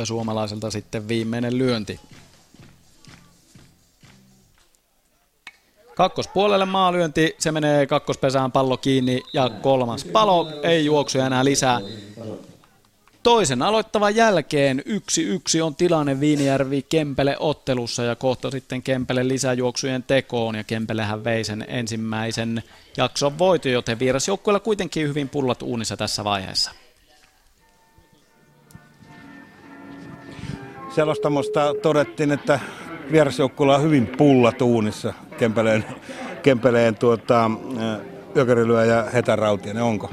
Ja suomalaiselta sitten viimeinen lyönti. Kakkospuolelle maalyönti, se menee kakkospesään pallo kiinni ja kolmas palo, ei juoksuja enää lisää. Toisen aloittavan jälkeen yksi yksi on tilanne Viinijärvi Kempele ottelussa ja kohta sitten Kempele lisäjuoksujen tekoon ja Kempelehän vei sen ensimmäisen jakson voito, joten vierasjoukkueella kuitenkin hyvin pullat uunissa tässä vaiheessa. Selostamosta todettiin, että vierasjoukkueella on hyvin pullat uunissa Kempeleen, Kempeleen tuota, Jökerilyö ja Hetärautinen, onko?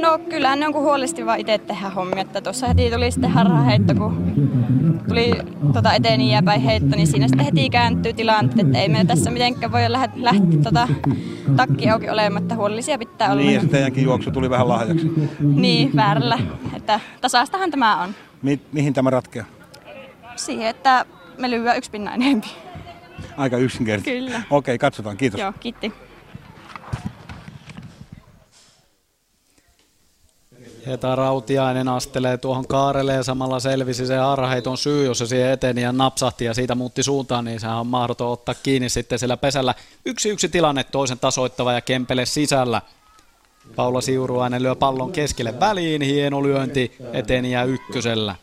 No kyllä ne on kun huolesti vaan itse tehdä hommia, että tuossa heti tuli sitten heitto, kun tuli tota eteen ja päin heitto, niin siinä sitten heti kääntyy tilanteet, että ei me tässä mitenkään voi lähteä lähti, tota, takki auki olematta, huolellisia pitää olla. Niin ja teidänkin juoksu tuli vähän lahjaksi. niin, väärällä, että tasaistahan tämä on. Mi- mihin tämä ratkeaa? Siihen, että me lyödään yksi pinna enemmän. Aika yksinkertaisesti. Kyllä. Okei, katsotaan. Kiitos. Joo, kiitti. Heta Rautiainen astelee tuohon kaarelle ja samalla selvisi se harheiton syy, jos se siihen eteni ja napsahti ja siitä muutti suuntaan, niin sehän on mahdoton ottaa kiinni sitten siellä pesällä. Yksi yksi tilanne toisen tasoittava ja Kempele sisällä. Paula Siuruainen lyö pallon keskelle väliin, hieno lyönti eteni ja ykkösellä.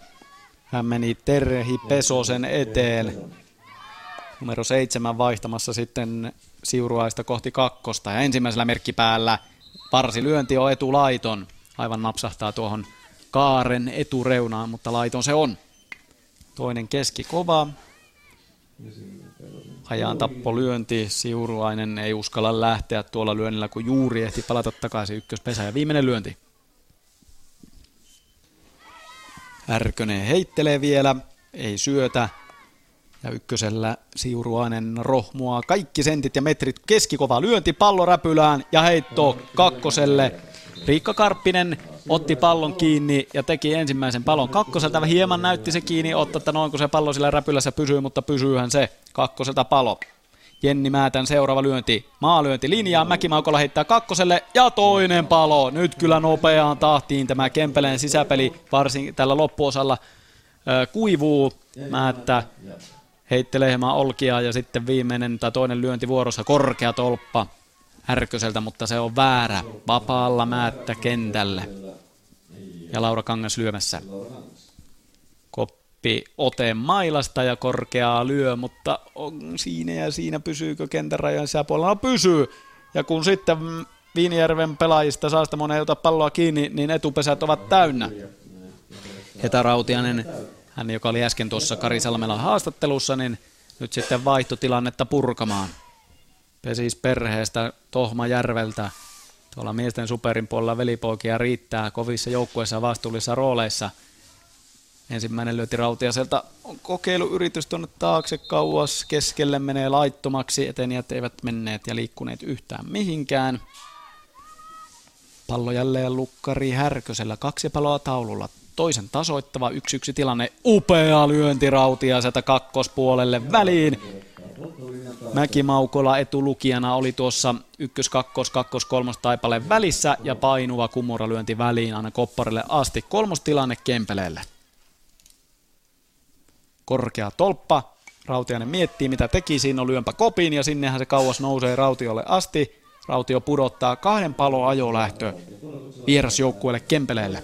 Hän meni Terhi Pesosen eteen. Numero seitsemän vaihtamassa sitten Siuruaista kohti kakkosta ja ensimmäisellä merkkipäällä varsi lyönti on etulaiton aivan napsahtaa tuohon kaaren etureunaan, mutta laiton se on. Toinen keski kova. Tappo lyönti. Siuruainen ei uskalla lähteä tuolla lyönnillä, kun juuri ehti palata takaisin ykköspesä. Ja viimeinen lyönti. Ärkönen heittelee vielä, ei syötä. Ja ykkösellä Siuruainen rohmua kaikki sentit ja metrit keskikova lyönti pallo räpylään ja heitto kakkoselle. Riikka Karppinen otti pallon kiinni ja teki ensimmäisen pallon kakkoselta. Hieman näytti se kiinni ottaa, että noin kun se pallo sillä räpylässä pysyy, mutta pysyyhän se kakkoselta palo. Jenni Määtän seuraava lyönti. Maalyönti linjaan. Mäkimaukolla heittää kakkoselle ja toinen palo. Nyt kyllä nopeaan tahtiin tämä Kempeleen sisäpeli varsin tällä loppuosalla kuivuu. Määttä heittelee hieman olkia ja sitten viimeinen tai toinen lyönti vuorossa korkea tolppa. Härköseltä, mutta se on väärä. Vapaalla määttä kentälle. Ja Laura Kangas lyömässä. Ote mailasta ja korkeaa lyö, mutta on siinä ja siinä pysyykö kentän rajan sisäpuolella? No pysyy. Ja kun sitten Viinijärven pelaajista saa sitä monen ota palloa kiinni, niin etupesät ovat täynnä. Heta Rautianen, hän joka oli äsken tuossa Kari Salmela haastattelussa, niin nyt sitten vaihtotilannetta purkamaan pesis perheestä Tohmajärveltä. Tuolla miesten superin puolella velipoikia riittää kovissa joukkueissa vastuullisissa rooleissa. Ensimmäinen lyöti Rautiaselta on kokeiluyritys tuonne taakse kauas. Keskelle menee laittomaksi. Etenijät eivät menneet ja liikkuneet yhtään mihinkään. Pallo jälleen lukkari Härkösellä. Kaksi paloa taululla. Toisen tasoittava yksi yksi tilanne. Upea lyönti Rautiaselta kakkospuolelle väliin. Mäkimaukola etulukijana oli tuossa ykkös, kakkos, kakkos, kolmos taipaleen välissä ja painuva kumura lyönti väliin aina kopparille asti. Kolmos tilanne Kempeleelle. Korkea tolppa. Rautiainen miettii mitä teki, siinä on lyömpä kopin ja sinnehän se kauas nousee Rautiolle asti. Rautio pudottaa kahden palon ajolähtö vierasjoukkueelle Kempeleelle.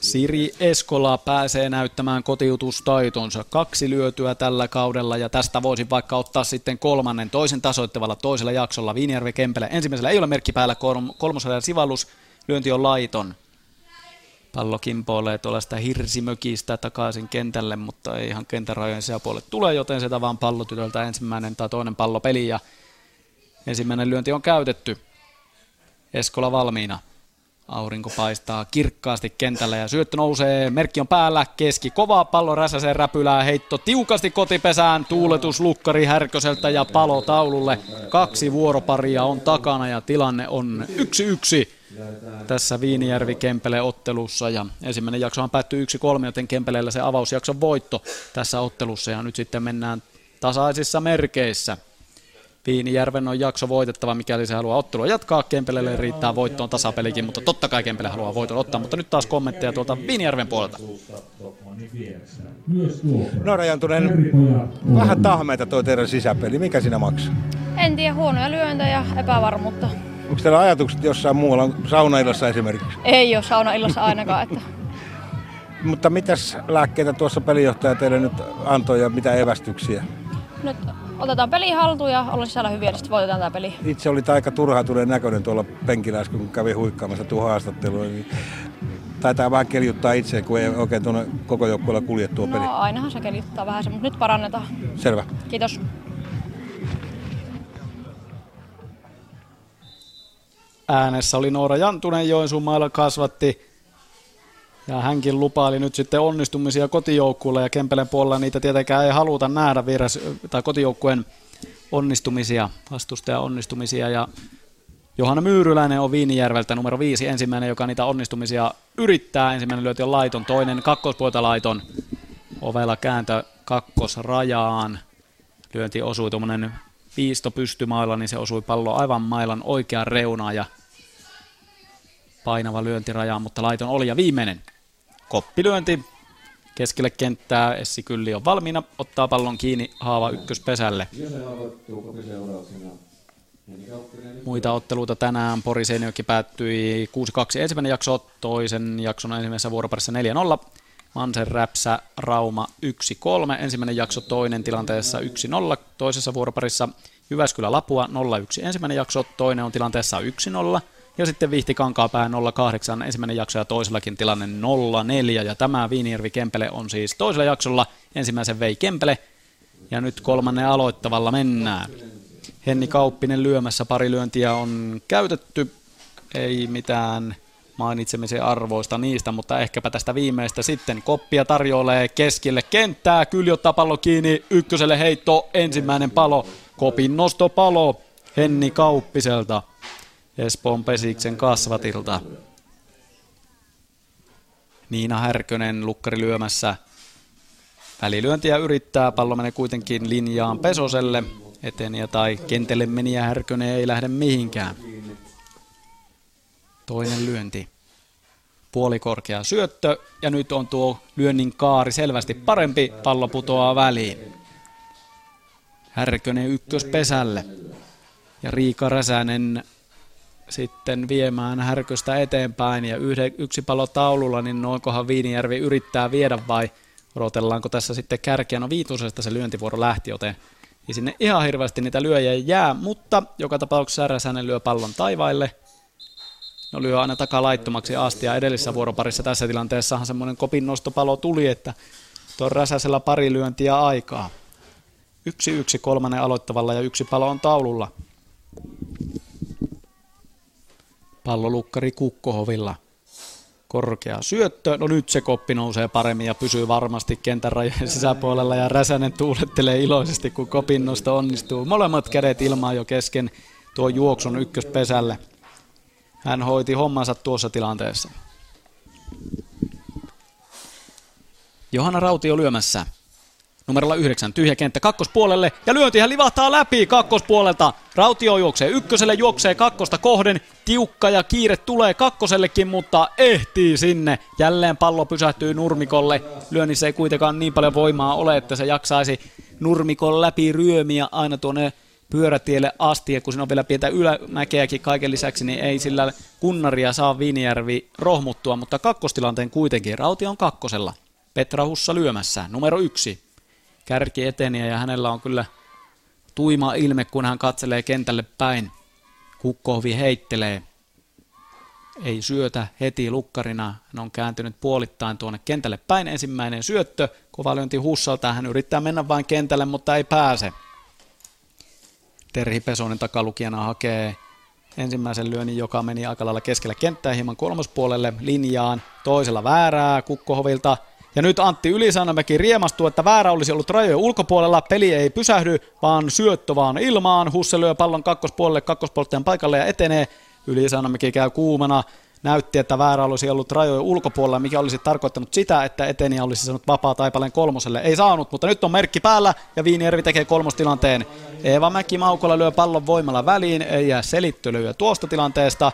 Siri Eskola pääsee näyttämään kotiutustaitonsa. Kaksi lyötyä tällä kaudella ja tästä voisi vaikka ottaa sitten kolmannen toisen tasoittavalla toisella jaksolla. Viinijärvi Kempele. Ensimmäisellä ei ole merkki päällä, kolmosella sivallus. Lyönti on laiton. Pallo kimpoilee tuollaista hirsimökistä takaisin kentälle, mutta ei ihan kentän rajojen sisäpuolelle tule, joten se vaan pallotytöltä ensimmäinen tai toinen pallo peli ja ensimmäinen lyönti on käytetty. Eskola valmiina. Aurinko paistaa kirkkaasti kentällä ja syöttö nousee, merkki on päällä, keski, kova pallo räsäseen räpylää, heitto tiukasti kotipesään, tuuletus lukkari Härköseltä ja palo taululle. Kaksi vuoroparia on takana ja tilanne on yksi yksi. Tässä Viinijärvi Kempele ottelussa ja ensimmäinen jaksohan päättyy 1-3, joten Kempeleellä se avausjakson voitto tässä ottelussa ja nyt sitten mennään tasaisissa merkeissä. Viinijärven on jakso voitettava, mikäli se haluaa ottelua jatkaa. Kempelelle riittää voittoon tasapelikin, mutta totta kai Kempele haluaa voiton ottaa. Mutta nyt taas kommentteja tuolta Viinijärven puolelta. Noora Jantunen, vähän tahmeita toi teidän sisäpeli. Mikä siinä maksaa? En tiedä, huonoja lyöntejä ja epävarmuutta. Onko teillä ajatukset jossain muualla, saunailassa esimerkiksi? Ei ole saunaillassa ainakaan. Että *laughs* Mutta mitäs lääkkeitä tuossa pelijohtaja teille nyt antoi ja mitä evästyksiä? nyt otetaan peli haltuun ja ollaan sisällä hyviä, niin sitten voitetaan tämä peli. Itse oli aika turhautuneen näköinen tuolla penkillä äsken, kun kävi huikkaamassa tuo haastattelua. Niin taitaa vähän keljuttaa itse, kun ei oikein tuonne koko joukkueella kulje tuo peli. No ainahan se kelittää vähän se, mutta nyt parannetaan. Selvä. Kiitos. Äänessä oli Noora Jantunen, Joensuun mailla kasvatti. Ja hänkin lupaili nyt sitten onnistumisia kotijoukkueelle ja Kempelen puolella niitä tietenkään ei haluta nähdä vieras, tai kotijoukkueen onnistumisia, vastustajan onnistumisia. Ja Johanna Myyryläinen on Viinijärveltä numero viisi, ensimmäinen, joka niitä onnistumisia yrittää. Ensimmäinen lyöti on laiton, toinen kakkospuolta laiton. Ovella kääntö kakkosrajaan. Lyönti osui tuommoinen viisto pystymailla, niin se osui pallo aivan mailan oikeaan reunaan ja painava lyöntiraja, mutta laiton oli. Ja viimeinen koppilyönti keskelle kenttää. Essi Kylli on valmiina, ottaa pallon kiinni Haava ykköspesälle. Muita otteluita tänään. Pori Seinäjoki päättyi 6-2 ensimmäinen jakso, toisen jakson ensimmäisessä vuoroparissa 4-0. Mansen Räpsä Rauma 1-3, ensimmäinen jakso toinen tilanteessa 1-0, toisessa vuoroparissa Jyväskylä Lapua 0-1, ensimmäinen jakso toinen on tilanteessa 1-0, ja sitten Vihti Kankaapää 08, ensimmäinen jakso ja toisellakin tilanne 0-4, ja tämä Viinijärvi Kempele on siis toisella jaksolla, ensimmäisen vei Kempele, ja nyt kolmannen aloittavalla mennään. Henni Kauppinen lyömässä pari lyöntiä on käytetty, ei mitään mainitsemisen arvoista niistä, mutta ehkäpä tästä viimeistä sitten. Koppia tarjoilee keskelle kenttää, Kyli ottaa pallo kiinni, ykköselle heitto, ensimmäinen palo, Kopin nostopalo Henni Kauppiselta, Espoon Pesiksen kasvatilta. Niina Härkönen lukkari lyömässä. Välilyöntiä yrittää, pallo menee kuitenkin linjaan Pesoselle. Eteniä tai kentälle meniä Härkönen ei lähde mihinkään. Toinen lyönti. Puolikorkea syöttö ja nyt on tuo lyönnin kaari selvästi parempi. Pallo putoaa väliin. Härkönen ykköspesälle. Ja Riika Räsänen sitten viemään Härköstä eteenpäin ja yhde, yksi palo taululla, niin noinkohan Viinijärvi yrittää viedä vai odotellaanko tässä sitten kärkeä? No viitosesta se lyöntivuoro lähti, joten ei sinne ihan hirveästi niitä lyöjiä jää, mutta joka tapauksessa Räsänen lyö pallon taivaille. No lyö aina takalaittomaksi asti ja edellisessä vuoroparissa tässä tilanteessahan semmoinen kopin nostopalo tuli, että tuo Räsäsellä pari lyöntiä aikaa. Yksi yksi kolmannen aloittavalla ja yksi palo on taululla. Pallolukkari Kukkohovilla. Korkea syöttö. No nyt se koppi nousee paremmin ja pysyy varmasti kentän rajojen sisäpuolella ja Räsänen tuulettelee iloisesti, kun kopin nosto onnistuu. Molemmat kädet ilmaan jo kesken tuo juoksun ykköspesälle. Hän hoiti hommansa tuossa tilanteessa. Johanna Rautio lyömässä. Numerolla 9, tyhjä kenttä kakkospuolelle ja lyönti hän livahtaa läpi kakkospuolelta. Rautio juoksee ykköselle, juoksee kakkosta kohden. Tiukka ja kiire tulee kakkosellekin, mutta ehtii sinne. Jälleen pallo pysähtyy nurmikolle. Lyönnissä ei kuitenkaan niin paljon voimaa ole, että se jaksaisi nurmikon läpi ryömiä aina tuonne pyörätielle asti, ja kun siinä on vielä pientä ylämäkeäkin kaiken lisäksi, niin ei sillä kunnaria saa Viinijärvi rohmuttua, mutta kakkostilanteen kuitenkin Rautio on kakkosella. Petra Hussa lyömässä, numero yksi. Kärki eteniä ja hänellä on kyllä tuima ilme, kun hän katselee kentälle päin. Kukkohovi heittelee. Ei syötä heti lukkarina. Hän on kääntynyt puolittain tuonne kentälle päin. Ensimmäinen syöttö. Kova lyönti Hussalta. Hän yrittää mennä vain kentälle, mutta ei pääse. Terhi Pesonen takalukijana hakee ensimmäisen lyönnin, joka meni aika lailla keskellä kenttää hieman kolmospuolelle linjaan. Toisella väärää Kukkohovilta. Ja nyt Antti Ylisanamäki riemastuu, että väärä olisi ollut rajojen ulkopuolella. Peli ei pysähdy, vaan syöttö vaan ilmaan. Husse lyö pallon kakkospuolelle, kakkospuolten paikalle ja etenee. Ylisanomäki käy kuumana. Näytti, että väärä olisi ollut rajojen ulkopuolella, mikä olisi tarkoittanut sitä, että eteniä olisi saanut vapaa taipaleen kolmoselle. Ei saanut, mutta nyt on merkki päällä ja Viinijärvi tekee kolmostilanteen. Eeva Mäki Maukola lyö pallon voimalla väliin, jää selittelyä tuosta tilanteesta.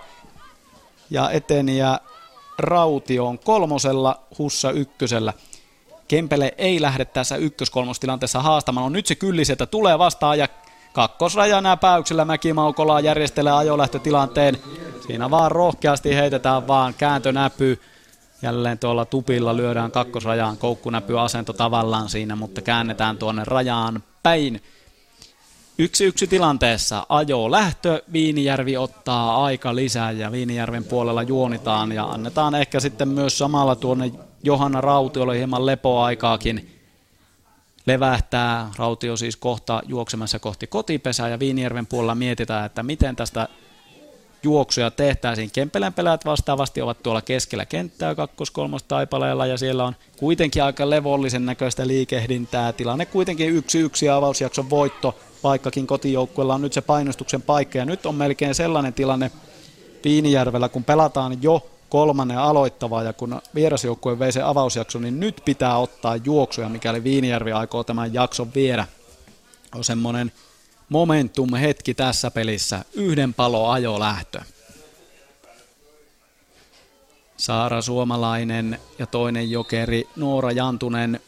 Ja eteniä Rautio on kolmosella, Hussa ykkösellä. Kempele ei lähde tässä ykköskolmostilanteessa haastamaan. On nyt se kylliseltä tulee vastaan ja kakkosraja näpäyksellä Mäkimaukolaa järjestelee ajolähtötilanteen. Siinä vaan rohkeasti heitetään vaan kääntönäpy. Jälleen tuolla tupilla lyödään kakkosrajaan koukkunäpy asento tavallaan siinä, mutta käännetään tuonne rajaan päin. Yksi yksi tilanteessa ajo lähtö, Viinijärvi ottaa aika lisää ja Viinijärven puolella juonitaan ja annetaan ehkä sitten myös samalla tuonne Johanna Rautiolle hieman lepoaikaakin levähtää. Rautio siis kohta juoksemassa kohti kotipesää ja Viinijärven puolella mietitään, että miten tästä juoksuja tehtäisiin. Kempelän pelaajat vastaavasti ovat tuolla keskellä kenttää kakkos-kolmos taipaleella ja siellä on kuitenkin aika levollisen näköistä liikehdintää. Tilanne kuitenkin yksi yksi avausjakson voitto, vaikkakin kotijoukkueella on nyt se painostuksen paikka ja nyt on melkein sellainen tilanne Viinijärvellä, kun pelataan jo kolmannen aloittavaa ja kun vierasjoukkue vei se avausjakso, niin nyt pitää ottaa juoksuja, mikäli Viinijärvi aikoo tämän jakson viedä. On semmoinen momentum-hetki tässä pelissä. Yhden palo ajo lähtö. Saara Suomalainen ja toinen jokeri Noora Jantunen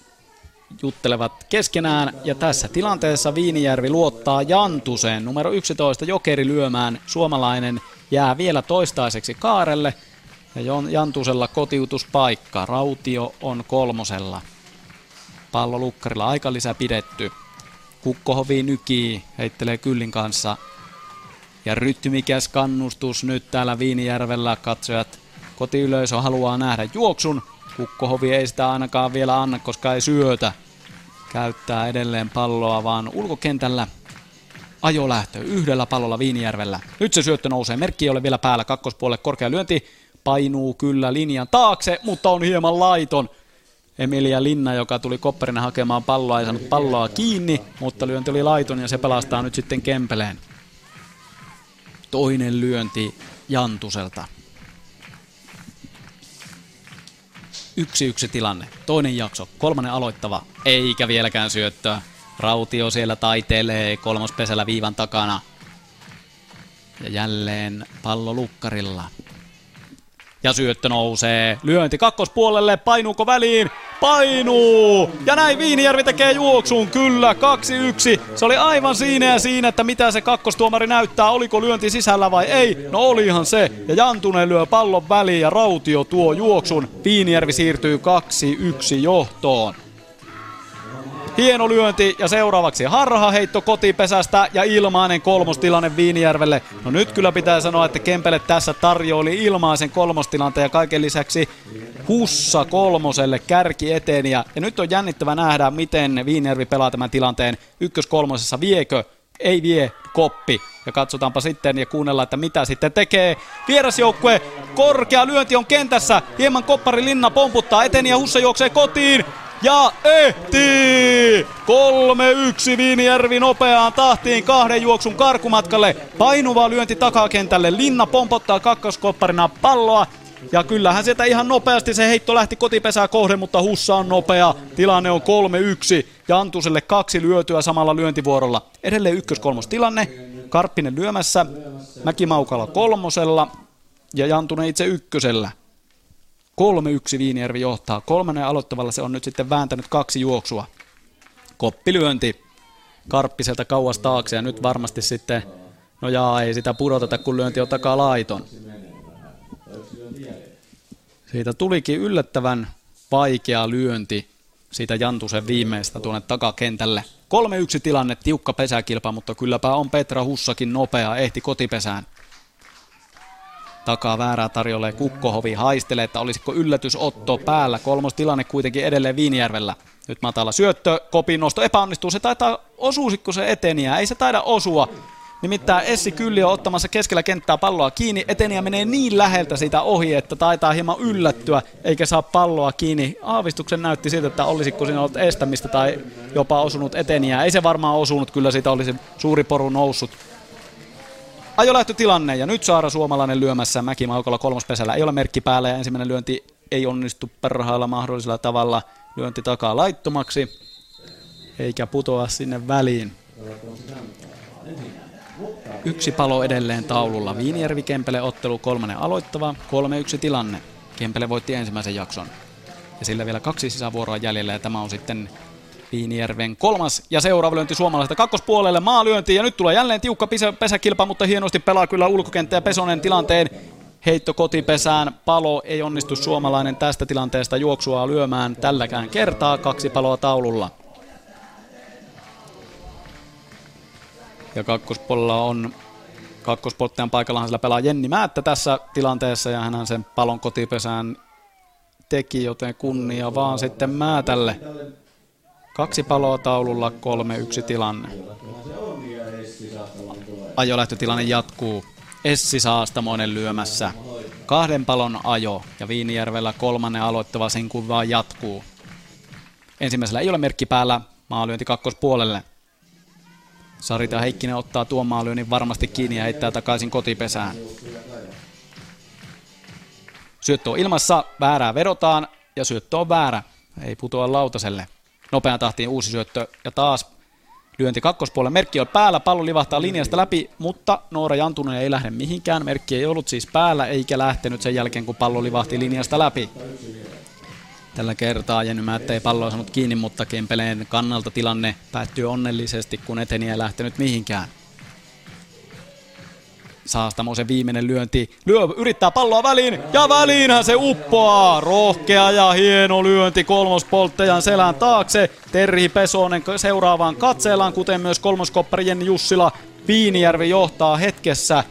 juttelevat keskenään ja tässä tilanteessa Viinijärvi luottaa Jantuseen. Numero 11 jokeri lyömään. Suomalainen jää vielä toistaiseksi kaarelle – ja Jantusella kotiutuspaikka. Rautio on kolmosella. Pallo lukkarilla aika lisä pidetty. Kukkohovi nykii, heittelee kyllin kanssa. Ja rytmikäs kannustus nyt täällä Viinijärvellä. Katsojat kotiyleisö haluaa nähdä juoksun. Kukkohovi ei sitä ainakaan vielä anna, koska ei syötä. Käyttää edelleen palloa, vaan ulkokentällä ajolähtö yhdellä pallolla Viinijärvellä. Nyt se syöttö nousee. Merkki ei ole vielä päällä. Kakkospuolelle korkea lyönti painuu kyllä linjan taakse, mutta on hieman laiton. Emilia Linna, joka tuli Kopperina hakemaan palloa, ei saanut palloa kiinni, mutta lyönti oli laiton ja se pelastaa nyt sitten Kempeleen. Toinen lyönti Jantuselta. Yksi yksi tilanne. Toinen jakso. Kolmannen aloittava. Eikä vieläkään syöttöä. Rautio siellä taitelee kolmospesällä viivan takana. Ja jälleen pallo lukkarilla. Ja syöttö nousee. Lyönti kakkospuolelle. Painuuko väliin? Painuu! Ja näin Viinijärvi tekee juoksun. Kyllä, 2-1. Se oli aivan siinä ja siinä, että mitä se kakkostuomari näyttää. Oliko lyönti sisällä vai ei? No olihan se. Ja Jantunen lyö pallon väliin ja Rautio tuo juoksun. Viinijärvi siirtyy 2-1 johtoon. Hieno lyönti ja seuraavaksi harha heitto kotipesästä ja ilmainen kolmostilanne Viinijärvelle. No nyt kyllä pitää sanoa, että Kempele tässä tarjoili ilmaisen kolmostilanteen ja kaiken lisäksi Hussa kolmoselle kärki eteen. Ja, ja nyt on jännittävä nähdä, miten Viinijärvi pelaa tämän tilanteen ykköskolmosessa. Viekö? Ei vie koppi. Ja katsotaanpa sitten ja kuunnella, että mitä sitten tekee. Vierasjoukkue, korkea lyönti on kentässä. Hieman koppari Linna pomputtaa eteen ja Hussa juoksee kotiin ja ehtii! 3-1 Viinijärvi nopeaan tahtiin kahden juoksun karkumatkalle. Painuva lyönti takakentälle. Linna pompottaa kakkoskopparina palloa. Ja kyllähän sieltä ihan nopeasti se heitto lähti kotipesää kohden, mutta Hussa on nopea. Tilanne on 3-1. Jantuselle kaksi lyötyä samalla lyöntivuorolla. Edelleen ykkös-kolmos tilanne. Karppinen lyömässä. Mäkimaukalla kolmosella. Ja Jantunen itse ykkösellä. 3-1 Viinijärvi johtaa. Kolmannen aloittavalla se on nyt sitten vääntänyt kaksi juoksua. Koppilyönti Karppiselta kauas taakse ja nyt varmasti sitten, no jaa, ei sitä pudoteta, kun lyönti on takaa laiton. Siitä tulikin yllättävän vaikea lyönti siitä Jantusen viimeistä tuonne takakentälle. 3-1 tilanne, tiukka pesäkilpa, mutta kylläpä on Petra Hussakin nopea, ehti kotipesään takaa väärää tarjolle. Kukkohovi haistelee, että olisiko yllätysotto päällä. Kolmos tilanne kuitenkin edelleen Viinijärvellä. Nyt matala syöttö, kopin nosto epäonnistuu. Se taitaa, osuusiko se eteniä? Ei se taida osua. Nimittäin Essi Kylli on ottamassa keskellä kenttää palloa kiinni. Eteniä menee niin läheltä siitä ohi, että taitaa hieman yllättyä, eikä saa palloa kiinni. Aavistuksen näytti siltä, että olisiko siinä ollut estämistä tai jopa osunut eteniä. Ei se varmaan osunut, kyllä siitä olisi suuri poru noussut. Ajolähtötilanne ja nyt Saara Suomalainen lyömässä Mäki-Maukolla kolmospesällä. Ei ole merkki päällä ja ensimmäinen lyönti ei onnistu parhaalla mahdollisella tavalla. Lyönti takaa laittomaksi eikä putoa sinne väliin. Yksi palo edelleen taululla. Viinijärvi Kempele ottelu kolmannen aloittava. 3-1 tilanne. Kempele voitti ensimmäisen jakson. Ja sillä vielä kaksi sisävuoroa jäljellä ja tämä on sitten Viinijärven kolmas ja seuraava lyönti suomalaisesta kakkospuolelle maalyönti ja nyt tulee jälleen tiukka pesäkilpa, mutta hienosti pelaa kyllä ulkokenttä ja Pesonen tilanteen heitto kotipesään. Palo ei onnistu suomalainen tästä tilanteesta juoksua lyömään tälläkään kertaa. Kaksi paloa taululla. Ja kakkospuolella on kakkospolttajan paikallahan sillä pelaa Jenni Määttä tässä tilanteessa ja hän sen palon kotipesään teki, joten kunnia vaan sitten Määtälle. Kaksi paloa taululla, kolme yksi tilanne. Ajolähtötilanne jatkuu. Essi Saastamoinen lyömässä. Kahden palon ajo ja Viinijärvellä kolmannen aloittava sen kun vaan jatkuu. Ensimmäisellä ei ole merkki päällä, maalyönti kakkospuolelle. Sarita Heikkinen ottaa tuon maalyönnin varmasti kiinni ja heittää takaisin kotipesään. Syöttö on ilmassa, väärää vedotaan ja syöttö on väärä. Ei putoa lautaselle. Nopean tahtiin uusi syöttö ja taas lyönti kakkospuolen. Merkki on päällä, pallo livahtaa linjasta läpi, mutta Noora Jantunen ei lähde mihinkään. Merkki ei ollut siis päällä eikä lähtenyt sen jälkeen, kun pallo livahti linjasta läpi. Tällä kertaa Jenny Määttä ei palloa saanut kiinni, mutta Kempeleen kannalta tilanne päättyy onnellisesti, kun eteni ei lähtenyt mihinkään. Saastamo se viimeinen lyönti. Lyö, yrittää palloa väliin ja väliinhän se uppoaa. Rohkea ja hieno lyönti kolmospolttajan selän taakse. Terhi Pesonen seuraavaan katseellaan, kuten myös kolmoskoppari Jenni Jussila. Viinijärvi johtaa hetkessä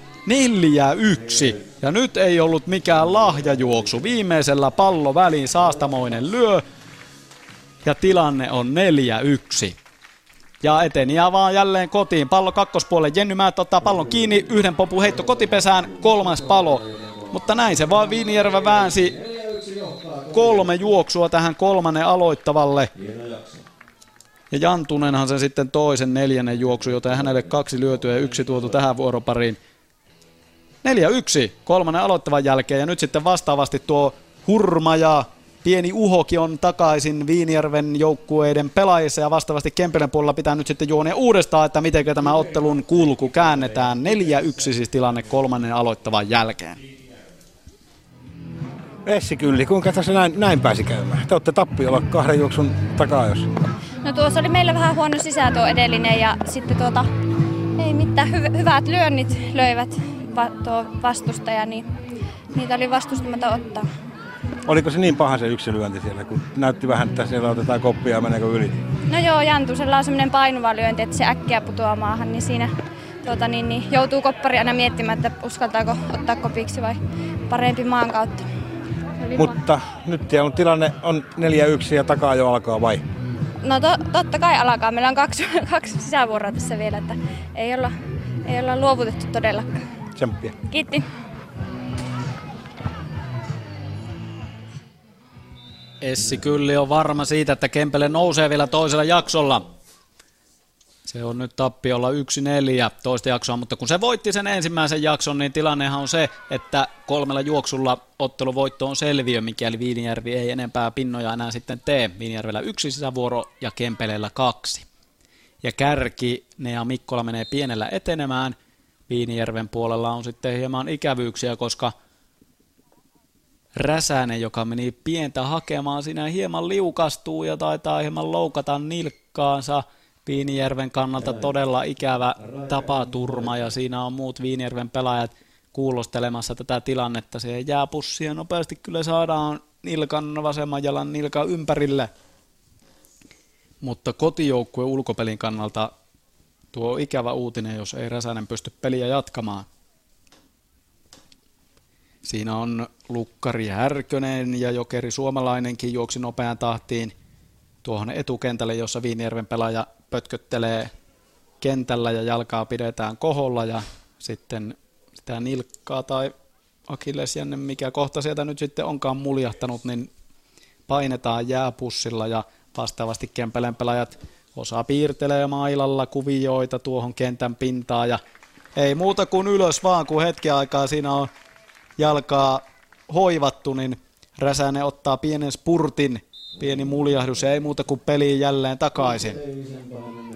4-1. Ja nyt ei ollut mikään lahjajuoksu. Viimeisellä pallo väliin Saastamoinen lyö. Ja tilanne on 4-1. Ja eteni ja vaan jälleen kotiin. Pallo kakkospuolelle. Jenny Määt ottaa pallon kiinni. Yhden popu heitto kotipesään. Kolmas palo. Mutta näin se vaan Viinijärvä väänsi kolme juoksua tähän kolmannen aloittavalle. Ja Jantunenhan se sitten toisen neljännen juoksu, joten hänelle kaksi lyötyä ja yksi tuotu tähän vuoropariin. 4-1 kolmannen aloittavan jälkeen ja nyt sitten vastaavasti tuo Hurma ja pieni uhoki on takaisin Viinijärven joukkueiden pelaajissa ja vastaavasti Kempelen puolella pitää nyt sitten juonia uudestaan, että miten tämä ottelun kulku käännetään. 4-1 siis tilanne kolmannen aloittavan jälkeen. Essi Kylli, kuinka tässä näin, näin pääsi käymään? Te olette tappiolla kahden juoksun takaa, jos... No tuossa oli meillä vähän huono sisä tuo edellinen ja sitten tuota, ei mitään, hy- hyvät lyönnit löivät va- tuo vastustaja, niin niitä oli vastustamatta ottaa. Oliko se niin paha se yksi lyönti siellä, kun näytti vähän, että siellä otetaan koppia ja meneekö yli? No joo, Jantusella on semmoinen painuva lyönti, että se äkkiä putoaa maahan, niin siinä tuota, niin, niin, joutuu koppari aina miettimään, että uskaltaako ottaa kopiksi vai parempi maan kautta. Mutta nyt tilanne on 4-1 ja takaa jo alkaa vai? No to, totta kai alkaa. Meillä on kaksi, *laughs* kaksi sisävuoroa tässä vielä, että ei olla, ei olla luovutettu todellakaan. Tsemppiä. Kiitti. Essi Kylli on varma siitä, että Kempele nousee vielä toisella jaksolla. Se on nyt tappiolla 1-4 toista jaksoa, mutta kun se voitti sen ensimmäisen jakson, niin tilannehan on se, että kolmella juoksulla otteluvoitto on selviö, mikäli Viinijärvi ei enempää pinnoja enää sitten tee. Viinijärvellä yksi sisävuoro ja Kempeleellä kaksi. Ja kärki, ne ja Mikkola menee pienellä etenemään. Viinijärven puolella on sitten hieman ikävyyksiä, koska Räsänen, joka meni pientä hakemaan, siinä hieman liukastuu ja taitaa hieman loukata nilkkaansa. Viinijärven kannalta todella ikävä tapaturma ja siinä on muut Viinijärven pelaajat kuulostelemassa tätä tilannetta. Se jää pussia nopeasti kyllä saadaan nilkan vasemman jalan nilkan ympärille. Mutta kotijoukkueen ulkopelin kannalta tuo ikävä uutinen, jos ei Räsänen pysty peliä jatkamaan. Siinä on Lukkari Härkönen ja Jokeri Suomalainenkin juoksi nopean tahtiin tuohon etukentälle, jossa Viinijärven pelaaja pötköttelee kentällä ja jalkaa pidetään koholla ja sitten sitä nilkkaa tai akillesjänne, mikä kohta sieltä nyt sitten onkaan muljahtanut, niin painetaan jääpussilla ja vastaavasti Kempeleen pelaajat osaa piirtelee mailalla kuvioita tuohon kentän pintaan ja Ei muuta kuin ylös vaan, kun hetken aikaa siinä on jalkaa hoivattu, niin Räsänen ottaa pienen spurtin, pieni muljahdus ja ei muuta kuin peliin jälleen takaisin.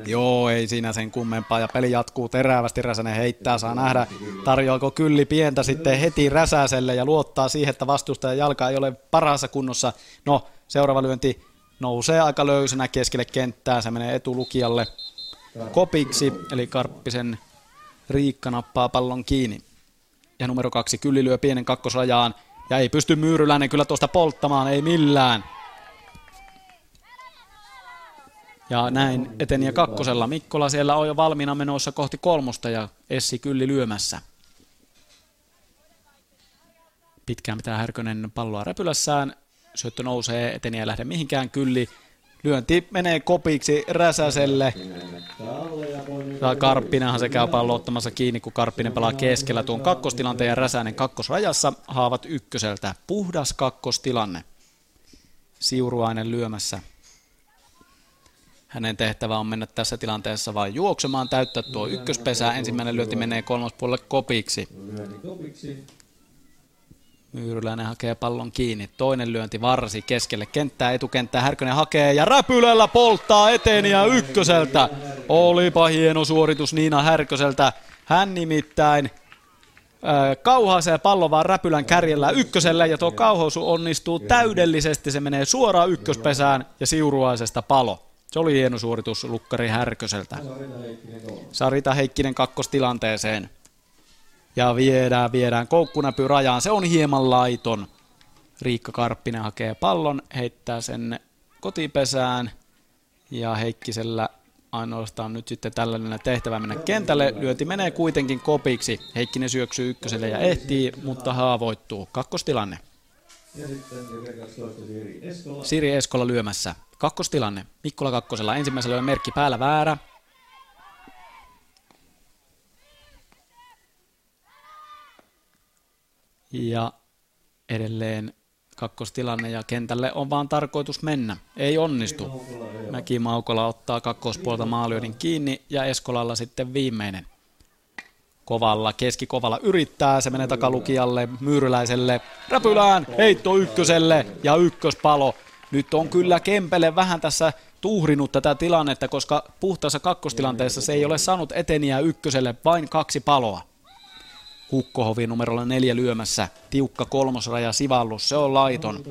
Joo, ei siinä sen kummempaa ja peli jatkuu terävästi. Räsänen heittää, saa nähdä tarjoako Kylli pientä sitten heti Räsäselle ja luottaa siihen, että vastustajan jalka ei ole parhaassa kunnossa. No, seuraava lyönti nousee aika löysänä keskelle kenttää, se menee etulukijalle kopiksi, eli Karppisen Riikka nappaa pallon kiinni. Ja numero kaksi Kylli lyö pienen kakkosrajaan, ja ei pysty Myyryläinen kyllä tuosta polttamaan, ei millään. Ja näin eteni ja kakkosella. Mikkola siellä on jo valmiina menossa kohti kolmosta ja Essi Kylli lyömässä. Pitkään pitää Härkönen palloa räpylässään. Syöttö nousee, eteni ja lähde mihinkään Kylli. Lyönti menee kopiksi Räsäselle. Ja Karppinenhan se käy pallo ottamassa kiinni, kun Karppinen pelaa keskellä tuon kakkostilanteen ja Räsänen kakkosrajassa. Haavat ykköseltä. Puhdas kakkostilanne. Siuruainen lyömässä. Hänen tehtävä on mennä tässä tilanteessa vain juoksemaan, täyttää tuo ykköspesä. Ensimmäinen lyönti menee kolmospuolelle kopiksi. Myyryläinen hakee pallon kiinni. Toinen lyönti varsi keskelle kenttää, etukenttää. Härkönen hakee ja räpylällä polttaa eteniä ykköseltä. Olipa hieno suoritus Niina Härköseltä. Hän nimittäin kauhaisee pallo vaan räpylän kärjellä ykköselle ja tuo kauhousu onnistuu täydellisesti. Se menee suoraan ykköspesään ja siuruaisesta palo. Se oli hieno suoritus Lukkari Härköseltä. Sarita Heikkinen kakkostilanteeseen. Ja viedään, viedään koukkunäpy rajaan. Se on hieman laiton. Riikka Karppinen hakee pallon, heittää sen kotipesään. Ja Heikkisellä ainoastaan nyt sitten tällainen tehtävä mennä kentälle. Lyöti menee kuitenkin kopiksi. Heikkinen syöksyy ykköselle ja ehtii, mutta haavoittuu. Kakkostilanne. Siri Eskola lyömässä. Kakkostilanne. Mikkola kakkosella. Ensimmäisellä on merkki päällä väärä. Ja edelleen kakkostilanne ja kentälle on vaan tarkoitus mennä. Ei onnistu. Mäki Maukola ottaa kakkospuolta maalyödin kiinni ja Eskolalla sitten viimeinen. Kovalla, keskikovalla yrittää, se menee takalukijalle, myyryläiselle, räpylään, heitto ykköselle ja ykköspalo. Nyt on kyllä Kempele vähän tässä tuhrinut tätä tilannetta, koska puhtaassa kakkostilanteessa se ei ole saanut eteniä ykköselle, vain kaksi paloa. Kukkohovi numerolla neljä lyömässä, tiukka kolmosraja sivallus, se on laiton.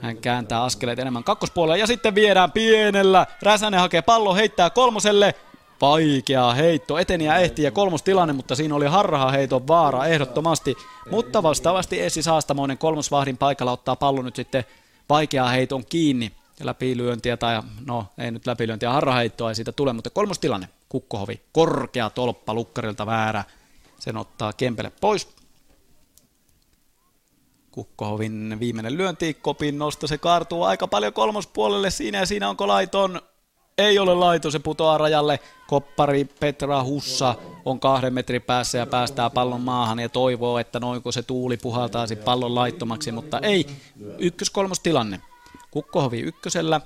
Hän kääntää askeleet enemmän kakkospuolelle ja sitten viedään pienellä. Räsänen hakee pallo, heittää kolmoselle, Vaikea heitto, eteniä ehti ja kolmostilanne, mutta siinä oli harha heiton vaara ehdottomasti. Mutta vastaavasti Essi Saastamoinen kolmosvahdin paikalla ottaa pallon nyt sitten vaikeaa heiton kiinni. Läpilyöntiä tai, no ei nyt läpilyöntiä, harraheittoa ei siitä tule, mutta kolmostilanne. Kukkohovi, korkea tolppa, lukkarilta väärä. Sen ottaa Kempele pois. Kukkohovin viimeinen lyönti, kopin nosto, se kaartuu aika paljon kolmospuolelle siinä ja siinä onko laiton ei ole laito, se putoaa rajalle. Koppari Petra Hussa on kahden metrin päässä ja päästää pallon maahan ja toivoo, että noin kun se tuuli puhaltaisi pallon laittomaksi, mutta ei. Ykkös-kolmos tilanne. Kukkohovi ykkösellä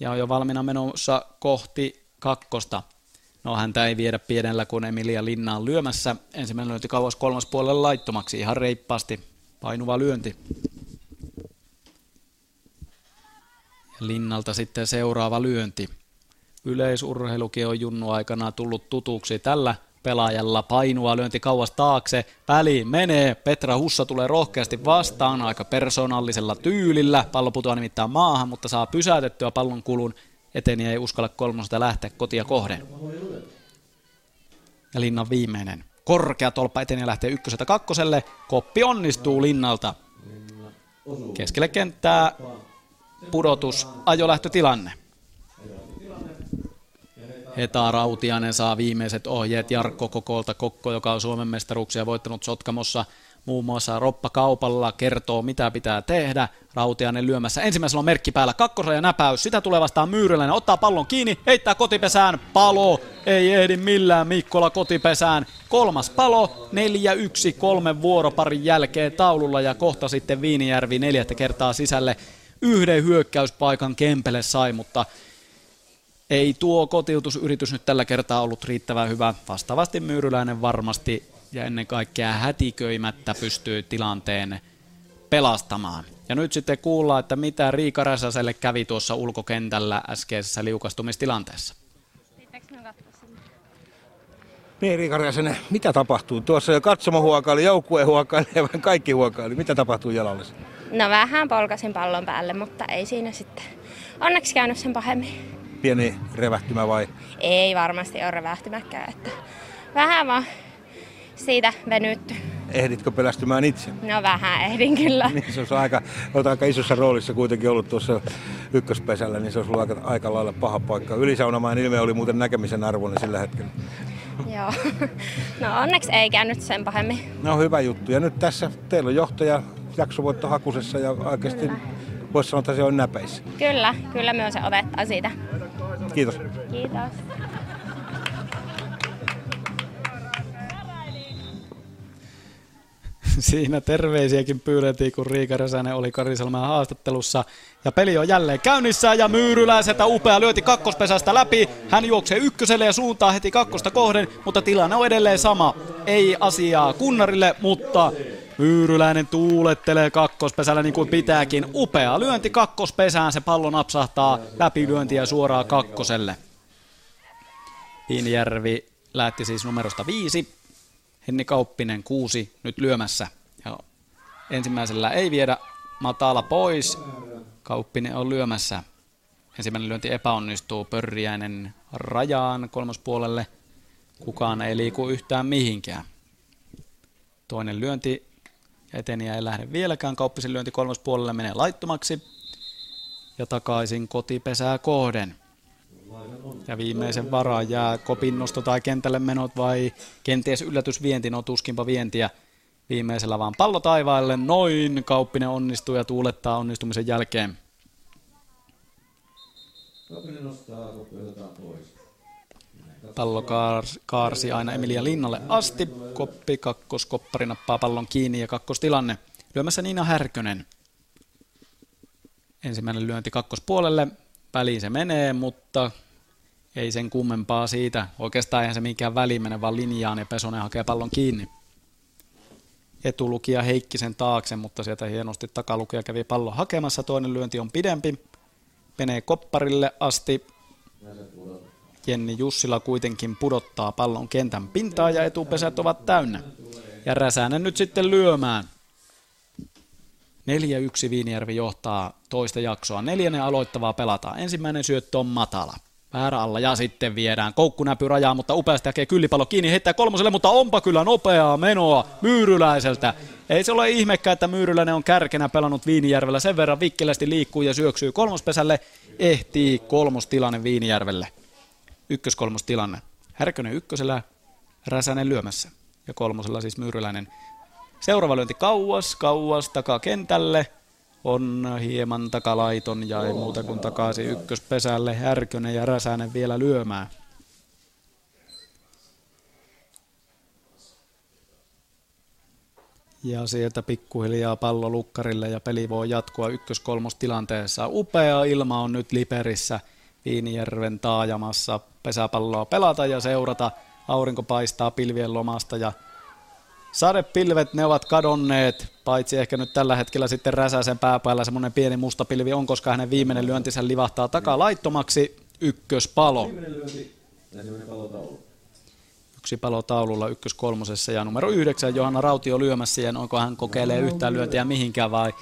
ja on jo valmiina menossa kohti kakkosta. No häntä ei viedä pienellä, kun Emilia Linna on lyömässä. Ensimmäinen lyönti kauas kolmas puolelle laittomaksi, ihan reippaasti. Painuva lyönti. Linnalta sitten seuraava lyönti. Yleisurheilukin on junnu aikana tullut tutuksi tällä pelaajalla. Painua lyönti kauas taakse. Väliin menee. Petra Hussa tulee rohkeasti vastaan aika persoonallisella tyylillä. Pallo putoaa nimittäin maahan, mutta saa pysäytettyä pallon kulun. Eteni ei uskalla kolmosta lähteä kotia kohden. Ja Linnan viimeinen. Korkea tolppa eteni lähtee ykköseltä kakkoselle. Koppi onnistuu Linnalta. Keskelle kenttää pudotus, ajolähtötilanne. Heta Rautianen saa viimeiset ohjeet Jarkko Kokolta. Kokko, joka on Suomen mestaruuksia voittanut Sotkamossa muun muassa Roppa Kaupalla, kertoo mitä pitää tehdä. Rautianen lyömässä. Ensimmäisellä on merkki päällä, kakkosraja näpäys. Sitä tulee vastaan Myyryläinen, ottaa pallon kiinni, heittää kotipesään, palo. Ei ehdi millään Mikkola kotipesään. Kolmas palo, 4-1 kolmen vuoroparin jälkeen taululla ja kohta sitten Viinijärvi neljättä kertaa sisälle yhden hyökkäyspaikan Kempele sai, mutta Ei tuo kotiutusyritys nyt tällä kertaa ollut riittävän hyvä. Vastaavasti Myyryläinen varmasti ja ennen kaikkea hätiköimättä pystyy tilanteen pelastamaan. Ja nyt sitten kuullaan, että mitä Riika Räsäselle kävi tuossa ulkokentällä äskeisessä liukastumistilanteessa. Niin, Riika Räsänen, mitä tapahtuu? Tuossa jo katsomo huokaili, joukkue huokaili ja kaikki huokaili. Mitä tapahtuu jalalle? No vähän polkasin pallon päälle, mutta ei siinä sitten onneksi käynyt sen pahemmin. Pieni revähtymä vai? Ei varmasti ole revähtymäkään, että vähän vaan siitä venytty. Ehditkö pelästymään itse? No vähän ehdin kyllä. *laughs* Niin, se olisi aika, olet aika isossa roolissa kuitenkin ollut tuossa ykköspesällä, niin se olisi ollut aika, aika lailla paha paikka. Ylisaunamaan ilme oli muuten näkemisen arvoinen sillä hetkellä. *laughs* Joo. No onneksi ei käynyt sen pahemmin. No hyvä juttu. Ja nyt tässä teillä on johtaja jaksovoitto hakusessa ja oikeasti voisi sanoa, että se on näpeissä. Kyllä, kyllä myös se otettaa siitä. Kiitos. Kiitos. *laughs* Siinä terveisiäkin pyydettiin, kun Riika Räsänen oli Karisalmään haastattelussa. Ja peli on jälleen käynnissä ja Myyryläiseltä upea lyöti kakkospesästä läpi. Hän juoksee ykköselle ja suuntaa heti kakkosta kohden, mutta tilanne on edelleen sama. Ei asiaa kunnarille, mutta Myyryläinen tuulettelee kakkospesällä niin kuin pitääkin. Upea lyönti kakkospesään, se pallo napsahtaa läpilyöntiä suoraan kakkoselle. Piinijärvi lähti siis numerosta viisi. Henni Kauppinen kuusi nyt lyömässä. Ja ensimmäisellä ei viedä matala pois. Kauppinen on lyömässä. Ensimmäinen lyönti epäonnistuu. Pörriäinen rajaan kolmospuolelle. Kukaan ei liiku yhtään mihinkään. Toinen lyönti eteniä ei lähde vieläkään. Kauppisen lyönti kolmospuolelle menee laittomaksi. Ja takaisin kotipesää kohden. Ja viimeisen varaan jää kopinnosto tai kentälle menot vai kenties yllätysvienti, no tuskinpa vientiä. Viimeisellä vaan pallo taivaalle, noin, Kauppinen onnistuu ja tuulettaa onnistumisen jälkeen. Kauppinen nostaa, pois. Pallo kaarsi, kaarsi aina Emilia Linnalle asti. Koppi kakkoskoppari nappaa pallon kiinni ja kakkostilanne. Lyömässä Niina Härkönen. Ensimmäinen lyönti kakkospuolelle. Väliin se menee, mutta ei sen kummempaa siitä. Oikeastaan eihän se mikään väliin mene, vaan linjaan ja Pesonen hakee pallon kiinni. Etulukija Heikkisen taakse, mutta sieltä hienosti takalukija kävi pallon hakemassa. Toinen lyönti on pidempi. Menee kopparille asti. Jenni Jussila kuitenkin pudottaa pallon kentän pintaa ja etupesät ovat täynnä. Ja Räsänen nyt sitten lyömään. 4-1 Viinijärvi johtaa toista jaksoa. Neljännen aloittavaa pelataan. Ensimmäinen syöttö on matala. Väärä alla ja sitten viedään. Koukku näpy rajaa, mutta upeasti hakee kyllipallo kiinni, heittää kolmoselle, mutta onpa kyllä nopeaa menoa Myyryläiseltä. Ei se ole ihmekään, että Myyryläinen on kärkenä pelannut Viinijärvellä. Sen verran vikkelästi liikkuu ja syöksyy kolmospesälle. Ehtii kolmostilanne Viinijärvelle. Ykköskolmostilanne. Härkönen ykkösellä, Räsänen lyömässä. Ja kolmosella siis Myyryläinen. Seuraava lyönti kauas, kauas, takakentälle on hieman takalaiton ja ei muuta kuin takaisin ykköspesälle Härkönen ja Räsänen vielä lyömään. Ja sieltä pikkuhiljaa pallo lukkarille ja peli voi jatkua ykkös-kolmostilanteessa. Upea ilma on nyt Liperissä Viinijärven taajamassa. Pesäpalloa pelata ja seurata. Aurinko paistaa pilvien lomasta ja Sadepilvet, ne ovat kadonneet, paitsi ehkä nyt tällä hetkellä sitten Räsäsen pääpäällä semmoinen pieni musta pilvi on, koska hänen viimeinen lyöntinsä livahtaa takaa laittomaksi. Ykköspalo. Yksi palo taululla ykköskolmosessa ja numero yhdeksän Johanna Rautio lyömässä ja onko hän kokeilee yhtään lyöntiä mihinkään vai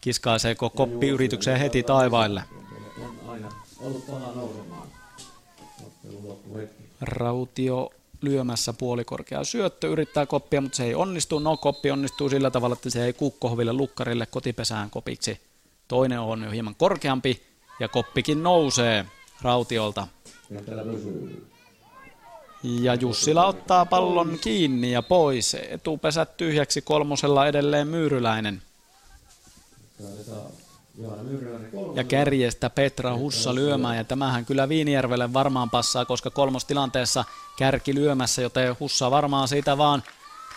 kiskaiseeko koppi yritykseen heti taivaille. Rautio lyömässä puolikorkea syöttö, yrittää koppia, mutta se ei onnistu. No, koppi onnistuu sillä tavalla, että se ei kukkohoville lukkarille kotipesään kopiksi. Toinen on jo hieman korkeampi ja koppikin nousee Rautiolta. Ja Jussila ottaa pallon kiinni ja pois. Etupesät tyhjäksi kolmosella edelleen Myyryläinen. Ja kärjestä Petra Hussa lyömään, ja tämähän kyllä Viinijärvelle varmaan passaa, koska kolmostilanteessa kärki lyömässä, joten Hussa varmaan siitä vaan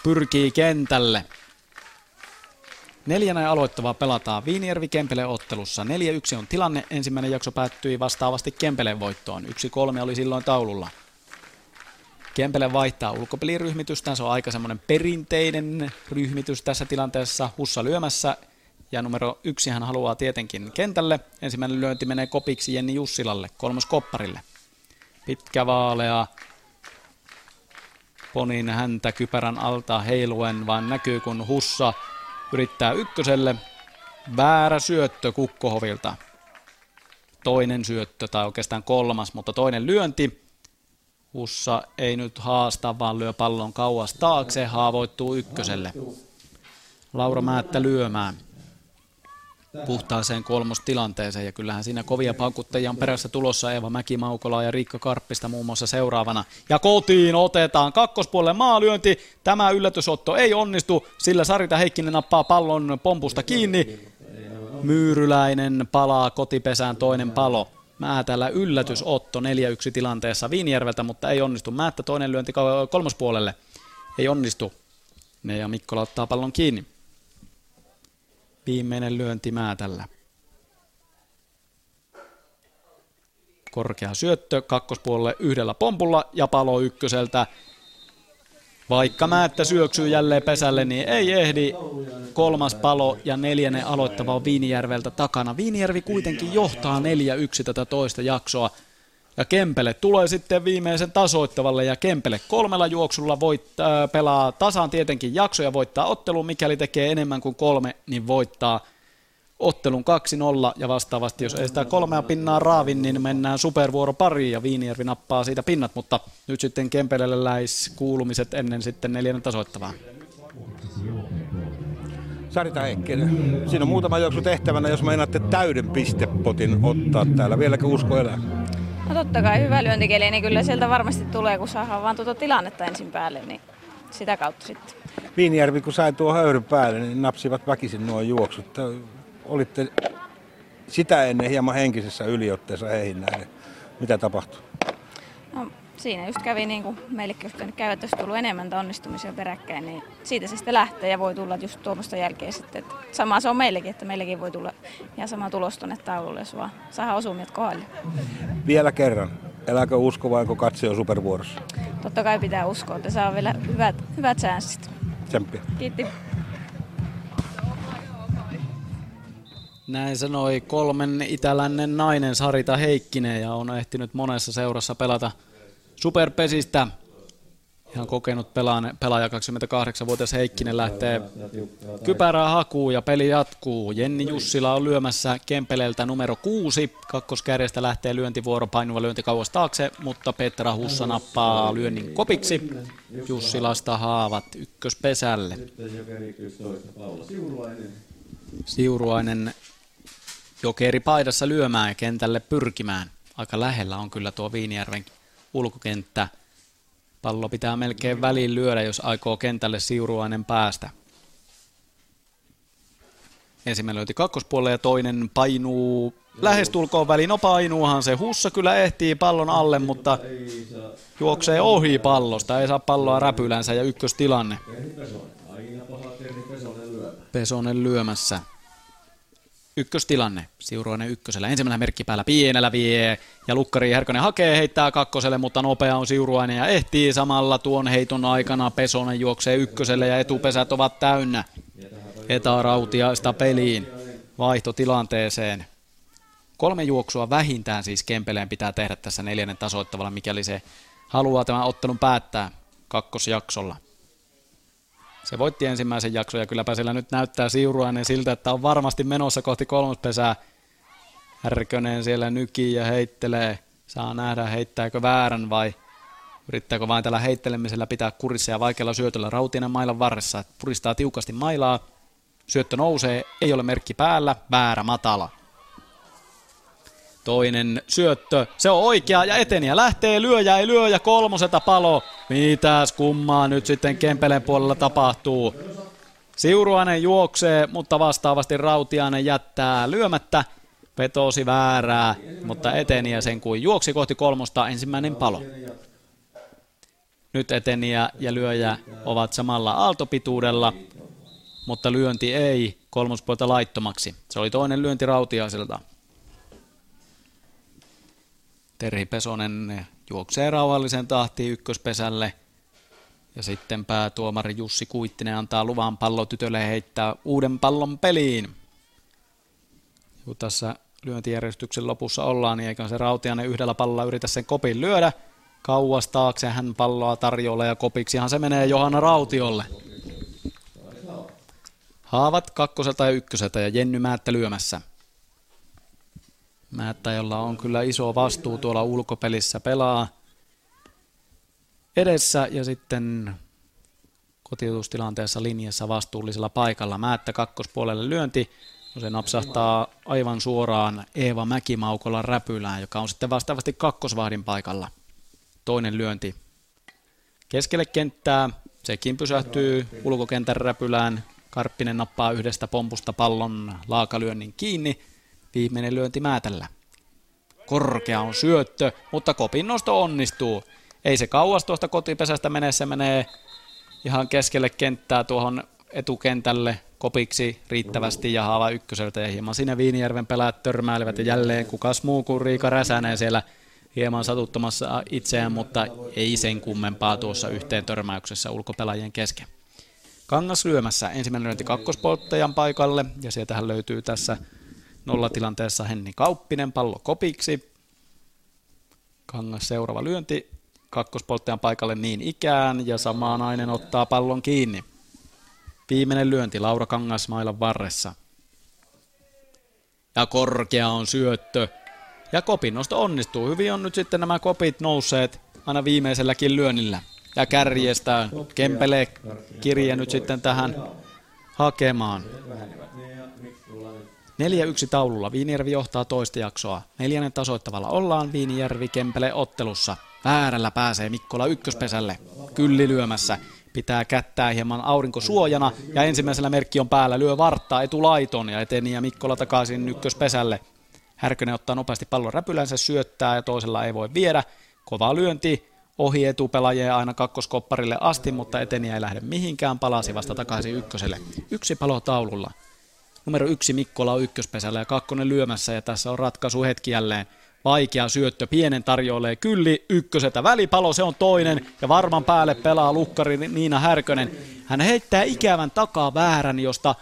pyrkii kentälle. Neljänä aloittavaa pelataan Viinijärvi Kempele ottelussa. 4-1 on tilanne. Ensimmäinen jakso päättyi vastaavasti Kempeleen voittoon. 1-3 oli silloin taululla. Kempele vaihtaa ulkopeliryhmitystään. Se on aika semmoinen perinteinen ryhmitys tässä tilanteessa. Hussa lyömässä ja numero yksi hän haluaa tietenkin kentälle. Ensimmäinen lyönti menee kopiksi Jenni Jussilalle, kolmos kopparille. Pitkä vaalea ponin häntä kypärän alta heiluen, vaan näkyy kun Hussa yrittää ykköselle. Väärä syöttö Kukkohovilta. Toinen syöttö, tai oikeastaan kolmas, mutta toinen lyönti. Hussa ei nyt haasta, vaan lyö pallon kauas taakse, haavoittuu ykköselle. Laura Määttä lyömään puhtaaseen kolmostilanteeseen. Ja kyllähän siinä kovia paukuttajia on perässä tulossa Eeva Mäki-Maukola ja Riikka Karppista muun muassa seuraavana. Ja kotiin otetaan kakkospuolelle maalyönti. Tämä yllätysotto ei onnistu, sillä Sarita Heikkinen nappaa pallon pompusta kiinni. Myyryläinen palaa kotipesään toinen palo. Määtällä yllätysotto 4-1 tilanteessa Viinijärveltä, mutta ei onnistu. Määttä toinen lyönti kolmospuolelle. Ei onnistu. Ne ja Mikkola ottaa pallon kiinni. Viimeinen lyönti Määtällä. Korkea syöttö kakkospuolelle yhdellä pompulla ja palo ykköseltä. Vaikka Määttä syöksyy jälleen pesälle, niin ei ehdi. Kolmas palo ja neljännen aloittava on Viinijärveltä takana. Viinijärvi kuitenkin johtaa 4-1 tätä toista jaksoa. Ja Kempele tulee sitten viimeisen tasoittavalle ja Kempele kolmella juoksulla voittaa, pelaa tasaan tietenkin jaksoja, voittaa ottelun, mikäli tekee enemmän kuin kolme, niin voittaa ottelun 2-0 ja vastaavasti, jos ei sitä kolmea pinnaa raavin, niin mennään supervuoro pariin ja Viinijärvi nappaa siitä pinnat, mutta nyt sitten Kempelelle läis kuulumiset ennen sitten neljännen tasoittavaa. Sarita Heikkinen, siinä on muutama juoksu tehtävänä, jos meinaatte täyden pistepotin ottaa täällä. Vieläkö usko elää? No totta kai hyvä lyöntikeli, niin kyllä sieltä varmasti tulee, kun saadaan vaan tuota tilannetta ensin päälle, niin sitä kautta sitten. Viinijärvi, kun sai tuo höyry päälle, niin napsivat väkisin nuo juoksut. Olitte sitä ennen hieman henkisessä yliotteessa heihin nähden. Mitä tapahtui? No, siinä just kävi niin kuin meillekin olisi pitänyt käydä, että olisi tullut enemmän onnistumisia peräkkäin, niin siitä se sitten lähtee ja voi tulla just tuommoista jälkeen sitten. Että sama se on meillekin, että meillekin voi tulla ihan sama tulos tuonne taululle, jos vaan saadaan osumiat kohdalle. Vielä kerran, elääkö usko vai onko katse supervuorossa? Totta kai pitää uskoa, että saa vielä hyvät, hyvät chanssit. Tsemppiä. Kiitti. Näin sanoi kolmen itälännen nainen Sarita Heikkinen ja on ehtinyt monessa seurassa pelata superpesistä. Ihan kokenut pelaaja, pelaaja 28-vuotias Heikkinen lähtee kypärää hakuun ja peli jatkuu. Jenni Jussila on lyömässä Kempeleltä numero 6. Kakkoskärjestä lähtee lyöntivuoro, painuva lyönti kauas taakse, mutta Petra Hussa nappaa lyönnin kopiksi. Jussilasta haavat ykköspesälle. Siuruainen jokeri paidassa lyömään ja kentälle pyrkimään. Aika lähellä on kyllä tuo Viinijärven ulkokenttä. Pallo pitää melkein väliin lyödä, jos aikoo kentälle siuruainen päästä. Ensimmäinen löyti kakkospuolelle ja toinen painuu lähestulkoon väliin. No painuuhan se. Hussa kyllä ehtii pallon alle, mutta juoksee ohi pallosta. Ei saa palloa räpylänsä ja ykköstilanne. Pesonen lyömässä ykköstilanne. Siuruinen ykkösellä. Ensimmäinen merkki päällä pienellä vie. Ja Lukkari Herkonen hakee, heittää kakkoselle, mutta nopea on Siuruainen ja ehtii samalla tuon heiton aikana. Pesonen juoksee ykköselle ja etupesät ovat täynnä. Eta Rautiaista peliin vaihtotilanteeseen. Kolme juoksua vähintään siis Kempeleen pitää tehdä tässä neljännen tasoittavalla, mikäli se haluaa tämän ottelun päättää kakkosjaksolla. Se voitti ensimmäisen jakson ja kylläpä sillä nyt näyttää Siuruainen siltä, että on varmasti menossa kohti kolmospesää. Härkönen siellä nykii ja heittelee. Saa nähdä, heittääkö väärän vai yrittääkö vain tällä heittelemisellä pitää kurissa ja vaikealla syötöllä Rautinen mailan varressa. Puristaa tiukasti mailaa. Syöttö nousee, ei ole merkki päällä, väärä matala. Toinen syöttö, se on oikea ja eteniä lähtee, lyö ja ei lyö ja kolmoseta palo. Mitäs kummaa nyt sitten Kempeleen puolella tapahtuu? Siuruainen juoksee, mutta vastaavasti Rautiainen jättää lyömättä. Petosi väärää, mutta eteniä sen kuin juoksi kohti kolmosta ensimmäinen palo. Nyt eteniä ja lyöjä ovat samalla aaltopituudella, mutta lyönti ei kolmospuolta laittomaksi. Se oli toinen lyönti Rautiaiselta. Terhi Pesonen juoksee rauhallisen tahtiin ykköspesälle. Ja sitten päätuomari Jussi Kuittinen antaa luvan pallotytölle heittää uuden pallon peliin. Kun tässä lyöntijärjestyksen lopussa ollaan, niin eikä se Rautiainen yhdellä pallolla yritä sen kopin lyödä. Kauas taakse hän palloa tarjolla ja kopiksihan se menee Johanna Rautiolle. Haavat kakkoselta ja ykköseltä ja Jenny Määttä lyömässä. Määttä, jolla on kyllä iso vastuu tuolla ulkopelissä, pelaa edessä ja sitten kotiutustilanteessa linjassa vastuullisella paikalla. Määttä kakkospuolelle lyönti. No se napsahtaa aivan suoraan Eeva Mäkimaukolla räpylään, joka on sitten vastaavasti kakkosvahdin paikalla. Toinen lyönti keskelle kenttää. Sekin pysähtyy ulkokentän räpylään. Karppinen nappaa yhdestä pompusta pallon laakalyönnin kiinni. Viimeinen lyönti Määtällä. Korkea on syöttö, mutta kopin nosto onnistuu. Ei se kauas tuosta kotipesästä mene, se menee ihan keskelle kenttää tuohon etukentälle kopiksi riittävästi ja haava ykköseltä ja hieman sinne Viinijärven pelaat törmäilevät ja jälleen kukas muu kuin Riika Räsänen siellä hieman satuttamassa itseään, mutta ei sen kummempaa tuossa yhteen törmäyksessä ulkopelaajien kesken. Kangas lyömässä ensimmäinen lyönti kakkospolttajan paikalle ja sieltähän löytyy tässä nollatilanteessa Henni Kauppinen pallo kopiksi. Kangas seuraava lyönti kakkospolttajan paikalle niin ikään ja sama nainen ottaa pallon kiinni. Viimeinen lyönti Laura Kangas mailan varressa. Ja korkea on syöttö. Ja kopin nosto onnistuu. Hyvin on nyt sitten nämä kopit nousseet aina viimeiselläkin lyönnillä. Ja kärjestä Kempele kirje nyt sitten tähän hakemaan. 4-1 taululla. Viinijärvi johtaa toista jaksoa. Neljännen tasoittavalla ollaan Viinijärvi Kempele ottelussa. Väärällä pääsee Mikkola ykköspesälle. Kylli lyömässä. Pitää kättää hieman aurinkosuojana ja ensimmäisellä merkki on päällä. Lyö varttaa etulaiton ja eteni ja Mikkola takaisin ykköspesälle. Härkönen ottaa nopeasti pallon räpylänsä, syöttää ja toisella ei voi viedä. Kova lyönti, ohi etupelaajia aina kakkoskopparille asti, mutta eteniä ei lähde mihinkään, palasi vasta takaisin ykköselle. Yksi palo taululla. Numero yksi Mikkola on ykköspesällä ja kakkonen lyömässä ja tässä on ratkaisu hetki jälleen. Vaikea syöttö, pienen tarjoilee Kylli ykköseltä välipalo, se on toinen ja varman päälle pelaa lukkari Niina Härkönen. Hän heittää ikävän takaa väärän, josta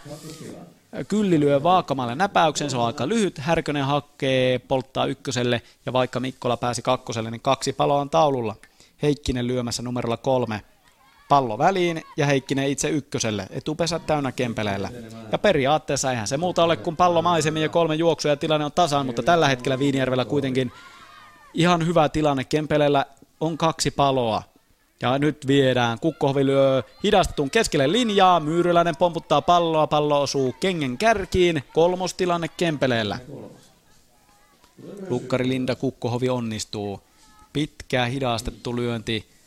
Kylli lyö vaakamalle näpäyksen, se on aika lyhyt. Härkönen hakee, polttaa ykköselle ja vaikka Mikkola pääsi kakkoselle, niin kaksi paloa on taululla. Heikkinen lyömässä numerolla kolme. Pallo väliin ja Heikkinen itse ykköselle. Etupesä täynnä kempeleellä. Ja periaatteessa eihän se muuta ole kuin pallo maisemmin ja kolme juoksua ja tilanne on tasaan, mutta tällä hetkellä Viinijärvellä kuitenkin ihan hyvä tilanne. Kempeleellä on kaksi paloa. Ja nyt viedään. Kukkohovi lyö hidastetun keskelle linjaa. Myyryläinen pomputtaa palloa. Pallo osuu kengen kärkiin. Kolmostilanne Kempeleellä. Lukkari Linda Kukkohovi onnistuu. Pitkä hidastettu lyönti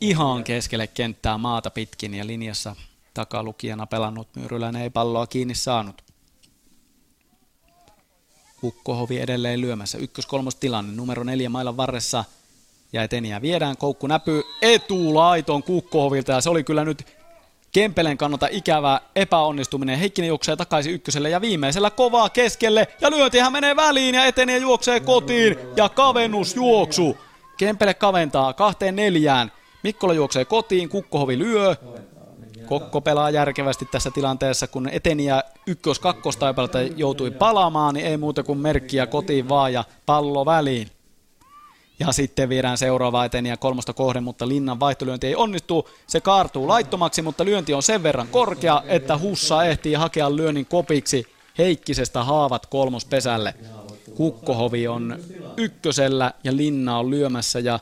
ihan keskelle kenttää maata pitkin ja linjassa takalukijana pelannut Myyryläinen ei palloa kiinni saanut. Kukkohovi edelleen lyömässä. Ykkös-kolmos tilanne. Numero neljä mailan varressa ja eteniä viedään. Koukku näpy etulaiton Kukkohovilta ja se oli kyllä nyt Kempelen kannalta ikävä epäonnistuminen. Heikkinen juoksee takaisin ykköselle ja viimeisellä kovaa keskelle ja lyöntihän menee väliin ja etenee juoksee kotiin ja kavennusjuoksu. Kempele kaventaa kahteen neljään. Mikkola juoksee kotiin, Kukkohovi lyö. Kokko pelaa järkevästi tässä tilanteessa, kun eteniä ykkös kakkostaipalta joutui palaamaan, niin ei muuta kuin merkkiä kotiin vaan ja pallo väliin. Ja sitten viedään seuraava eteniä kolmosta kohden, mutta Linnan vaihtolyönti ei onnistu. Se kaartuu laittomaksi, mutta lyönti on sen verran korkea, että Hussa ehtii hakea lyönnin kopiksi Heikkisestä haavat kolmospesälle. Kukkohovi on ykkösellä ja Linna on lyömässä ja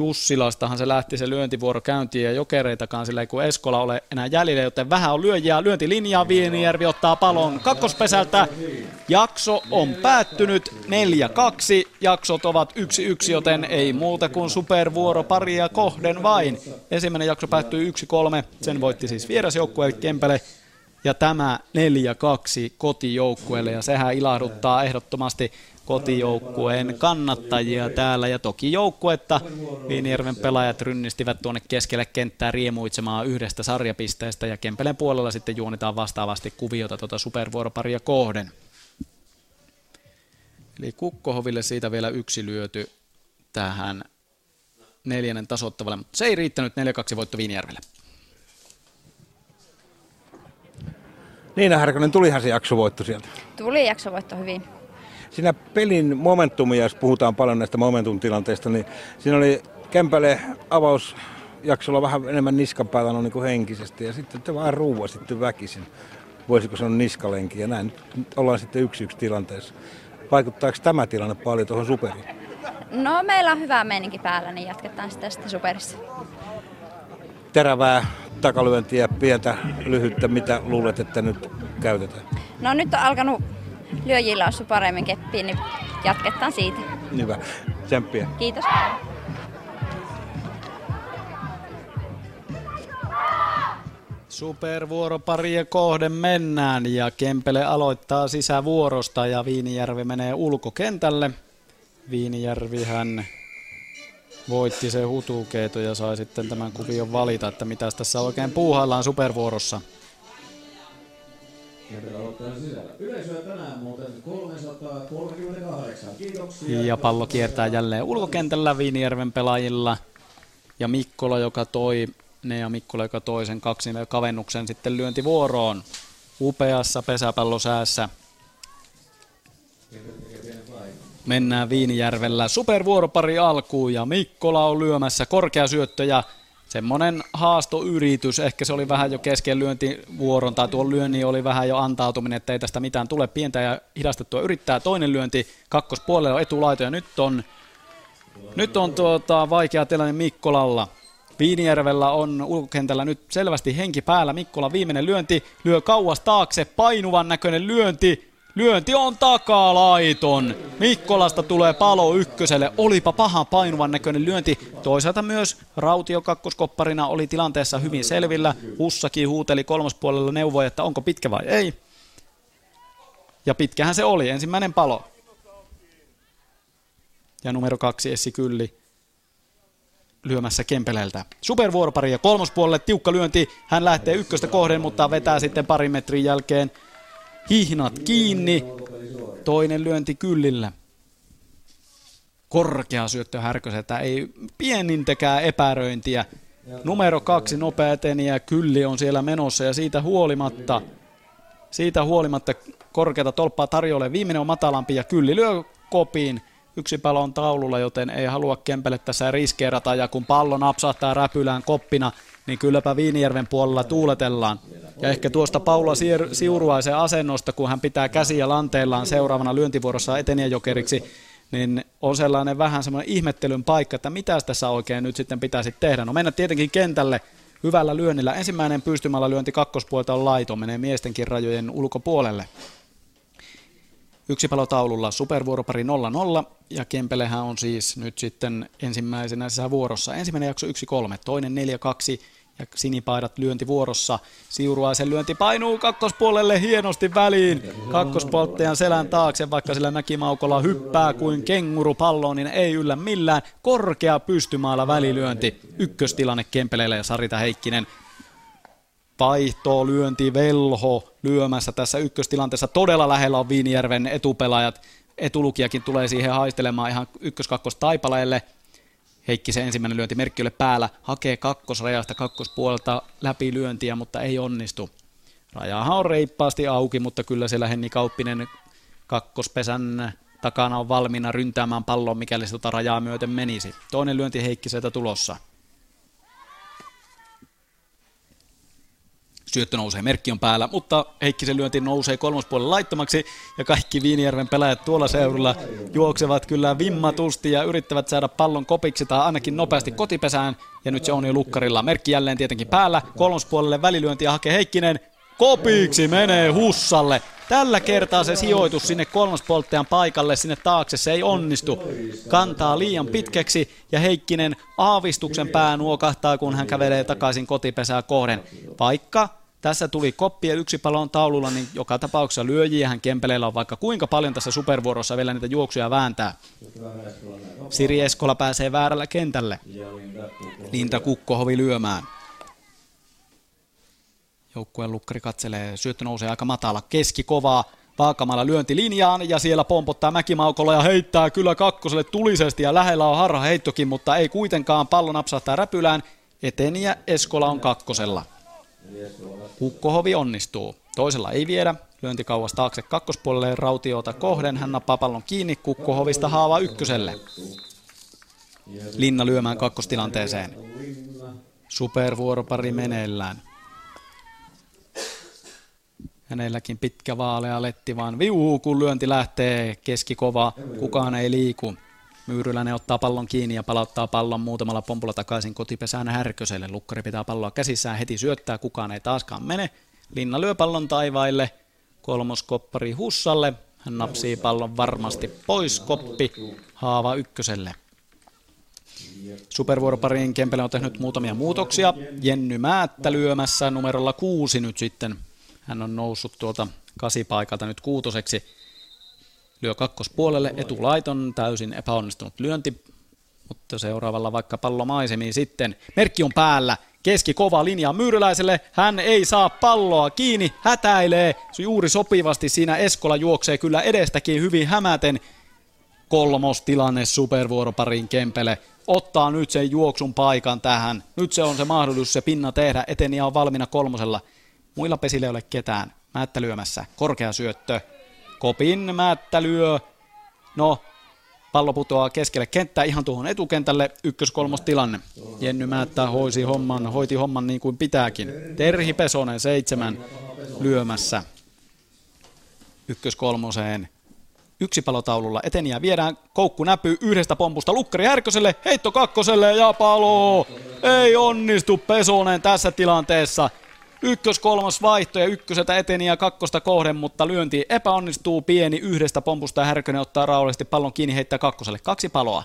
Jussilastahan se lähti se lyöntivuoro käyntiin ja jokereitakaan sillä ei kun Eskola ole enää jäljellä, joten vähän on lyöjiä. Lyöntilinjaa Viinijärvi ottaa palon kakkospesältä. Jakso on päättynyt 4-2. Jaksot ovat 1-1, joten ei muuta kuin supervuoro paria kohden vain. Ensimmäinen jakso päättyi 1-3. Sen voitti siis vierasjoukkue Kempele. ja tämä 4-2 kotijoukkueelle ja sehän ilahduttaa ehdottomasti kotijoukkueen kannattajia täällä ja toki joukkuetta Viinijärven pelaajat rynnistivät tuonne keskelle kenttää riemuitsemaan yhdestä sarjapisteestä ja Kempelen puolella sitten juonitaan vastaavasti kuviota tuota supervuoroparia kohden. Eli Kukkohoville siitä vielä yksi lyöty tähän neljännen tasoittavalle, mutta se ei riittänyt 4-2 voitto Viinijärvelle. Niina Härkönen, tulihan se jaksovoitto sieltä. Tuli jaksovoitto hyvin. Siinä pelin momentumia, jos puhutaan paljon näistä momentum-tilanteista, niin siinä oli Kämpäle avausjaksolla vähän enemmän niskan päällä no niin kuin henkisesti ja sitten te vaan ruuva sitten väkisin. Voisiko sanoa niskalenki ja näin. Nyt ollaan sitten yksi yksi tilanteessa. Vaikuttaako tämä tilanne paljon tuohon superiin? No meillä on hyvä meininki päällä, niin jatketaan sitä sitten superissa. Terävää takalyöntiä, pientä, lyhyttä, mitä luulet, että nyt käytetään? No nyt on alkanut lyöjillä osua paremmin keppiin, niin jatketaan siitä. Hyvä. Tsemppiä. Kiitos. Supervuoroparia kohden mennään ja Kempele aloittaa sisävuorosta ja Viinijärvi menee ulkokentälle. Viinijärvihän voitti se hutukeito ja sai sitten tämän kuvion valita, että mitä tässä oikein puuhaillaan supervuorossa. Yleisöä tänään muuten 338. Kiitoksia. Ja pallo kiertää jälleen ulkokentällä Viinijärven pelaajilla. Ja Mikkola, joka toi ne ja Mikkola, joka toi sen kaksi kavennuksen sitten lyöntivuoroon. Upeassa pesäpallosäässä. Mennään Viinijärvellä. Supervuoropari alkuun ja Mikkola on lyömässä korkea syöttö ja semmoinen haastoyritys. Ehkä se oli vähän jo kesken lyöntivuoron tai tuon lyönnin oli vähän jo antautuminen, että ei tästä mitään tule pientä ja hidastettua. Yrittää toinen lyönti kakkospuolella on etulaito ja nyt on, nyt on tuota, vaikea tilanne Mikkolalla. Viinijärvellä on ulkokentällä nyt selvästi henki päällä. Mikkola viimeinen lyönti lyö kauas taakse, painuvan näköinen lyönti. Lyönti on takalaiton. Mikkolasta tulee palo ykköselle. Olipa paha painuvan näköinen lyönti. Toisaalta myös Rautio kakkoskopparina oli tilanteessa hyvin selvillä. Hussakin huuteli kolmospuolella neuvoja, että onko pitkä vai ei. Ja pitkähän se oli. Ensimmäinen palo. Ja numero kaksi Essi Kylli lyömässä Kempeleltä. Supervuoropari ja kolmospuolelle tiukka lyönti. Hän lähtee ykköstä kohden, mutta vetää sitten parin metrin jälkeen hihnat kiinni. Toinen lyönti Kyllillä. Korkea syöttö Härköseltä, ei pienintäkään epäröintiä. Numero kaksi nopea eteniä, Kylli on siellä menossa ja siitä huolimatta, siitä huolimatta korkeata tolppaa tarjolle. Viimeinen on matalampi ja Kylli lyö kopiin. Yksi palo on taululla, joten ei halua Kempele tässä riskeerata ja kun pallo napsahtaa räpylään koppina, niin kylläpä Viinijärven puolella tuuletellaan. Ja ehkä tuosta Paula Siuruaisen asennosta, kun hän pitää käsiä lanteillaan seuraavana lyöntivuorossa eteniäjokeriksi, niin on sellainen vähän semmoinen ihmettelyn paikka, että mitä tässä oikein nyt sitten pitäisi tehdä. No mennä tietenkin kentälle hyvällä lyönnillä. Ensimmäinen pystymällä lyönti kakkospuolta on laito, menee miestenkin rajojen ulkopuolelle. Yksi palo taululla, supervuoropari 0-0 ja Kempelehän on siis nyt sitten ensimmäisenä vuorossa. Ensimmäinen jakso 1-3, toinen 4-2 ja sinipaidat lyönti vuorossa. Siuruaisen lyönti painuu kakkospuolelle hienosti väliin. Kakkospolttajan selän taakse, vaikka sillä Mäkimaukola hyppää kuin kenguru palloon, niin ei yllä millään. Korkea pystymaalla välilyönti. Ykköstilanne Kempeleelle ja Sarita Heikkinen vaihto, lyönti, velho lyömässä tässä ykköstilanteessa. Todella lähellä on Viinijärven etupelaajat. Etulukijakin tulee siihen haistelemaan ihan ykkös-kakkos taipaleelle. Heikki se ensimmäinen lyönti merkkiölle päällä, hakee kakkosrajasta kakkospuolelta läpi lyöntiä, mutta ei onnistu. Rajahan on reippaasti auki, mutta kyllä siellä Henni Kauppinen kakkospesän takana on valmiina ryntäämään pallon, mikäli se tota rajaa myöten menisi. Toinen lyönti Heikkiseltä tulossa. Syöttö nousee, merkki on päällä, mutta Heikkisen lyönti nousee kolmospuolelle laittomaksi ja kaikki Viinijärven pelaajat tuolla seudulla juoksevat kyllä vimmatusti ja yrittävät saada pallon kopiksi tai ainakin nopeasti kotipesään ja nyt se on jo lukkarilla. Merkki jälleen tietenkin päällä, kolmospuolelle ja hakee Heikkinen, kopiksi menee Hussalle. Tällä kertaa se sijoitus sinne kolmospolttajan paikalle, sinne taakse, se ei onnistu. Kantaa liian pitkäksi ja Heikkinen aavistuksen pää nuokahtaa, kun hän kävelee takaisin kotipesää kohden. Vaikka Tässä tuli koppia yksi palon taululla, niin joka tapauksessa lyöjiähän Kempeleillä on vaikka kuinka paljon tässä supervuorossa vielä niitä juoksuja vääntää. Siri Eskola pääsee väärällä kentälle. Linta Kukkohovi lyömään. Joukkueen lukkari katselee, syöttö nousee aika matala, keski kovaa, Vaakamalla lyönti linjaan ja siellä pompottaa Mäkimaukolla ja heittää kyllä kakkoselle tulisesti ja lähellä on harha heittokin, mutta ei kuitenkaan pallo napsahtaa räpylään. Eteniä Eskola on kakkosella. Kukkohovi onnistuu. Toisella ei viedä. Lyönti kauas taakse kakkospuolelle Rautiota kohden. Hän nappaa pallon kiinni Kukkohovista haava ykköselle. Linna lyömään kakkostilanteeseen. Supervuoropari meneillään. Hänelläkin pitkä vaalea letti vaan viuhuu, kun lyönti lähtee keskikova, kukaan ei liiku. Myyryläinen ottaa pallon kiinni ja palauttaa pallon muutamalla pompulla takaisin kotipesään Härköselle. Lukkari pitää palloa käsissään, heti syöttää, kukaan ei taaskaan mene. Linna lyö pallon taivaille, kolmoskoppari Hussalle. Hän napsii pallon varmasti pois, koppi Haava ykköselle. Supervuoropariin Kempele on tehnyt muutamia muutoksia. Jenny Määttä lyömässä numerolla kuusi nyt sitten hän on noussut tuolta kasipaikalta nyt kuutoseksi. Lyö kakkospuolelle, etulaiton, täysin epäonnistunut lyönti, mutta seuraavalla vaikka pallo maisemiin sitten. Merkki on päällä, keski kova linja Myyryläiselle, hän ei saa palloa kiinni, hätäilee, se juuri sopivasti siinä Eskola juoksee kyllä edestäkin hyvin hämäten. Kolmostilanne supervuoroparin Kempele ottaa nyt sen juoksun paikan tähän. Nyt se on se mahdollisuus se pinna tehdä, eteniä on valmiina kolmosella. Muilla pesillä ei ole ketään. Määttä lyömässä. Korkea syöttö. Kopin Määttä lyö. No, pallo putoaa keskelle kenttää ihan tuohon etukentälle. Ykkös-kolmos tilanne. Jenny Määttä hoisi homman, hoiti homman niin kuin pitääkin. Terhi Pesonen seitsemän lyömässä. Ykkös-kolmoseen. Yksi palotaululla eteniä viedään, koukku näpyy yhdestä pompusta Lukkari Härköselle, heitto kakkoselle ja palo! Ei onnistu Pesonen tässä tilanteessa. Ykkös, kolmas vaihto ja ykköseltä eteni ja kakkosta kohden, mutta lyönti epäonnistuu pieni yhdestä pompusta ja Härkönen ottaa rauhallisesti pallon kiinni heittää kakkoselle. Kaksi paloa.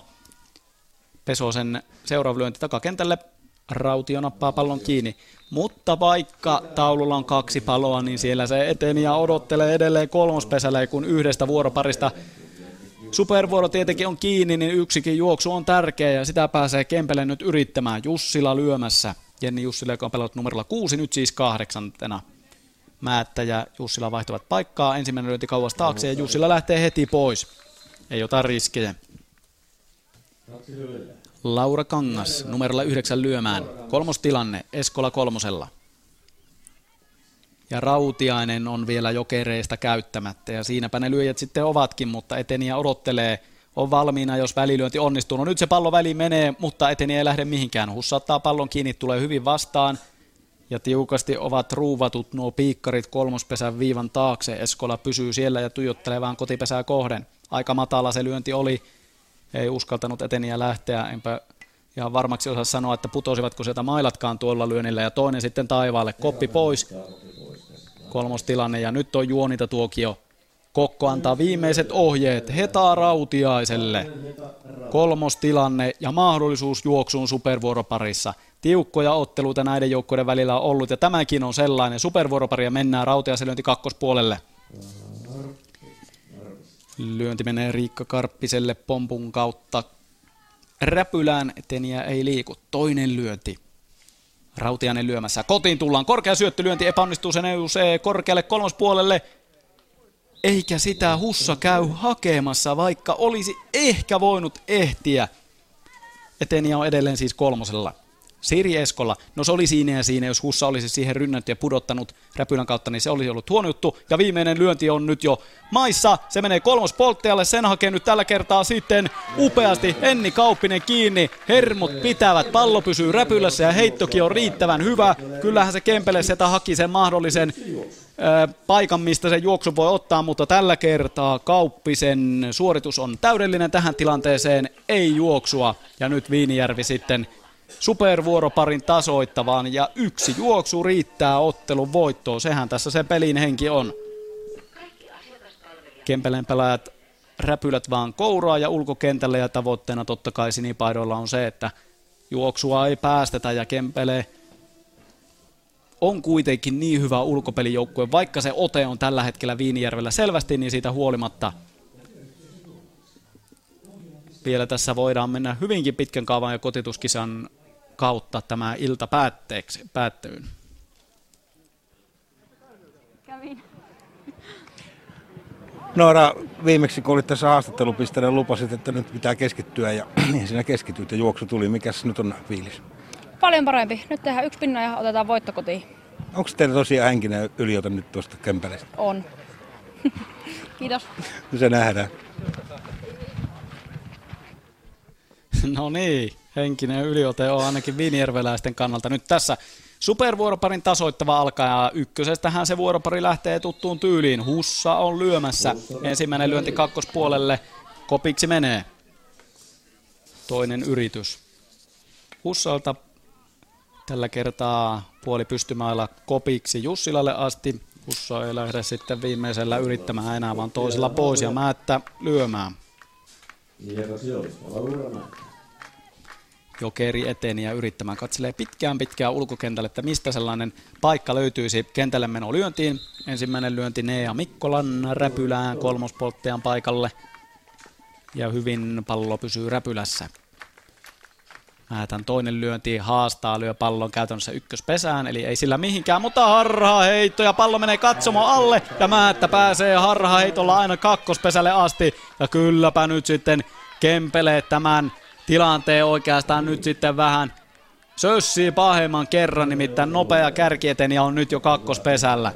Pesosen seuraava lyönti takakentälle. Rautio nappaa pallon kiinni. Mutta vaikka taululla on kaksi paloa, niin siellä se eteni ja odottelee edelleen kolmospesälle, kun yhdestä vuoroparista Supervuoro tietenkin on kiinni, niin yksikin juoksu on tärkeä ja sitä pääsee Kempele nyt yrittämään. Jussila lyömässä. Jenni Jussila, joka on pelannut numerolla kuusi, nyt siis kahdeksantena. Määttä ja Jussila vaihtavat paikkaa. Ensimmäinen lyönti kauas taakse ja Jussila lähtee heti pois. Ei ota riskejä. Laura Kangas numerolla yhdeksän lyömään. Kolmostilanne Eskola kolmosella. Ja Rautiainen on vielä jokereista käyttämättä ja siinäpä ne lyöjät sitten ovatkin, mutta eteniä odottelee – on valmiina, jos välilyönti onnistuu. No nyt se pallo väli menee, mutta eteni ei lähde mihinkään. Hussattaa pallon kiinni, tulee hyvin vastaan. Ja tiukasti ovat ruuvatut nuo piikkarit kolmospesän viivan taakse. Eskola pysyy siellä ja tuijottelee vaan kotipesää kohden. Aika matala se lyönti oli. Ei uskaltanut eteniä lähteä. Enpä ihan varmaksi osaa sanoa, että putosivatko sieltä mailatkaan tuolla lyönnillä. Ja toinen sitten taivaalle. Koppi pois. Kolmostilanne ja nyt on juonita tuokio Kokko antaa viimeiset ohjeet Heta Rautiaiselle. Kolmostilanne ja mahdollisuus juoksuun supervuoroparissa. Tiukkoja otteluita näiden joukkojen välillä on ollut ja tämäkin on sellainen. Supervuoropari ja mennään Rautiaisen lyönti kakkospuolelle. Lyönti menee Riikka Karppiselle pompun kautta. Räpylään eteniä ei liiku. Toinen lyönti. Rautiainen lyömässä. Kotiin tullaan. Korkea syöttölyönti epäonnistuu. Se nousee korkealle kolmospuolelle eikä sitä Hussa käy hakemassa, vaikka olisi ehkä voinut ehtiä. Eteniä on edelleen siis kolmosella. Siri Eskola, no se oli siinä ja siinä, jos Hussa olisi siihen rynnänyt ja pudottanut räpylän kautta, niin se olisi ollut huono juttu. Ja viimeinen lyönti on nyt jo maissa, se menee kolmos polttajalle, sen hakee nyt tällä kertaa sitten upeasti Enni Kauppinen kiinni. Hermot pitävät, pallo pysyy räpylässä ja heittokin on riittävän hyvä. Kyllähän se Kempele sitä haki sen mahdollisen paikan, mistä se juoksu voi ottaa, mutta tällä kertaa Kauppisen suoritus on täydellinen tähän tilanteeseen, ei juoksua. Ja nyt Viinijärvi sitten supervuoroparin tasoittavaan ja yksi juoksu riittää ottelun voittoon. Sehän tässä se pelin henki on. Kempeleen pelaajat räpylät vaan kouraa ja ulkokentälle ja tavoitteena totta kai sinipaidoilla on se, että juoksua ei päästetä ja Kempele on kuitenkin niin hyvä ulkopelijoukkue, vaikka se ote on tällä hetkellä Viinijärvellä selvästi, niin siitä huolimatta vielä tässä voidaan mennä hyvinkin pitkän kaavan ja kotituskisan kautta tämä ilta päätteeksi, päättyyn. Kävin. Noora, viimeksi kun olit tässä haastattelupisteellä, lupasit, että nyt pitää keskittyä ja *clears throat* niin siinä keskityit ja juoksu tuli. Mikäs nyt on fiilis? Paljon parempi. Nyt tehdään yksi pinna ja otetaan voitto kotiin. Onko teillä tosiaan henkinen yliote nyt tuosta Kempelestä? On. *laughs* Kiitos. Se nähdään. No niin, henkinen yliote on ainakin viinijärveläisten kannalta nyt tässä supervuoroparin tasoittava alkaa ja ykkösestähän se vuoropari lähtee tuttuun tyyliin. Hussa on lyömässä. Ensimmäinen lyönti kakkospuolelle. Kopiksi menee. Toinen yritys. Hussalta tällä kertaa puoli pystymailla kopiksi Jussilalle asti. Hussa ei lähde sitten viimeisellä yrittämään enää, vaan toisella pois ja määttä lyömään. Jokeri eteni ja yrittämään katselee pitkään pitkään ulkokentälle, että mistä sellainen paikka löytyisi kentälle meno lyöntiin. Ensimmäinen lyönti Nea Mikkolan räpylään kolmospolttajan paikalle ja hyvin pallo pysyy räpylässä. Määtän toinen lyönti haastaa, lyö pallon käytännössä ykköspesään, eli ei sillä mihinkään, mutta harha heitto ja pallo menee katsomo alle ja Määttä pääsee harha heitolla aina kakkospesälle asti ja kylläpä nyt sitten Kempele tämän tilanteen oikeastaan nyt sitten vähän sössii pahemman kerran, nimittäin nopea kärkieteni on nyt jo kakkospesällä.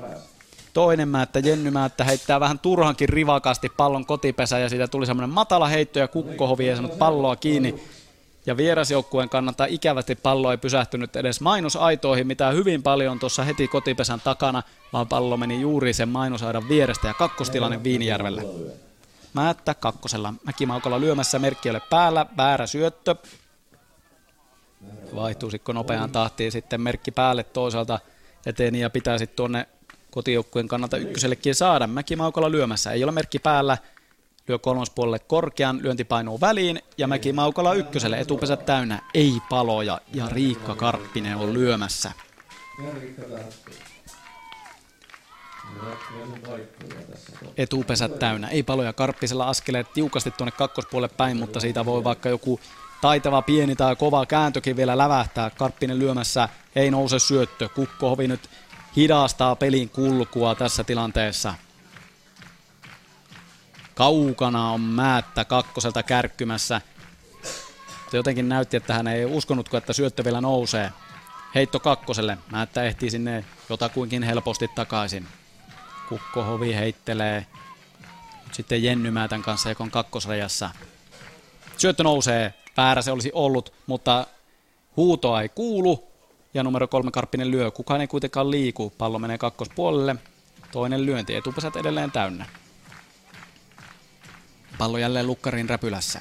Toinen määttä, Jenny määttä heittää vähän turhankin rivakasti pallon kotipesä ja siitä tuli semmoinen matala heitto ja kukkohovi ei saanut palloa kiinni. Ja vierasjoukkueen kannalta ikävästi pallo ei pysähtynyt edes mainosaitoihin, mitä hyvin paljon tuossa heti kotipesän takana, vaan pallo meni juuri sen mainosaidan vierestä ja kakkostilanne Viinijärvellä. Määttä kakkosella. Mäkimaukalla lyömässä merkki ole päällä. Väärä syöttö. Vaihtuisiko nopeaan tahtiin sitten merkki päälle toisaalta eteen ja pitää sitten tuonne kotijoukkueen kannalta ykkösellekin saada. Mäkimaukalla lyömässä. Ei ole merkki päällä. Lyö kolmospuolelle korkean, lyönti painuu väliin ja Mäkimaukalla ykköselle etupesä täynnä. Ei paloja ja Riikka Karppinen on lyömässä. Etupesät täynnä. Ei paloja Karppisella askeleet tiukasti tuonne kakkospuolelle päin, mutta siitä voi vaikka joku taitava pieni tai kova kääntökin vielä lävähtää. Karppinen lyömässä ei nouse syöttö. Kukkohovi nyt hidastaa pelin kulkua tässä tilanteessa. Kaukana on Määttä kakkoselta kärkkymässä. Se jotenkin näytti, että hän ei uskonutko, että syöttö vielä nousee. Heitto kakkoselle. Määttä ehtii sinne jotakuinkin helposti takaisin. Kukkohovi heittelee sitten Jenny Määtän kanssa, joka on kakkosrajassa. Syöttö nousee, väärä se olisi ollut, mutta huutoa ei kuulu. Ja numero kolme Karppinen lyö, kukaan ei kuitenkaan liiku. Pallo menee kakkospuolelle. Toinen lyönti, etupesät edelleen täynnä. Pallo jälleen lukkarin räpylässä.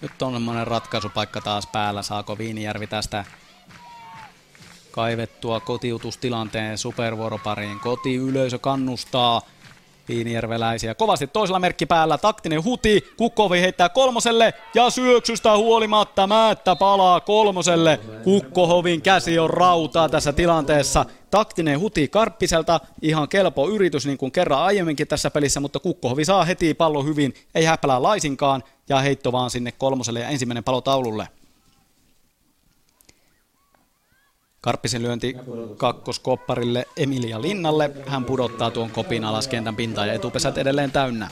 Nyt on semmoinen ratkaisupaikka taas päällä. Saako Viinijärvi tästä kaivettua kotiutustilanteen supervuoropariin. Kotiyleisö kannustaa Viinijärveläisiä. Kovasti toisella merkki päällä, taktinen huti, Kukkovi heittää kolmoselle ja syöksystä huolimatta Määttä palaa kolmoselle. Kukkohovin käsi on rautaa tässä tilanteessa. Taktinen huti Karppiselta, ihan kelpo yritys niin kuin kerran aiemminkin tässä pelissä, mutta Kukkohovi saa heti pallo hyvin, ei häpälää laisinkaan ja heitto vaan sinne kolmoselle ja ensimmäinen palo taululle. Karppisen lyönti kakkoskopparille Emilia Linnalle. Hän pudottaa tuon kopin alas kentän pintaan ja etupesät edelleen täynnä.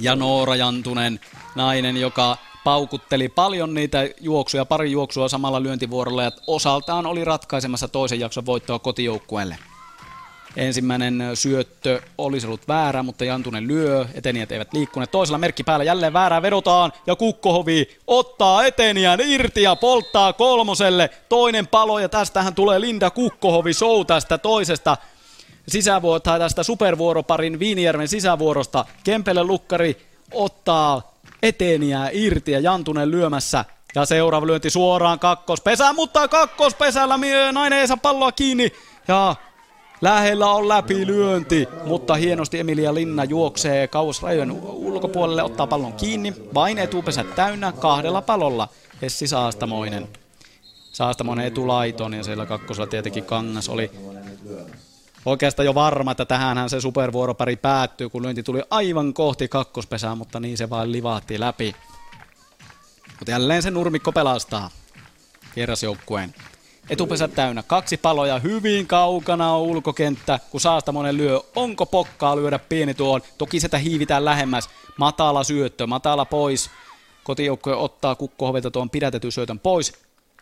Ja Noora Jantunen, nainen, joka paukutteli paljon niitä juoksuja, pari juoksua samalla lyöntivuorolla ja osaltaan oli ratkaisemassa toisen jakson voittoa kotijoukkueelle. Ensimmäinen syöttö olisi ollut väärä, mutta Jantunen lyö. Etenijät eivät liikkuneet. Toisella merkki päällä jälleen väärää vedotaan. Ja Kukkohovi ottaa etenijän irti ja polttaa kolmoselle. Toinen palo ja tästähän tulee Linda Kukkohovi show tästä toisesta sisävuorosta tästä supervuoroparin Viinijärven sisävuorosta. Kempele Lukkari ottaa eteniä irti ja Jantunen lyömässä. Ja seuraava lyönti suoraan kakkospesään, mutta kakkospesällä nainen ei saa palloa kiinni. Ja Lähellä on läpilyönti, mutta hienosti Emilia Linna juoksee kauas rajojen ulkopuolelle, ottaa pallon kiinni. Vain etupesä täynnä kahdella palolla. Essi Saastamoinen. Saastamoinen etulaiton ja siellä kakkosella tietenkin Kangas oli oikeastaan jo varma, että tähänhän se supervuoropari päättyy, kun lyönti tuli aivan kohti kakkospesää, mutta niin se vain livahti läpi. Mutta jälleen se nurmikko pelastaa vierasjoukkueen. Etupesä täynnä, kaksi paloja hyvin kaukana on ulkokenttä, kun Saastamonen lyö. Onko pokkaa lyödä pieni tuon? Toki sitä hiivitään lähemmäs. Matala syöttö, matala pois. Kotijoukkue ottaa kukkohovelta tuon pidätetyn syötön pois.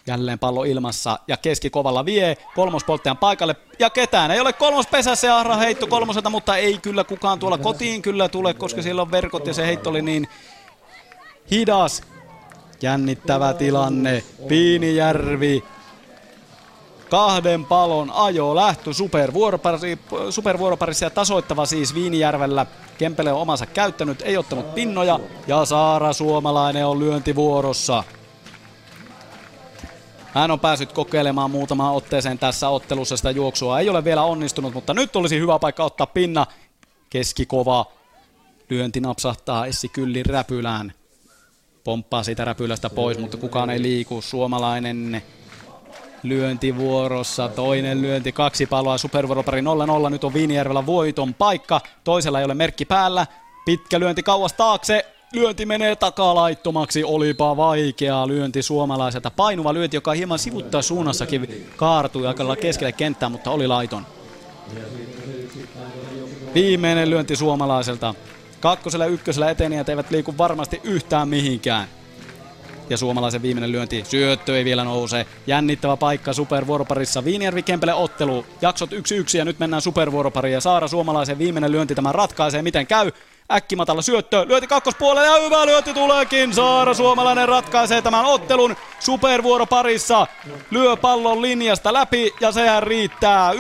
Jälleen pallo ilmassa ja keskikovalla vie kolmospolttajan paikalle. Ja ketään ei ole kolmospesässä ja Ahra heitto kolmoselta, mutta ei kyllä kukaan tuolla kotiin kyllä tule, koska siellä on verkot ja se heitto oli niin hidas. Jännittävä tilanne. Piinijärvi kahden palon ajo lähtö supervuoropari, supervuoroparissa ja tasoittava siis Viinijärvellä. Kempele on omansa käyttänyt, ei ottanut pinnoja ja Saara Suomalainen on lyöntivuorossa. Hän on päässyt kokeilemaan muutamaan otteeseen tässä ottelussa sitä juoksua. Ei ole vielä onnistunut, mutta nyt olisi hyvä paikka ottaa pinna. Keskikova lyönti napsahtaa Essi Kyllin räpylään. Pomppaa siitä räpylästä pois, mutta kukaan ei liiku. Suomalainen lyöntivuorossa. Toinen lyönti, kaksi paloa, supervuoropari 0-0. Nyt on Viinijärvellä voiton paikka. Toisella ei ole merkki päällä. Pitkä lyönti kauas taakse. Lyönti menee takalaittomaksi, olipa vaikea lyönti suomalaiselta. Painuva lyönti, joka hieman sivuttaa suunnassakin kaartui aika keskelle kenttää, mutta oli laiton. Viimeinen lyönti suomalaiselta. Kakkosella ja ykkösellä etenijät eivät liiku varmasti yhtään mihinkään. Ja suomalaisen viimeinen lyönti, syöttö ei vielä nouse. Jännittävä paikka supervuoroparissa. Viinijärvi Kempele ottelu. Jaksot 1-1 ja nyt mennään supervuoropariin. Ja Saara suomalaisen viimeinen lyönti tämä ratkaisee, miten käy. Äkkimatalla syöttö, lyöti kakkospuolelle ja hyvä lyönti tuleekin. Saara Suomalainen ratkaisee tämän ottelun supervuoroparissa. Lyö pallon linjasta läpi ja sehän riittää 1-0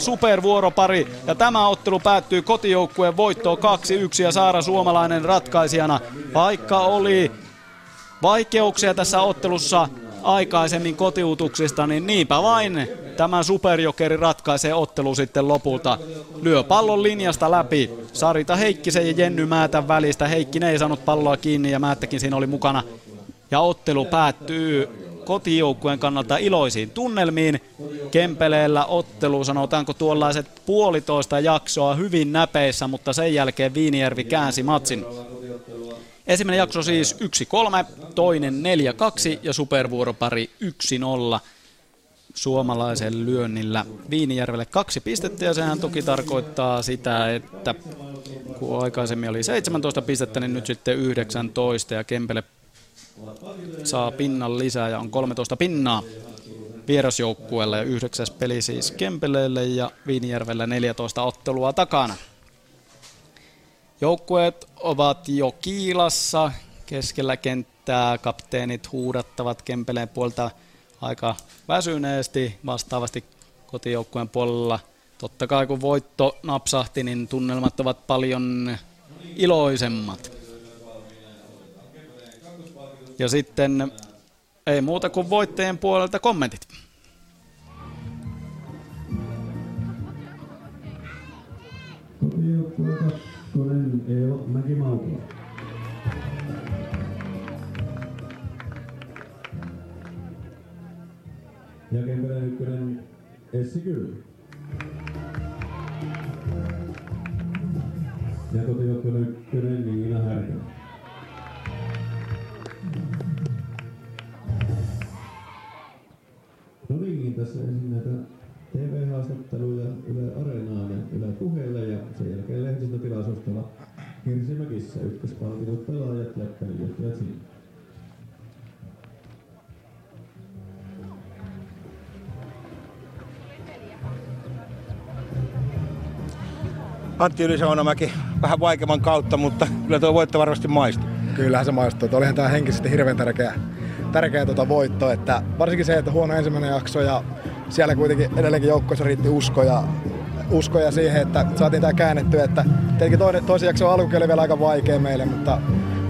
supervuoropari. Ja tämä ottelu päättyy kotijoukkueen voittoon 2-1 ja Saara Suomalainen ratkaisijana. Vaikka oli vaikeuksia tässä ottelussa aikaisemmin kotiutuksista, niin niinpä vain tämä superjokeri ratkaisee ottelu sitten lopulta. Lyö pallon linjasta läpi. Sarita Heikkisen ja Jenny Määtän välistä. Heikkinen ei saanut palloa kiinni ja Määttäkin siinä oli mukana. Ja ottelu päättyy kotijoukkueen kannalta iloisiin tunnelmiin. Kempeleellä ottelu, sanotaanko tuollaiset puolitoista jaksoa hyvin näpeissä, mutta sen jälkeen Viinijärvi käänsi matsin. Ensimmäinen jakso siis 1-3, toinen 4-2 ja supervuoropari 1-0 suomalaisen lyönnillä Viinijärvelle kaksi pistettä ja sehän toki tarkoittaa sitä, että kun aikaisemmin oli 17 pistettä, niin nyt sitten 19 ja Kempele saa pinnan lisää ja on 13 pinnaa vierasjoukkueella ja yhdeksäs peli siis Kempeleelle ja Viinijärvellä 14 ottelua takana. Joukkueet ovat jo kiilassa keskellä kenttää. Kapteenit huudattavat Kempeleen puolta aika väsyneesti. Vastaavasti kotijoukkueen puolella totta kai kun voitto napsahti, niin tunnelmat ovat paljon iloisemmat. Ja sitten ei muuta kuin voittajien puolelta kommentit. Kotijoukkue kakkonen Eeva Mäki-Maukila. Ja Kempeleen ykkönen Essi Kyl. Ja kotijoukkueen ykkönen Niina Härkälä. No niin, tässä ensin näitä TV-haastatteluja Yle Areenaan ja Yle Puheelle ja sen jälkeen lehdistötilaisuus tuolla Hirsimäkissä. Ykköspalkitut pelaajat ja pelijohtajat sinne. Antti Ylisaunamäki vähän vaikeamman kautta, mutta kyllä tuo voitto varmasti maistuu. Kyllähän se maistuu. Olihan tämä henkisesti hirveän tärkeä, tärkeä tuota voitto. Että varsinkin se, että huono ensimmäinen jakso ja siellä kuitenkin edelleenkin joukkoissa riitti usko ja, usko ja siihen, että saatiin tämä käännettyä. Että tietenkin toinen, toisen jakson alkukin oli vielä aika vaikea meille, mutta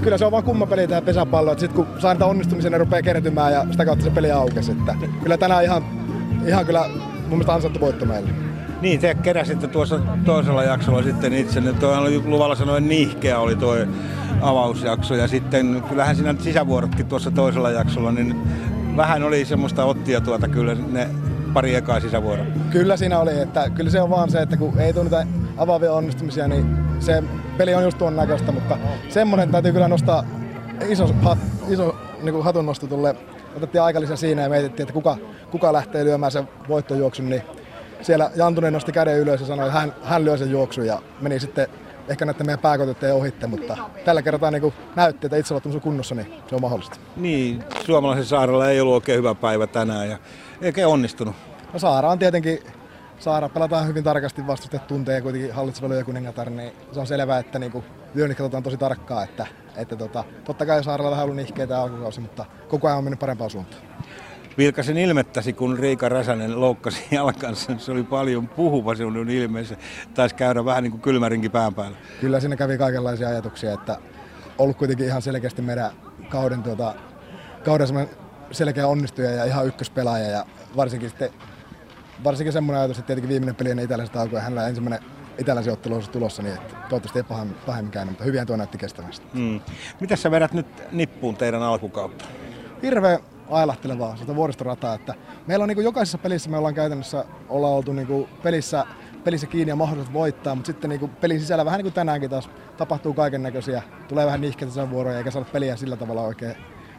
kyllä se on vaan kumma peli tämä pesäpallo. Sitten kun saa niitä onnistumisia, ne rupeaa kertymään ja sitä kautta se peli aukesi. Että kyllä tänään ihan, ihan kyllä mun mielestä ansattu voitto meille. Niin, te keräsitte tuossa toisella jaksolla sitten itsenne. Tuo oli luvalla sanoen nihkeä oli tuo avausjakso. Ja sitten kyllähän siinä sisävuorotkin tuossa toisella jaksolla, niin vähän oli semmoista ottia tuota kyllä ne pari ekaa sisävuoroa. Kyllä siinä oli, että kyllä se on vaan se, että kun ei tule niitä avaavia onnistumisia, niin se peli on just tuon näköistä, mutta semmoinen täytyy kyllä nostaa iso, hat, iso niin kuin hatunnosto tulle. Otettiin aikalisä siinä ja mietittiin, että kuka, kuka lähtee lyömään sen voittojuoksun, niin siellä Jantunen nosti käden ylös ja sanoi, että hän, hän lyö sen juoksun ja meni sitten ehkä näiden meidän pääkotetteen ohitte, mutta tällä kertaa niin näytti, että itseluottamus on kunnossa, niin se on mahdollista. Niin, suomalaisen saarella ei ollut oikein hyvä päivä tänään ja eikä onnistunut. No Saara on tietenkin, Saara pelataan hyvin tarkasti vastustajat tuntee kuitenkin hallitseva lyökuningatar, niin se on selvää, että niin lyönnit katsotaan tosi tarkkaa, että, että tota, totta kai Saarella vähän ollut nihkeitä alkukausi, mutta koko ajan on mennyt parempaan suuntaan. Vilkasen ilmettäsi, kun Riika Räsänen loukkasi *laughs* jalkansa. Se oli paljon puhuva sinun ilmeessä. Taisi käydä vähän niin kuin kylmärinkin pään päällä. Kyllä siinä kävi kaikenlaisia ajatuksia, että ollut kuitenkin ihan selkeästi meidän kauden, tuota, kauden selkeä onnistuja ja ihan ykköspelaaja. Ja varsinkin, sitten, varsinkin semmoinen ajatus, että tietenkin viimeinen peli ennen itäläiset alkoi ja hänellä ensimmäinen itäläisen ottelu on tulossa, niin että toivottavasti ei pahemmin, pahemmin käynyt, mutta hyvin tuo näytti kestävästi. Mm. Mitä sä vedät nyt nippuun teidän alkukautta? Hirveä ailahtelevaa sitä vuoristorataa. Että meillä on niin kuin jokaisessa pelissä me ollaan käytännössä ollaan oltu niin kuin pelissä, pelissä kiinni ja mahdollisuus voittaa, mutta sitten niin kuin pelin sisällä vähän niin kuin tänäänkin taas tapahtuu kaiken näköisiä, tulee vähän nihkeitä sen vuoroja eikä saada peliä sillä tavalla oikein,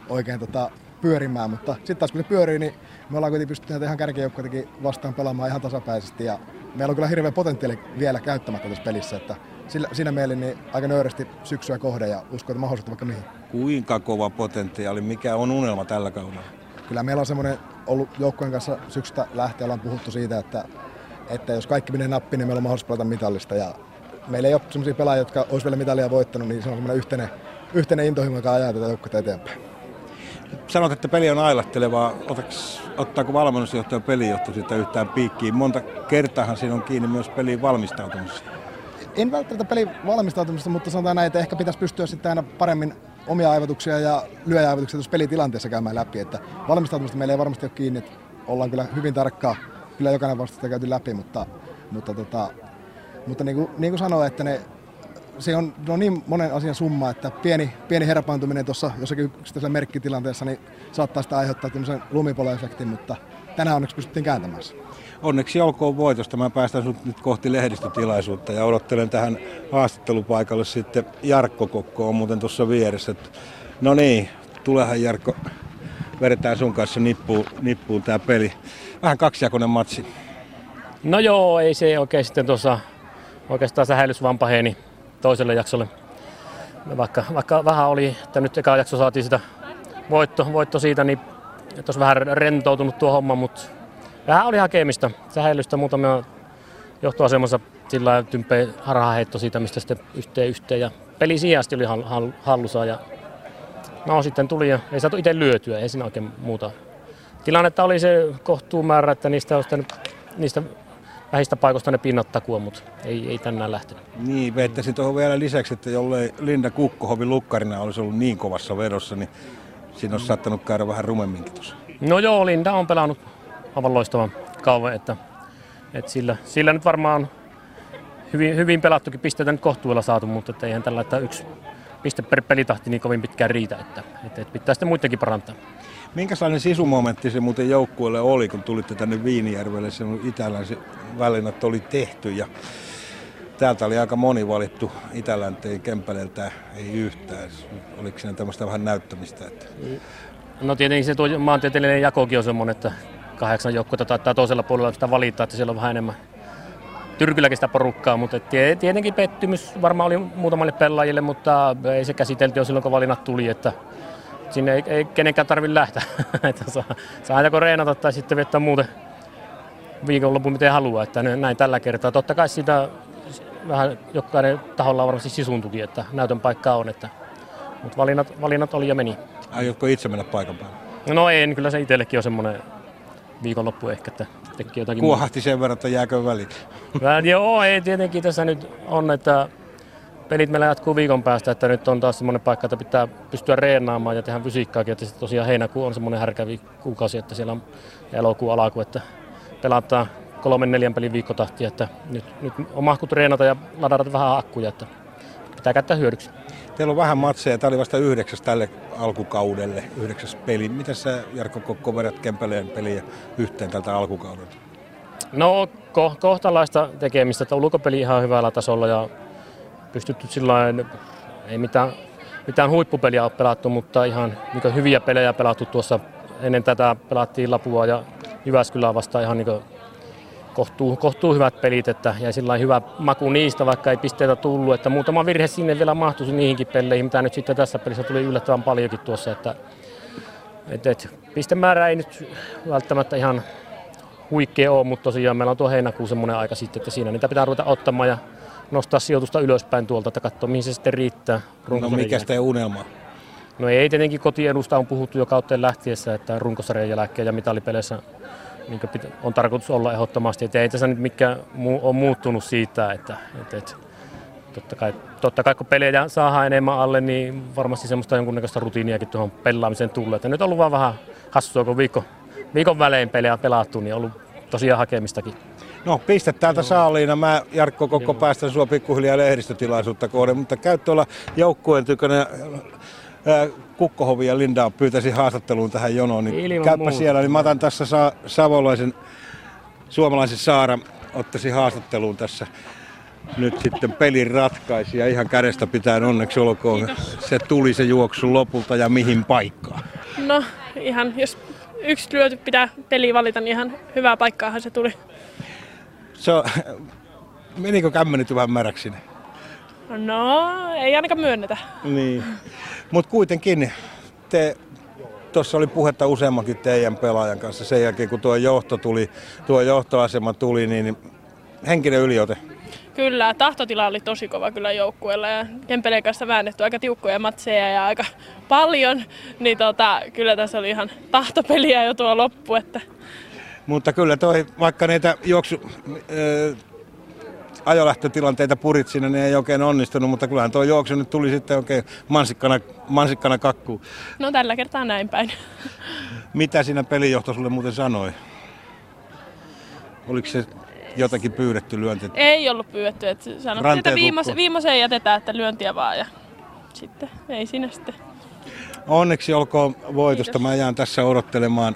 oikein tota, pyörimään, mutta sitten taas kun se pyörii, niin me ollaan kuitenkin pystytty ihan kärkijoukkoitakin vastaan pelaamaan ihan tasapäisesti ja meillä on kyllä hirveä potentiaali vielä käyttämättä tässä pelissä, että sillä, siinä mielin niin aika nöyrästi syksyä kohde ja uskon, että mahdollisuutta vaikka mihin. Kuinka kova potentiaali, mikä on unelma tällä kaudella? Kyllä meillä on semmoinen ollut joukkueen kanssa syksystä lähtien ollaan puhuttu siitä, että, että jos kaikki menee nappiin, niin meillä on mahdollisuus pelata mitallista ja meillä ei ole sellaisia pelaajia, jotka olisi vielä mitalia voittanut, niin se on semmoinen yhteinen, yhteinen intohimo, joka ajaa tätä joukkuetta eteenpäin. Sanot, että peli on ailahtelevaa. Otaks, ottaako valmennusjohtaja pelijohto sitä yhtään piikkiin? Monta kertaahan siinä on kiinni myös peliin valmistautumisesta en välttämättä pelin valmistautumista, mutta sanotaan näin, että ehkä pitäisi pystyä sitten aina paremmin omia aivotuksia ja lyöjäaivotuksia tuossa pelitilanteessa käymään läpi. Että valmistautumista meillä ei varmasti ole kiinni, että ollaan kyllä hyvin tarkkaa, kyllä jokainen vastustaja käyty läpi, mutta, mutta, tota, mutta niin, kuin, niin kuin sanoin, että ne, se on, ne on niin monen asian summa, että pieni, pieni herpaantuminen tuossa jossakin yksittäisellä merkkitilanteessa niin saattaa sitä aiheuttaa tämmöisen lumipaloefektin, mutta tänään onneksi pystyttiin kääntämään se onneksi olkoon voitosta. Mä päästän sut nyt kohti lehdistötilaisuutta ja odottelen tähän haastattelupaikalle sitten Jarkko Kokko on muuten tuossa vieressä. No niin, tulehan Jarkko, vedetään sun kanssa nippuun, nippuun tää peli. Vähän kaksijakoinen matsi. No joo, ei se oikein sitten tuossa oikeastaan sähäilys vaan paheni toiselle jaksolle. Vaikka, vaikka vähän oli, että nyt eka jakso saatiin sitä voitto, voitto siitä, niin tuossa vähän rentoutunut tuo homma, mutta Vähän oli hakemista, säheilystä muutamia johtoasemassa sillä tympeen harhaheitto siitä, mistä sitten yhteen yhteen. Ja peli sijasti oli hallussa ja no sitten tuli ja ei saatu itse lyötyä, ei siinä oikein muuta. Tilannetta oli se kohtuumäärä, että niistä olisi niistä vähistä paikoista ne pinnat takua, mutta ei, ei tänään lähtenyt. Niin, veittäisin tuohon vielä lisäksi, että jollei Linda Kukkohovi lukkarina olisi ollut niin kovassa vedossa, niin siinä olisi saattanut käydä vähän rumemminkin tuossa. No joo, Linda on pelannut aivan loistava kauan, että, että sillä, sillä nyt varmaan hyvin, hyvin pelattukin pisteitä nyt kohtuudella saatu, mutta että eihän tällä, että yksi piste per pelitahti niin kovin pitkään riitä, että, että, että pitää sitten muidenkin parantaa. Minkälainen sisumomentti se muuten joukkueelle oli, kun tulitte tänne Viinijärvelle, se se välinnät oli tehty ja täältä oli aika moni valittu Itälänteen Kempäleltä ei yhtään. Oliko siinä tämmöistä vähän näyttämistä? Että... No tietenkin se tuo maantieteellinen jakokin on semmoinen, että kahdeksan joukkuetta taittaa toisella puolella sitä valita, että siellä on vähän enemmän Tyrkylläkin sitä porukkaa, mutta tietenkin pettymys varmaan oli muutamalle pelaajille, mutta ei se käsitelty jo silloin, kun valinnat tuli, että sinne ei, ei kenenkään tarvitse lähteä. *laughs* että saa, saa joko reenata tai sitten viettää muuten viikonloppu miten haluaa, että näin tällä kertaa. Totta kai sitä vähän jokainen taholla on varmasti sisuntukin, että näytön paikka on, että, mutta valinnat, valinnat oli ja meni. Aiotko itse mennä paikan päälle? No en, kyllä se itsellekin on semmoinen viikonloppu ehkä, että teki jotakin Kuohahti sen verran, että jääkö väliin? Joo, ei tietenkin tässä nyt on, että pelit meillä jatkuu viikon päästä, että nyt on taas semmoinen paikka, että pitää pystyä reenaamaan ja tehdä fysiikkaakin, että sitten tosiaan heinäkuu on semmoinen härkävi kuukausi, että siellä on elokuun alaku, että pelataan kolmen neljän pelin viikkotahtia, että nyt, nyt on mahku treenata ja ladata vähän akkuja, että pitää käyttää hyödyksi. Teillä on vähän matseja. Tämä oli vasta yhdeksäs tälle alkukaudelle, yhdeksäs peli. Miten sä Jarkko Kokko vedät Kempeleen peliä yhteen tältä alkukaudelta? No ko- kohtalaista tekemistä, että ulkopeli ihan hyvällä tasolla ja pystytty sillä ei mitään, mitään huippupeliä ole pelattu, mutta ihan niin hyviä pelejä pelattu tuossa. Ennen tätä pelattiin Lapua ja Jyväskylää vastaan ihan niin kohtuu, kohtuu hyvät pelit, että jäi sillä hyvä maku niistä, vaikka ei pisteitä tullut, että muutama virhe sinne vielä mahtuisi niihinkin peleihin, mitä nyt sitten tässä pelissä tuli yllättävän paljonkin tuossa, että et, et, pistemäärä ei nyt välttämättä ihan huikea ole, mutta tosiaan meillä on tuo heinäkuun semmoinen aika sitten, että siinä niitä pitää ruveta ottamaan ja nostaa sijoitusta ylöspäin tuolta, että katsoa mihin se sitten riittää. No mikä sitä unelma? No ei tietenkin kotiedusta on puhuttu jo kautta lähtiessä, että runkosarjan jälkeen ja mitalipeleissä niin on tarkoitus olla ehdottomasti. Että ei tässä nyt mikään muu, on muuttunut siitä, että, että, että totta, kai, totta kai kun pelejä saadaan enemmän alle, niin varmasti semmoista jonkunnäköistä rutiiniakin tuohon pelaamiseen tulee. Että nyt on ollut vaan vähän hassua, kun viikko, viikon välein pelejä pelattu, niin on ollut tosiaan hakemistakin. No pistä täältä saaliina. Mä Jarkko koko päästän sua pikkuhiljaa lehdistötilaisuutta kohden, mutta käy tuolla joukkueen tykönä Kukkohovi ja Linda pyytäisi haastatteluun tähän jonoon, niin Ilman käypä muuta. siellä. Niin mä otan tässä sa- savolaisen, suomalaisen Saara ottaisi haastatteluun tässä nyt sitten pelin ratkaisi ja ihan kädestä pitää onneksi olkoon. Kiitos. Se tuli se juoksu lopulta ja mihin paikkaan? No ihan, jos yksi lyöty pitää peli valita, niin ihan hyvää paikkaahan se tuli. Se on, *laughs* menikö kämmenet vähän märäksi? No, ei ainakaan myönnetä. Niin. Mutta kuitenkin te tuossa oli puhetta useammankin teidän pelaajan kanssa sen jälkeen, kun tuo johto tuli, tuo johtoasema tuli, niin henkinen yliote. Kyllä, tahtotila oli tosi kova kyllä joukkueella ja Kempeleen kanssa väännetty aika tiukkoja matseja ja aika paljon, niin tota, kyllä tässä oli ihan tahtopeliä jo tuo loppu. Että... Mutta kyllä toi, vaikka niitä juoksu, ajolähtötilanteita purit siinä, niin ei oikein onnistunut, mutta kyllähän tuo juoksu nyt tuli sitten oikein mansikkana, mansikkana kakkuun. No tällä kertaa näin päin. Mitä siinä pelijohto sulle muuten sanoi? Oliko se jotakin pyydetty lyönti? Ei ollut pyydetty, että sanottiin, että viimeiseen, viimeiseen jätetään, että lyöntiä vaan ja sitten ei siinä sitten. Onneksi olkoon voitosta. Kiitos. Mä jään tässä odottelemaan,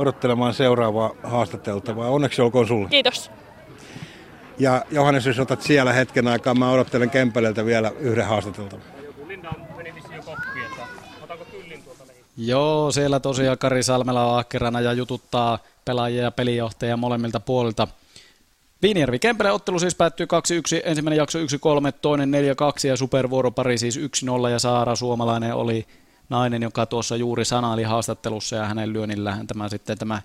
odottelemaan seuraavaa haastateltavaa. Onneksi olkoon sulle. Kiitos. Ja Johannes, jos otat siellä hetken aikaa, mä odottelen Kempeleltä vielä yhden haastateltavan. Joo, siellä tosiaan Kari Salmela on ahkerana ja jututtaa pelaajia ja pelijohtajia molemmilta puolilta. Viinijärvi Kempele ottelu siis päättyy 2-1, ensimmäinen jakso 1-3, toinen 4-2 ja supervuoropari siis 1-0 ja Saara Suomalainen oli nainen, joka tuossa juuri sanaili haastattelussa ja hänen lyönnillähän tämä sitten tämä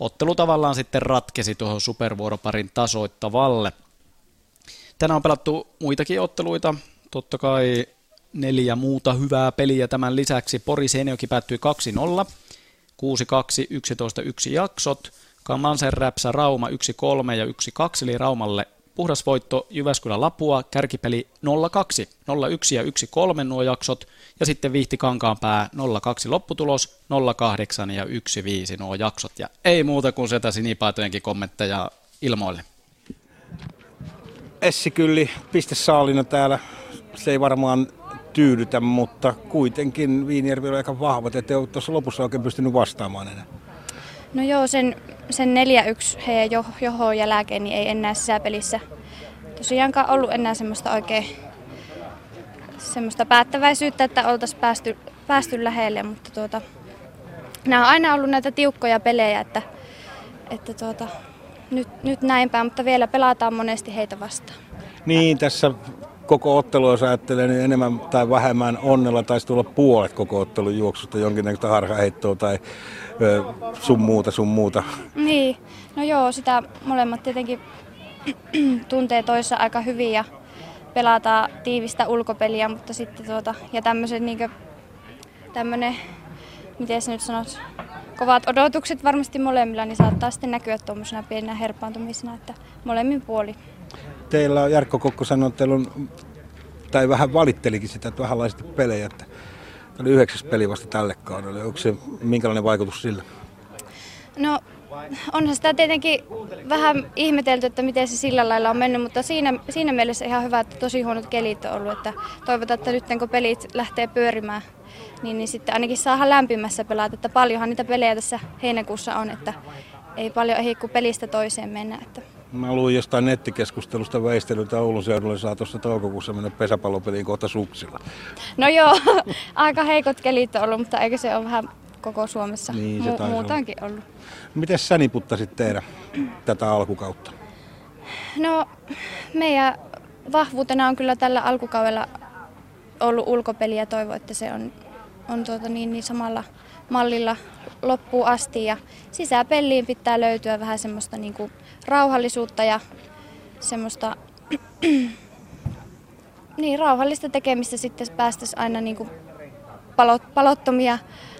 ottelu tavallaan sitten ratkesi tuohon supervuoroparin tasoittavalle. Tänään on pelattu muitakin otteluita, totta kai neljä muuta hyvää peliä tämän lisäksi. Pori Seinäjoki päättyi 2-0, 6-2, 11-1 jaksot. Kamansen Räpsä Rauma 1-3 ja 1-2, eli Raumalle puhdas voitto Lapua, kärkipeli 0-2, 0-1 ja 1-3 nuo jaksot, ja sitten Vihti Kankaanpää 0-2 lopputulos, 0-8 ja 1-5 nuo jaksot, ja ei muuta kuin sieltä sinipaitojenkin kommentteja ilmoille. Essi Kylli, piste saalina täällä, se ei varmaan tyydytä, mutta kuitenkin Viinijärvi on aika vahva, että ei tuossa lopussa oikein pystynyt vastaamaan enää. No joo, sen, sen 4-1 heidän johon jälkeen niin ei enää sisäpelissä tosiaankaan ollut enää semmoista oikein semmoista päättäväisyyttä, että oltaisiin päästy, päästy lähelle, mutta tuota, nämä on aina ollut näitä tiukkoja pelejä, että, että tuota, nyt, nyt näinpä, mutta vielä pelataan monesti heitä vastaan. Niin, tässä koko ottelu, jos ajattelee, niin enemmän tai vähemmän onnella taisi tulla puolet koko ottelun juoksusta, jonkinnäköistä harhaheittoa tai ö, sun muuta, sun muuta. Niin, no joo, sitä molemmat tietenkin *clears throat* tuntee toissa aika hyvin ja pelataan tiivistä ulkopeliä, mutta sitten tuota, ja tämmöisen niin tämmönen, miten se nyt sanot, kovat odotukset varmasti molemmilla, niin saattaa sitten näkyä tuommoisena pieninä herpaantumisena, että molemmin puoli teillä on, Jarkko Kokko sanoi, että teillä on, tai vähän valittelikin sitä, että vähän laisitte pelejä, että oli yhdeksäs peli vasta tälle kaudelle. Onko se, minkälainen vaikutus sillä? No onhan sitä tietenkin vähän ihmetelty, että miten se sillä lailla on mennyt, mutta siinä, siinä mielessä ihan hyvä, että tosi huonot kelit on ollut. Että toivotaan, että nyt kun pelit lähtee pyörimään, niin, niin sitten ainakin saadaan lämpimässä pelata. Että paljonhan niitä pelejä tässä heinäkuussa on, että ei paljon ehdi kuin pelistä toiseen mennä. Että Mä luin jostain nettikeskustelusta väistelytä Oulun seudulle saa tuossa toukokuussa mennä pesäpallopeliin kohta suksilla. No joo, *laughs* aika heikot kelit on ollut, mutta eikö se ole vähän koko Suomessa Niin, se Mu- taisi muutoinkin ollut. Miten sä niputtasit tehdä tätä alkukautta? No meidän vahvuutena on kyllä tällä alkukaudella ollut ulkopeli ja toivon, että se on, on tuota niin, niin samalla mallilla loppuun asti. Ja sisäpeliin pitää löytyä vähän semmoista niin kuin rauhallisuutta ja semmoista *clears throat* niin, rauhallista tekemistä sitten päästäisiin aina niin kuin palot, palottomia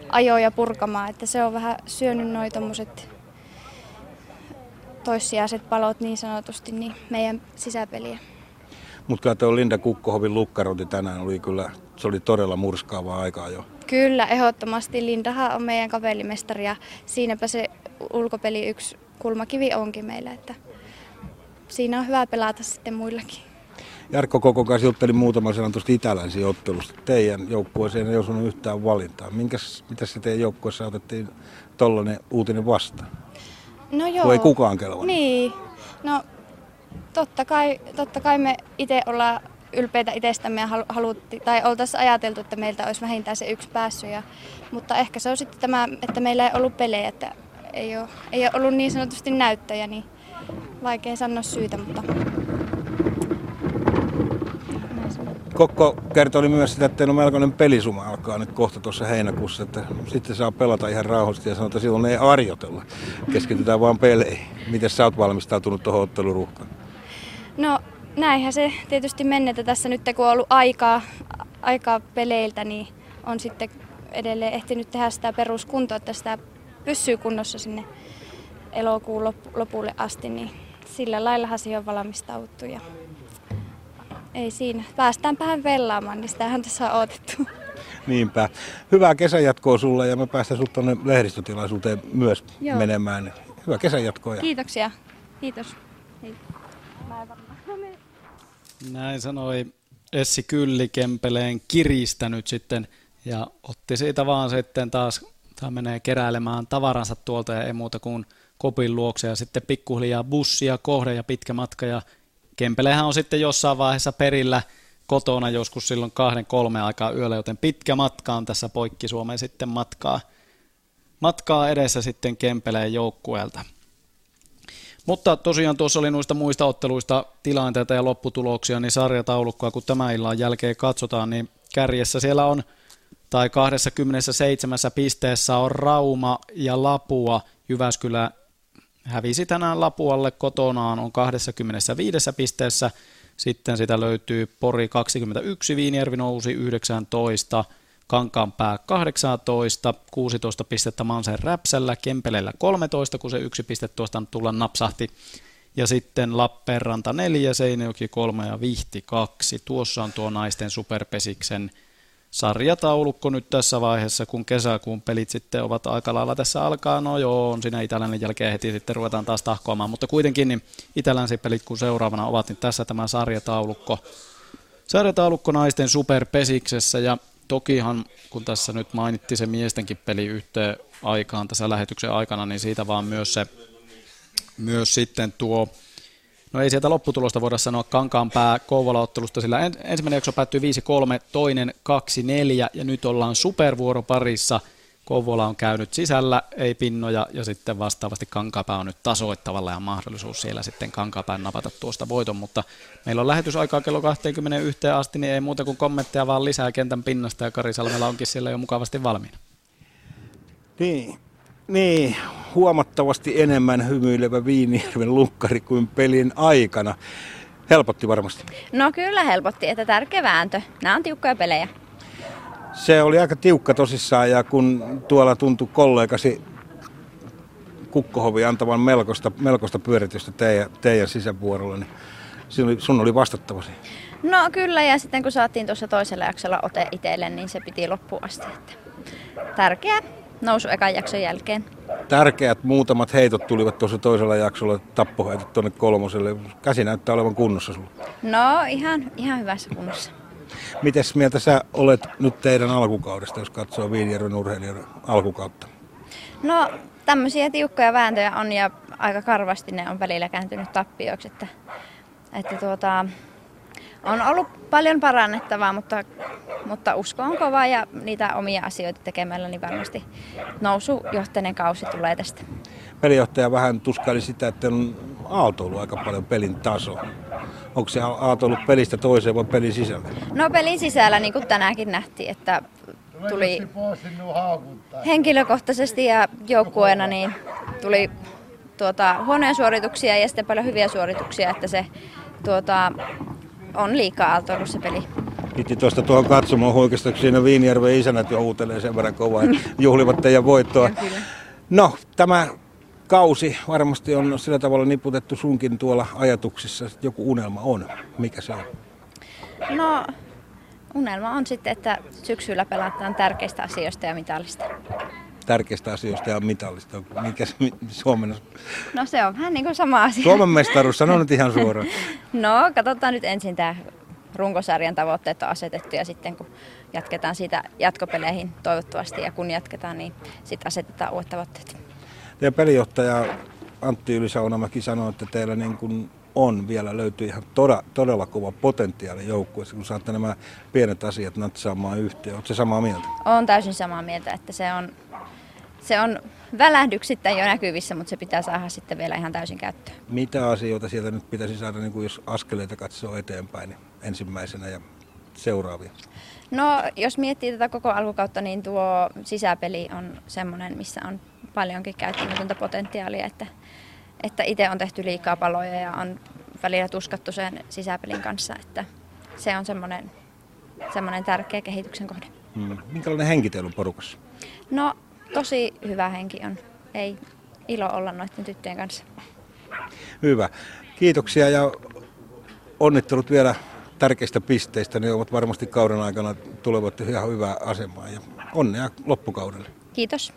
ajoja purkamaan. Että se on vähän syönyt noin tommoset toissijaiset palot niin sanotusti niin meidän sisäpeliä. Mutta kyllä Linda Kukkohovin lukkarointi tänään oli kyllä, se oli todella murskaavaa aikaa jo. Kyllä, ehdottomasti. Lindahan on meidän kapellimestari ja siinäpä se ulkopeli yksi kulmakivi onkin meillä, että siinä on hyvä pelata sitten muillakin. Jarkko Kokon kanssa juttelin muutaman sanan tuosta itälänsi ottelusta. Teidän joukkueeseen ei osunut yhtään valintaa. Minkäs, mitä se teidän joukkueessa otettiin tollainen uutinen vastaan? No joo. Kun ei kukaan kelvannut. Niin. No totta kai, totta kai me itse ollaan ylpeitä itsestämme ja halu- halutti, tai oltaisiin ajateltu, että meiltä olisi vähintään se yksi päässyt. Ja, mutta ehkä se on sitten tämä, että meillä ei ollut pelejä, että ei ole, ei ole ollut niin sanotusti näyttöjä, niin vaikea sanoa syytä, mutta Kokko kertoi myös sitä, että on melkoinen pelisuma alkaa nyt kohta tuossa heinäkuussa, että sitten saa pelata ihan rauhallisesti ja sanoa, että silloin ei harjoitella. Keskitytään vaan peleihin. Miten sä oot valmistautunut tuohon otteluruuhkaan? No näinhän se tietysti mennetä tässä nyt, kun on ollut aikaa, aikaa peleiltä, niin on sitten edelleen ehtinyt tehdä sitä peruskuntoa, että sitä pysyy kunnossa sinne elokuun lop- lopulle asti, niin sillä laillahan siihen on valmistauduttu. Ja ei siinä. Päästäänpähän vellaamaan, niin sitähän tässä on odotettu. Niinpä. Hyvää kesänjatkoa sulle ja me päästään sut tuonne lehdistötilaisuuteen myös Joo. menemään. Hyvää kesänjatkoa. Ja... Kiitoksia. Kiitos. Hei. Näin sanoi Essi Kylli Kempeleen kiristänyt sitten ja otti siitä vaan sitten taas, tämä menee keräilemään tavaransa tuolta ja ei muuta kuin kopin luokse ja sitten pikkuhiljaa bussia kohde ja pitkä matka ja Kempelehän on sitten jossain vaiheessa perillä kotona joskus silloin kahden kolme aikaa yöllä, joten pitkä matka on tässä poikki Suomeen sitten matkaa, matkaa edessä sitten Kempeleen joukkueelta. Mutta tosiaan tuossa oli noista muista otteluista tilanteita ja lopputuloksia, niin sarjataulukkoa kun tämän illan jälkeen katsotaan, niin kärjessä siellä on, tai 27 pisteessä on Rauma ja Lapua. Jyväskylä hävisi tänään Lapualle kotonaan, on 25 pisteessä. Sitten sitä löytyy Pori 21, Viinijärvi nousi 19, Kankaanpää 18, 16 pistettä Mansen Räpsällä, Kempeleellä 13, kun se yksi piste tuosta tulla napsahti. Ja sitten Lappeenranta 4, Seinäjoki 3 ja Vihti 2. Tuossa on tuo naisten superpesiksen sarjataulukko nyt tässä vaiheessa, kun kesäkuun pelit sitten ovat aika lailla tässä alkaa. No joo, on siinä Itälännen jälkeen heti sitten ruvetaan taas tahkoamaan, mutta kuitenkin niin Itälänsipelit kun seuraavana ovat, niin tässä tämä sarjataulukko. Sarjataulukko naisten superpesiksessä ja tokihan, kun tässä nyt mainittiin se miestenkin peli yhteen aikaan tässä lähetyksen aikana, niin siitä vaan myös se myös sitten tuo No ei sieltä lopputulosta voida sanoa Kankaanpää Kouvola-ottelusta, sillä en, ensimmäinen jakso päättyi 5-3, toinen 2-4 ja nyt ollaan supervuoroparissa. Kouvola on käynyt sisällä, ei pinnoja ja sitten vastaavasti Kankaanpää on nyt tasoittavalla ja mahdollisuus siellä sitten Kankaanpään napata tuosta voiton, mutta meillä on lähetysaikaa kello 21 asti, niin ei muuta kuin kommentteja vaan lisää kentän pinnasta ja Kari Salmela onkin siellä jo mukavasti valmiina. Niin, niin, huomattavasti enemmän hymyilevä Viinijärven lukkari kuin pelin aikana. Helpotti varmasti. No kyllä helpotti, että tärkeä vääntö. Nämä on tiukkoja pelejä. Se oli aika tiukka tosissaan ja kun tuolla tuntui kollegasi Kukkohovi antavan melkoista, melkoista pyöritystä teidän, teidän sisäpuolella, niin sun oli, sun oli vastattavasi. No kyllä, ja sitten kun saatiin tuossa toisella jaksolla ote itselle, niin se piti loppuun asti. Että tärkeä nousu ekan jakson jälkeen. Tärkeät muutamat heitot tulivat tuossa toisella jaksolla, tappoheitot tuonne kolmoselle. Käsi näyttää olevan kunnossa sulla. No ihan, ihan hyvässä kunnossa. Mites mieltä sä olet nyt teidän alkukaudesta, jos katsoo Viinijärven urheilijoiden alkukautta? No tämmöisiä tiukkoja vääntöjä on ja aika karvasti ne on välillä kääntynyt tappioiksi. Että, että tuota, on ollut paljon parannettavaa, mutta, mutta usko on kova ja niitä omia asioita tekemällä niin varmasti nousujohteinen kausi tulee tästä. Pelijohtaja vähän tuskaili sitä, että on aaltoillut aika paljon pelin taso. Onko se aaltoillut pelistä toiseen vai pelin sisällä? No pelin sisällä, niin kuin tänäänkin nähtiin, että tuli henkilökohtaisesti ja joukkueena niin tuli tuota, huonoja suorituksia ja sitten paljon hyviä suorituksia, että se tuota, on liikaa aaltoillut se peli. Piti tuosta tuohon katsomaan huikeasta, kun siinä Viinijärven isänät jo huutelee sen verran kovaa ja *laughs* juhlivat teidän voittoa. No, tämä kausi varmasti on sillä tavalla niputettu sunkin tuolla ajatuksissa, että joku unelma on. Mikä se on? No, unelma on sitten, että syksyllä pelataan tärkeistä asioista ja mitallista. Tärkeistä asioista ja mitallista. Mikä se Suomen... No se on vähän niin kuin sama asia. Suomen mestaruus, sano nyt ihan suoraan. *laughs* No, katsotaan nyt ensin tämä runkosarjan tavoitteet on asetettu ja sitten kun jatketaan siitä jatkopeleihin toivottavasti ja kun jatketaan, niin sitten asetetaan uudet tavoitteet. Teidän pelijohtaja Antti Ylisaunamäki sanoi, että teillä niin kuin on vielä, löytyy ihan todella, todella kova potentiaali joukkueessa, kun saatte nämä pienet asiat natsaamaan yhteen. Oletko samaa mieltä? Olen täysin samaa mieltä, että se on, se on välähdyksittäin jo näkyvissä, mutta se pitää saada sitten vielä ihan täysin käyttöön. Mitä asioita sieltä nyt pitäisi saada, niin kuin jos askeleita katsoo eteenpäin niin ensimmäisenä ja seuraavia? No, jos miettii tätä koko alkukautta, niin tuo sisäpeli on semmoinen, missä on paljonkin käyttämätöntä potentiaalia, että, että itse on tehty liikaa paloja ja on välillä tuskattu sen sisäpelin kanssa, että se on semmoinen, semmoinen tärkeä kehityksen kohde. Hmm. Minkälainen henki teillä on porukassa? No, tosi hyvä henki on. Ei ilo olla noiden tyttöjen kanssa. Hyvä. Kiitoksia ja onnittelut vielä tärkeistä pisteistä. Ne ovat varmasti kauden aikana tulevat ihan hyvää asemaa ja onnea loppukaudelle. Kiitos.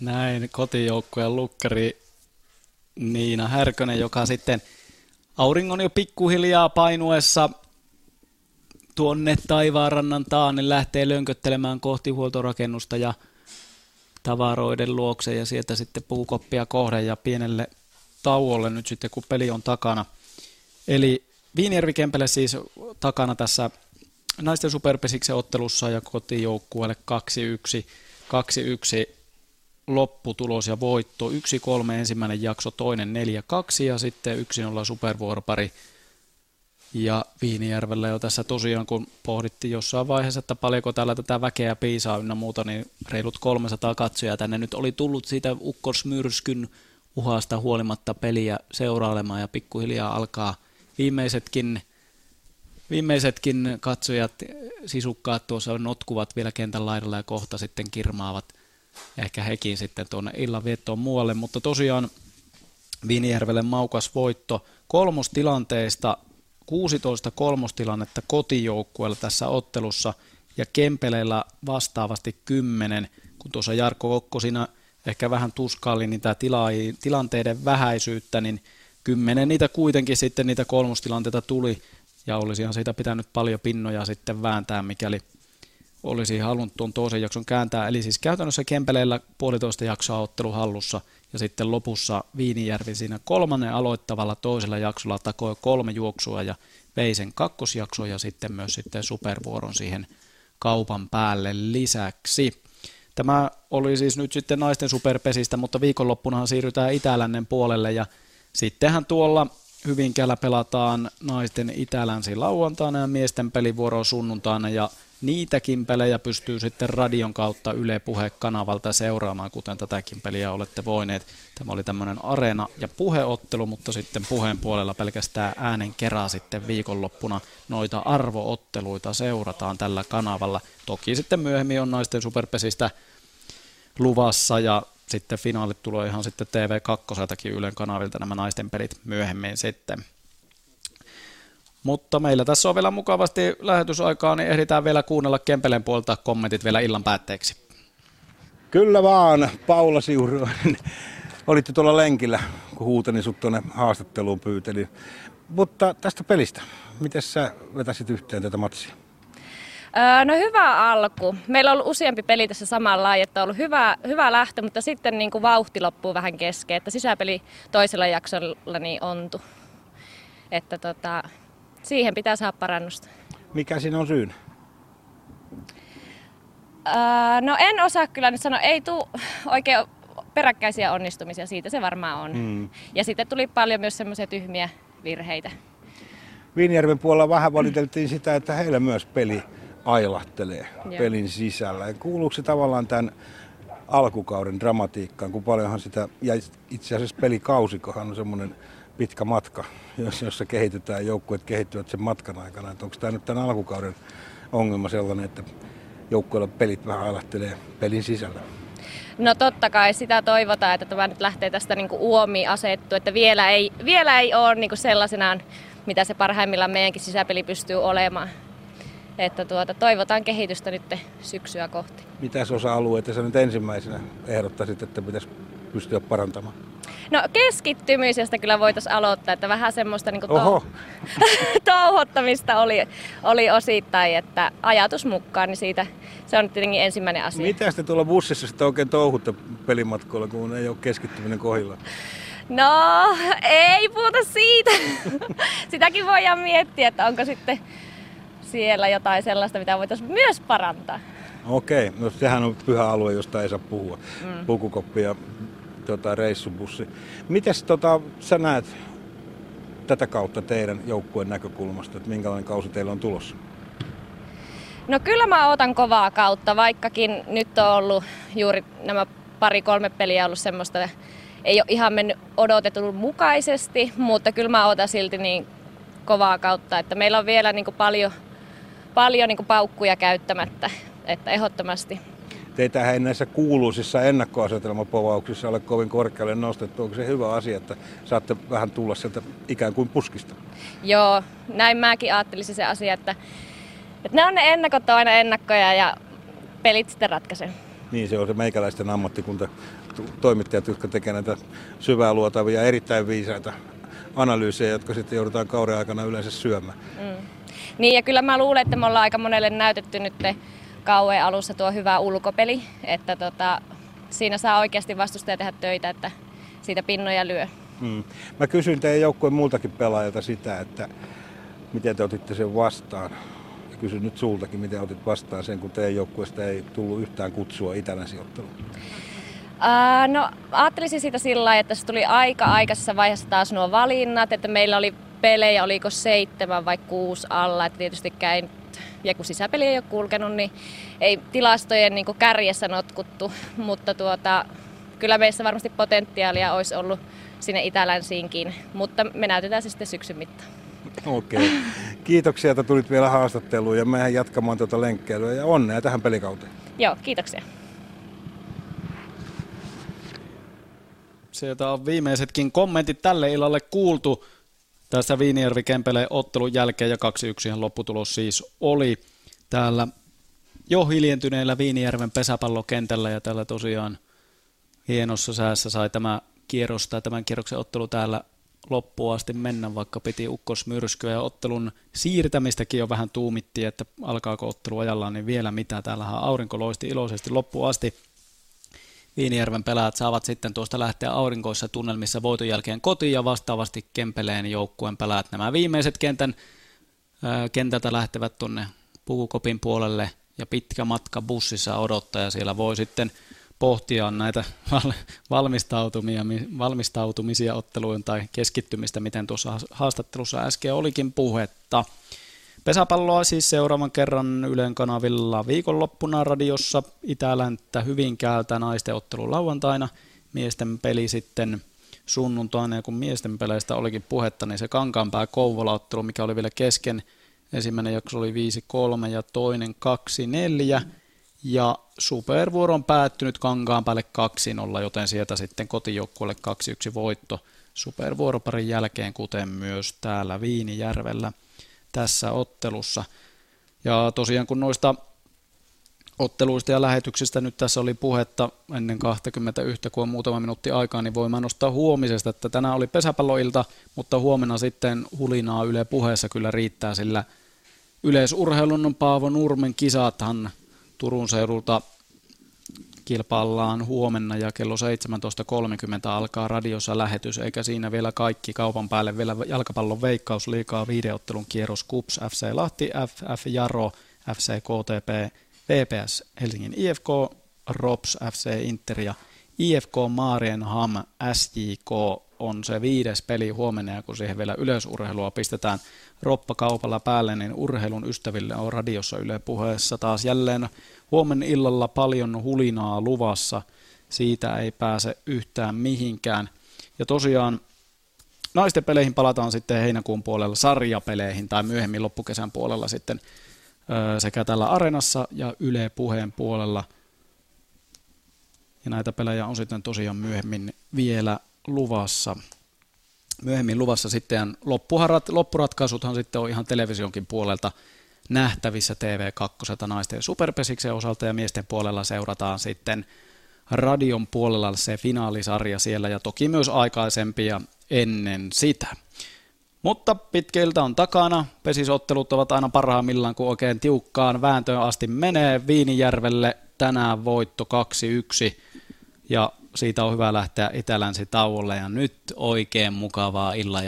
Näin kotijoukkueen lukkari Niina Härkönen, joka sitten auringon jo pikkuhiljaa painuessa tuonne taivaanrannan taan, niin lähtee lönköttelemään kohti huoltorakennusta ja tavaroiden luokse ja sieltä sitten puukoppia kohden ja pienelle tauolle nyt sitten, kun peli on takana. Eli Viinijärvi Kempele siis takana tässä naisten superpesiksen ottelussa ja kotijoukkueelle 2-1, 2-1 lopputulos ja voitto. 1-3 ensimmäinen jakso, toinen 4-2 ja sitten 1-0 supervuoropari. Ja Viinijärvellä jo tässä tosiaan, kun pohdittiin jossain vaiheessa, että paljonko täällä tätä väkeä piisaa ynnä muuta, niin reilut 300 katsojaa tänne nyt oli tullut siitä ukkosmyrskyn uhasta huolimatta peliä seurailemaan ja pikkuhiljaa alkaa viimeisetkin, viimeisetkin katsojat, sisukkaat tuossa notkuvat vielä kentän laidalla ja kohta sitten kirmaavat ehkä hekin sitten tuonne illanviettoon muualle, mutta tosiaan Viinijärvelle maukas voitto kolmostilanteista 16 kolmostilannetta kotijoukkueella tässä ottelussa ja Kempeleillä vastaavasti 10, kun tuossa Jarkko Kokko siinä ehkä vähän tuskaili niitä tila- tilanteiden vähäisyyttä, niin kymmenen niitä kuitenkin sitten niitä kolmostilanteita tuli. Ja olisihan siitä pitänyt paljon pinnoja sitten vääntää, mikäli olisi halunnut tuon toisen jakson kääntää. Eli siis käytännössä Kempeleillä puolitoista jaksoa ottelu hallussa ja sitten lopussa Viinijärvi siinä kolmannen aloittavalla toisella jaksolla takoi kolme juoksua ja vei sen kakkosjakson ja sitten myös sitten supervuoron siihen kaupan päälle lisäksi. Tämä oli siis nyt sitten naisten superpesistä, mutta viikonloppunahan siirrytään Itälännen puolelle ja sittenhän tuolla Hyvinkäällä pelataan naisten Itälänsi lauantaina ja miesten pelivuoro sunnuntaina ja niitäkin pelejä pystyy sitten radion kautta Yle Puhe-kanavalta seuraamaan, kuten tätäkin peliä olette voineet. Tämä oli tämmöinen areena- ja puheottelu, mutta sitten puheen puolella pelkästään äänen kerää sitten viikonloppuna noita arvootteluita seurataan tällä kanavalla. Toki sitten myöhemmin on naisten superpesistä luvassa ja sitten finaalit tulee ihan sitten TV2 Ylen kanavilta nämä naisten pelit myöhemmin sitten. Mutta meillä tässä on vielä mukavasti lähetysaikaa, niin ehditään vielä kuunnella Kempeleen puolta kommentit vielä illan päätteeksi. Kyllä vaan, Paula Siuruinen. *laughs* Olitte tuolla lenkillä, kun huutani sut tuonne haastatteluun pyyteli. Mutta tästä pelistä, miten sä vetäsit yhteen tätä matsia? No hyvä alku. Meillä on ollut useampi peli tässä samalla että on ollut hyvä, hyvä lähtö, mutta sitten niin kuin vauhti loppuu vähän kesken, että sisäpeli toisella jaksolla niin ontu. Että tota, siihen pitää saada parannusta. Mikä siinä on syyn? Öö, no en osaa kyllä nyt sanoa, ei tule oikein peräkkäisiä onnistumisia, siitä se varmaan on. Mm. Ja sitten tuli paljon myös semmoisia tyhmiä virheitä. Viinijärven puolella vähän valiteltiin sitä, että heillä myös peli ailahtelee Joo. pelin sisällä. Ja kuuluuko se tavallaan tämän alkukauden dramatiikkaan, kun paljonhan sitä, ja itse asiassa pelikausikohan on semmoinen pitkä matka, jossa kehitetään, joukkueet kehittyvät sen matkan aikana. Että onko tämä nyt tämän alkukauden ongelma sellainen, että joukkueilla pelit vähän ailahtelee pelin sisällä? No totta kai sitä toivotaan, että tämä nyt lähtee tästä niin kuin uomi asettu, että vielä ei, vielä ei ole niin kuin sellaisenaan, mitä se parhaimmillaan meidänkin sisäpeli pystyy olemaan. Että tuota, toivotaan kehitystä nyt syksyä kohti. Mitäs osa-alueita sä nyt ensimmäisenä ehdottaisit, että pitäisi pystyä parantamaan? No keskittymisestä kyllä voitaisiin aloittaa, että vähän semmoista niin touh- *laughs* touhottamista oli, oli osittain, että ajatus mukaan, niin siitä se on tietenkin ensimmäinen asia. Mitä te tuolla bussissa sitten oikein touhutte pelimatkoilla, kun ei ole keskittyminen kohilla? No, ei puhuta siitä. *laughs* Sitäkin voidaan miettiä, että onko sitten siellä jotain sellaista, mitä voitaisiin myös parantaa. Okei, no sehän on pyhä alue, josta ei saa puhua. Mm. Pukukoppi ja tota, reissubussi. Mites tota, sä näet tätä kautta teidän joukkueen näkökulmasta, että minkälainen kausi teillä on tulossa? No kyllä mä otan kovaa kautta, vaikkakin nyt on ollut juuri nämä pari-kolme peliä ollut semmoista, ei ole ihan mennyt odotetun mukaisesti, mutta kyllä mä otan silti niin kovaa kautta, että meillä on vielä niin paljon, paljon niin paukkuja käyttämättä, että ehdottomasti teitä ei näissä kuuluisissa ennakkoasetelmapovauksissa ole kovin korkealle nostettu. Onko se hyvä asia, että saatte vähän tulla sieltä ikään kuin puskista? Joo, näin mäkin ajattelisin se asia, että, että ne on ne ennakot aina ennakkoja ja pelit sitten ratkaisee. Niin, se on se meikäläisten ammattikunta, toimittajat, jotka tekevät näitä syvää luotavia, erittäin viisaita analyysejä, jotka sitten joudutaan kauden aikana yleensä syömään. Mm. Niin, ja kyllä mä luulen, että me ollaan aika monelle näytetty nyt kauan alussa tuo hyvä ulkopeli, että tota, siinä saa oikeasti vastustaja tehdä töitä, että siitä pinnoja lyö. Hmm. Mä kysyin teidän joukkueen muultakin pelaajilta sitä, että miten te otitte sen vastaan. Ja kysyn nyt sultakin, miten otit vastaan sen, kun teidän joukkueesta ei tullut yhtään kutsua itänäsijoitteluun. Uh, no ajattelisin sitä sillä lailla, että se tuli aika aikaisessa vaiheessa taas nuo valinnat, että meillä oli pelejä, oliko seitsemän vai kuusi alla, että tietysti ei ja kun sisäpeli ei ole kulkenut, niin ei tilastojen niin kärjessä notkuttu, *laughs* mutta tuota, kyllä meissä varmasti potentiaalia olisi ollut sinne Itä-Länsiinkin, mutta me näytetään se sitten syksyn mittaan. Okei. Okay. *laughs* Kiitoksia, että tulit vielä haastatteluun ja mehän jatkamaan tuota lenkkeilyä ja onnea tähän pelikauteen. Joo, kiitoksia. Sieltä on viimeisetkin kommentit tälle illalle kuultu tässä Viinijärvi Kempeleen ottelun jälkeen ja 2-1 lopputulos siis oli täällä jo hiljentyneellä Viinijärven pesäpallokentällä ja täällä tosiaan hienossa säässä sai tämä kierros tai tämän kierroksen ottelu täällä loppuun asti mennä, vaikka piti ukkosmyrskyä ja ottelun siirtämistäkin jo vähän tuumittiin, että alkaako ottelu ajallaan, niin vielä mitä. Täällähän aurinko loisti iloisesti loppuun asti. Viinijärven pelaajat saavat sitten tuosta lähteä aurinkoissa tunnelmissa voiton jälkeen kotiin ja vastaavasti Kempeleen joukkueen pelaajat nämä viimeiset kentän, ää, kentältä lähtevät tuonne Pukukopin puolelle ja pitkä matka bussissa odottaa ja siellä voi sitten pohtia näitä valmistautumia, valmistautumisia otteluun tai keskittymistä, miten tuossa haastattelussa äsken olikin puhetta. Pesäpalloa siis seuraavan kerran Ylen kanavilla viikonloppuna radiossa. Itä-Länttä Hyvinkäältä naisten ottelu lauantaina, miesten peli sitten sunnuntaina. Ja kun miesten peleistä olikin puhetta, niin se Kankaanpää Kouvola-ottelu, mikä oli vielä kesken, ensimmäinen jakso oli 5-3 ja toinen 2-4 ja supervuoro on päättynyt Kankaanpäälle 2-0, joten sieltä sitten kotijoukkueelle 2-1 voitto supervuoroparin jälkeen, kuten myös täällä Viinijärvellä. Tässä ottelussa. Ja tosiaan kun noista otteluista ja lähetyksistä nyt tässä oli puhetta ennen 21, kun on muutama minuutti aikaa, niin voimme nostaa huomisesta, että tänään oli pesäpalloilta, mutta huomenna sitten hulinaa Yle puheessa kyllä riittää, sillä yleisurheilun Paavo Nurmen kisathan Turun seudulta kilpaillaan huomenna ja kello 17.30 alkaa radiossa lähetys, eikä siinä vielä kaikki kaupan päälle. Vielä jalkapallon veikkaus liikaa videottelun kierros KUPS FC Lahti, FF Jaro, FC KTP, VPS Helsingin IFK, ROPS FC Inter ja IFK Maarienham SJK on se viides peli huomenna ja kun siihen vielä yleisurheilua pistetään roppa kaupalla päälle, niin urheilun ystäville on radiossa Yle puheessa taas jälleen huomenna illalla paljon hulinaa luvassa. Siitä ei pääse yhtään mihinkään. Ja tosiaan naisten peleihin palataan sitten heinäkuun puolella sarjapeleihin tai myöhemmin loppukesän puolella sitten sekä tällä Areenassa ja Yle puheen puolella. Ja näitä pelejä on sitten tosiaan myöhemmin vielä luvassa. Myöhemmin luvassa sitten loppuratkaisuthan sitten on ihan televisionkin puolelta nähtävissä TV2 naisten superpesiksen osalta ja miesten puolella seurataan sitten radion puolella se finaalisarja siellä ja toki myös aikaisempia ennen sitä. Mutta pitkeiltä on takana. Pesisottelut ovat aina parhaimmillaan, kun oikein tiukkaan vääntöön asti menee. Viinijärvelle tänään voitto 2-1 ja siitä on hyvä lähteä itälänsi tauolle ja nyt oikein mukavaa illan